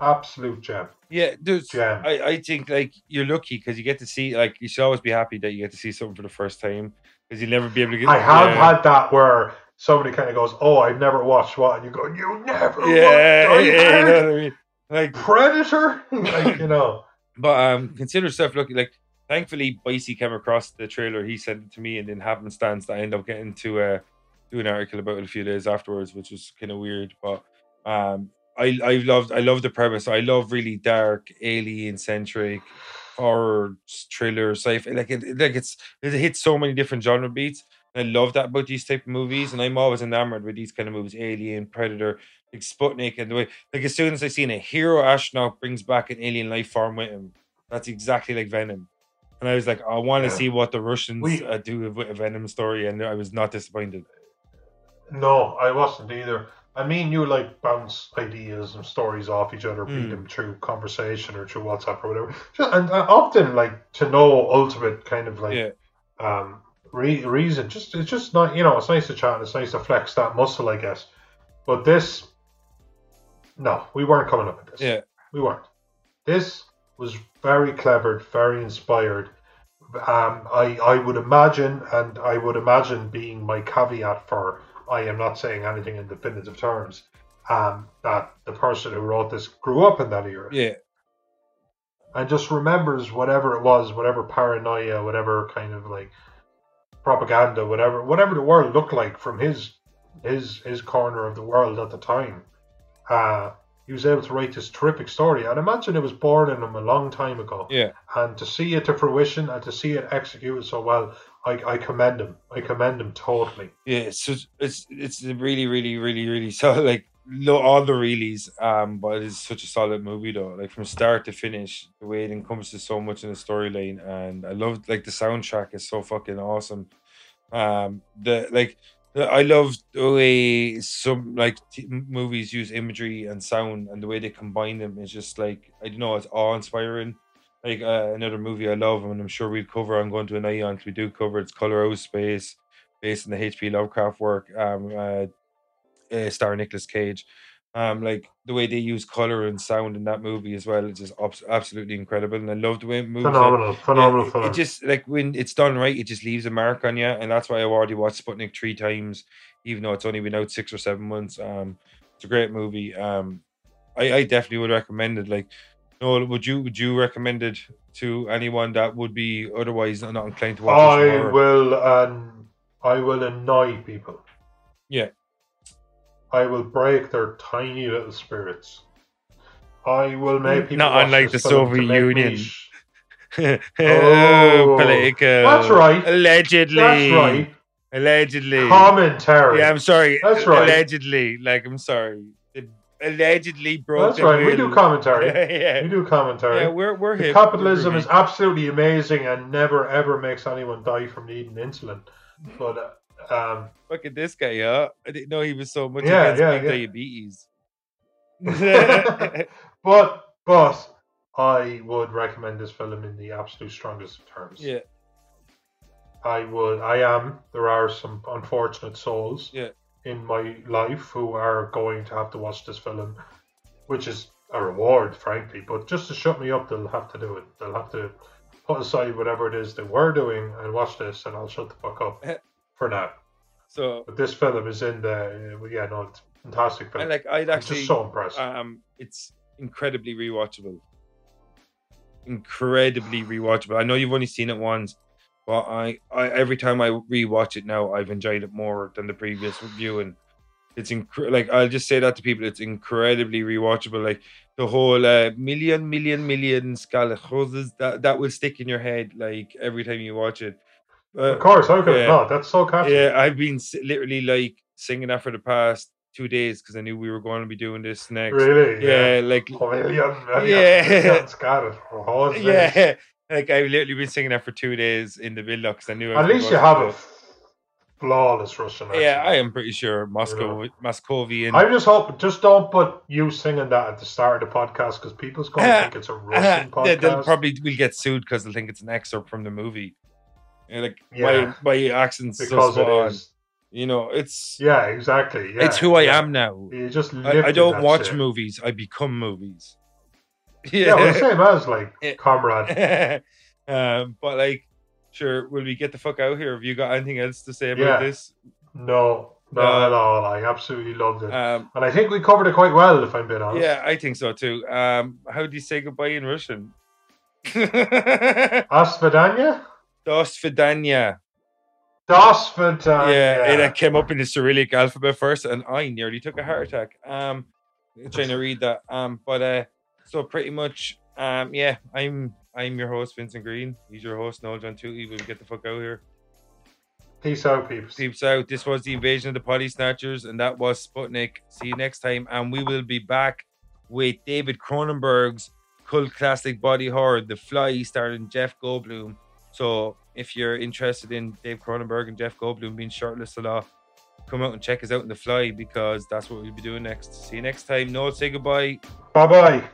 absolute gem. Yeah, there's. Gem. I, I think like you're lucky because you get to see like you should always be happy that you get to see something for the first time because you'll never be able to get. I have yeah. had that where somebody kind of goes, "Oh, I've never watched what," and you go, "You never Yeah, watched yeah, Die you know what I mean. Like, Predator?" like you know. but um, consider stuff looking like. Thankfully, Bicey came across the trailer. He sent it to me, and then happenstance that I ended up getting to uh, do an article about it a few days afterwards, which was kind of weird. But um, I I loved I love the premise. I love really dark, alien centric horror thriller sci-fi. Like it, like it's it hits so many different genre beats. I love that about these type of movies, and I'm always enamored with these kind of movies: Alien, Predator, like Sputnik, and the way. Like as soon as I seen a hero astronaut brings back an alien life form with him, that's exactly like Venom. And I was like, I want to Yeah. see what the Russians We- uh, do with a Venom story, and I was not disappointed. No, I wasn't either. I mean, you like bounce ideas and stories off each other, beat Mm. them through conversation or through WhatsApp or whatever. And uh, often, like to know ultimate kind of like Yeah. um re- reason. Just it's just not you know it's nice to chat. and It's nice to flex that muscle, I guess. But this, no, we weren't coming up with this. Yeah. we weren't. This was very clever, very inspired. Um, I I would imagine, and I would imagine being my caveat for I am not saying anything in definitive terms. Um, that the person who wrote this grew up in that era Yeah, and just remembers whatever it was, whatever paranoia, whatever kind of like propaganda, whatever whatever the world looked like from his his his corner of the world at the time. Uh, he was able to write this terrific story, and imagine it was born in him a long time ago. yeah. And to see it to fruition and to see it executed so well, I, I commend him. I commend him totally. Yeah, it's just, it's it's really, really, really, really solid. Like lo- all the reallys, um, but it's such a solid movie though. Like from start to finish, the way it encompasses so much in the storyline, and I love like the soundtrack is so fucking awesome. Um, the like. I love the way some like t- movies use imagery and sound, and the way they combine them is just like I don't know, it's awe inspiring. Like uh, another movie I love, and I'm sure we'll cover. I'm going to an 'cause we do cover. It's Color Out Space based on the H.P. Lovecraft work, um, uh, uh, star Nicolas Cage. Um, like the way they use color and sound in that movie as well is just abs- absolutely incredible, and I love the way it moves. it. Phenomenal, phenomenal Yeah, it- It just like when it's done right, it just leaves a mark on you, and that's why I've already watched Sputnik three times, even though it's only been out six or seven months. Um, it's a great movie. Um, I, I definitely would recommend it. Like, Noel, would you would you recommend it to anyone that would be otherwise not inclined to watch it? I will um, I will annoy people. Yeah. I will break their tiny little spirits. I will make people Not unlike the Soviet Union. oh, Oh, political. that's right. Allegedly. That's right. Allegedly. Commentary. Yeah, I'm sorry. That's right. Allegedly, like I'm sorry. It allegedly broke. That's right. We do commentary. yeah, We do commentary. yeah, we're we're hip. capitalism We're is absolutely amazing and never ever makes anyone die from needing insulin. But uh, um, Look at this guy, yeah. I didn't know he was so much Yeah, against yeah, yeah. diabetes. but but I would recommend this film in the absolute strongest of terms. yeah, I would. I am. There are some unfortunate souls Yeah. in my life who are going to have to watch this film, which is a reward, frankly. But just to shut me up, they'll have to do it. They'll have to put aside whatever it is they we're doing and watch this, and I'll shut the fuck up for now. so But this film is in the. Yeah, no, it's a fantastic film. I like. I'd I'm actually. just so impressed. um, it's incredibly rewatchable. Incredibly rewatchable. I know you've only seen it once, but I, I every time I rewatch it now, I've enjoyed it more than the previous viewing. It's incre- like I'll just say that to people. It's incredibly rewatchable. Like the whole uh, million, million, million scalachoses that that will stick in your head like every time you watch it. Uh, of course, how could yeah. it not? That's so catchy. yeah, I've been literally like singing that for the past two days because I knew we were going to be doing this next. Really? Yeah, like Oh, Yeah. scattered. Oh, yeah, like I've literally been singing that for two days in the build because I knew. I At least you have it. flawless Russian accent. Yeah, I am pretty sure Moscow, Moscovian. I just hope, just don't put you singing that at the start of the podcast because people's going to think it's a Russian podcast. They'll probably will get sued because they'll think it's an excerpt from the movie. And like Yeah. my my accent's so because spot it on. You know, it's Yeah, exactly. Yeah, it's who I yeah. am now. You just I, I don't watch shit. movies. I become movies. Yeah, well, the same as like Comrade. um, but like, sure, will we get the fuck out here? Have you got anything else to say about Yeah. this? No, not No. at all. I absolutely loved it, Um, and I think we covered it quite well. If I'm being honest. yeah, I think so too. Um, how do you say goodbye in Russian? Asvedanya. Dos vidania. Das Vidanya. Yeah, it uh, came up in the Cyrillic alphabet first, and I nearly took a heart attack. Um, trying to read that. Um, but uh, so pretty much, um, yeah, I'm I'm your host Vincent Green. He's your host Noel John Tootie. We'll get the fuck out here. Peace out, peeps. Peeps out. This was the invasion of the potty snatchers, and that was Sputnik. See you next time, and we will be back with David Cronenberg's cult classic body horror, The Fly, starring Jeff Goldblum. So if you're interested in Dave Cronenberg and Jeff Goldblum being shortlisted off, come out and check us out in The Fly because that's what we'll be doing next. See you next time. Noel, say goodbye. Bye bye.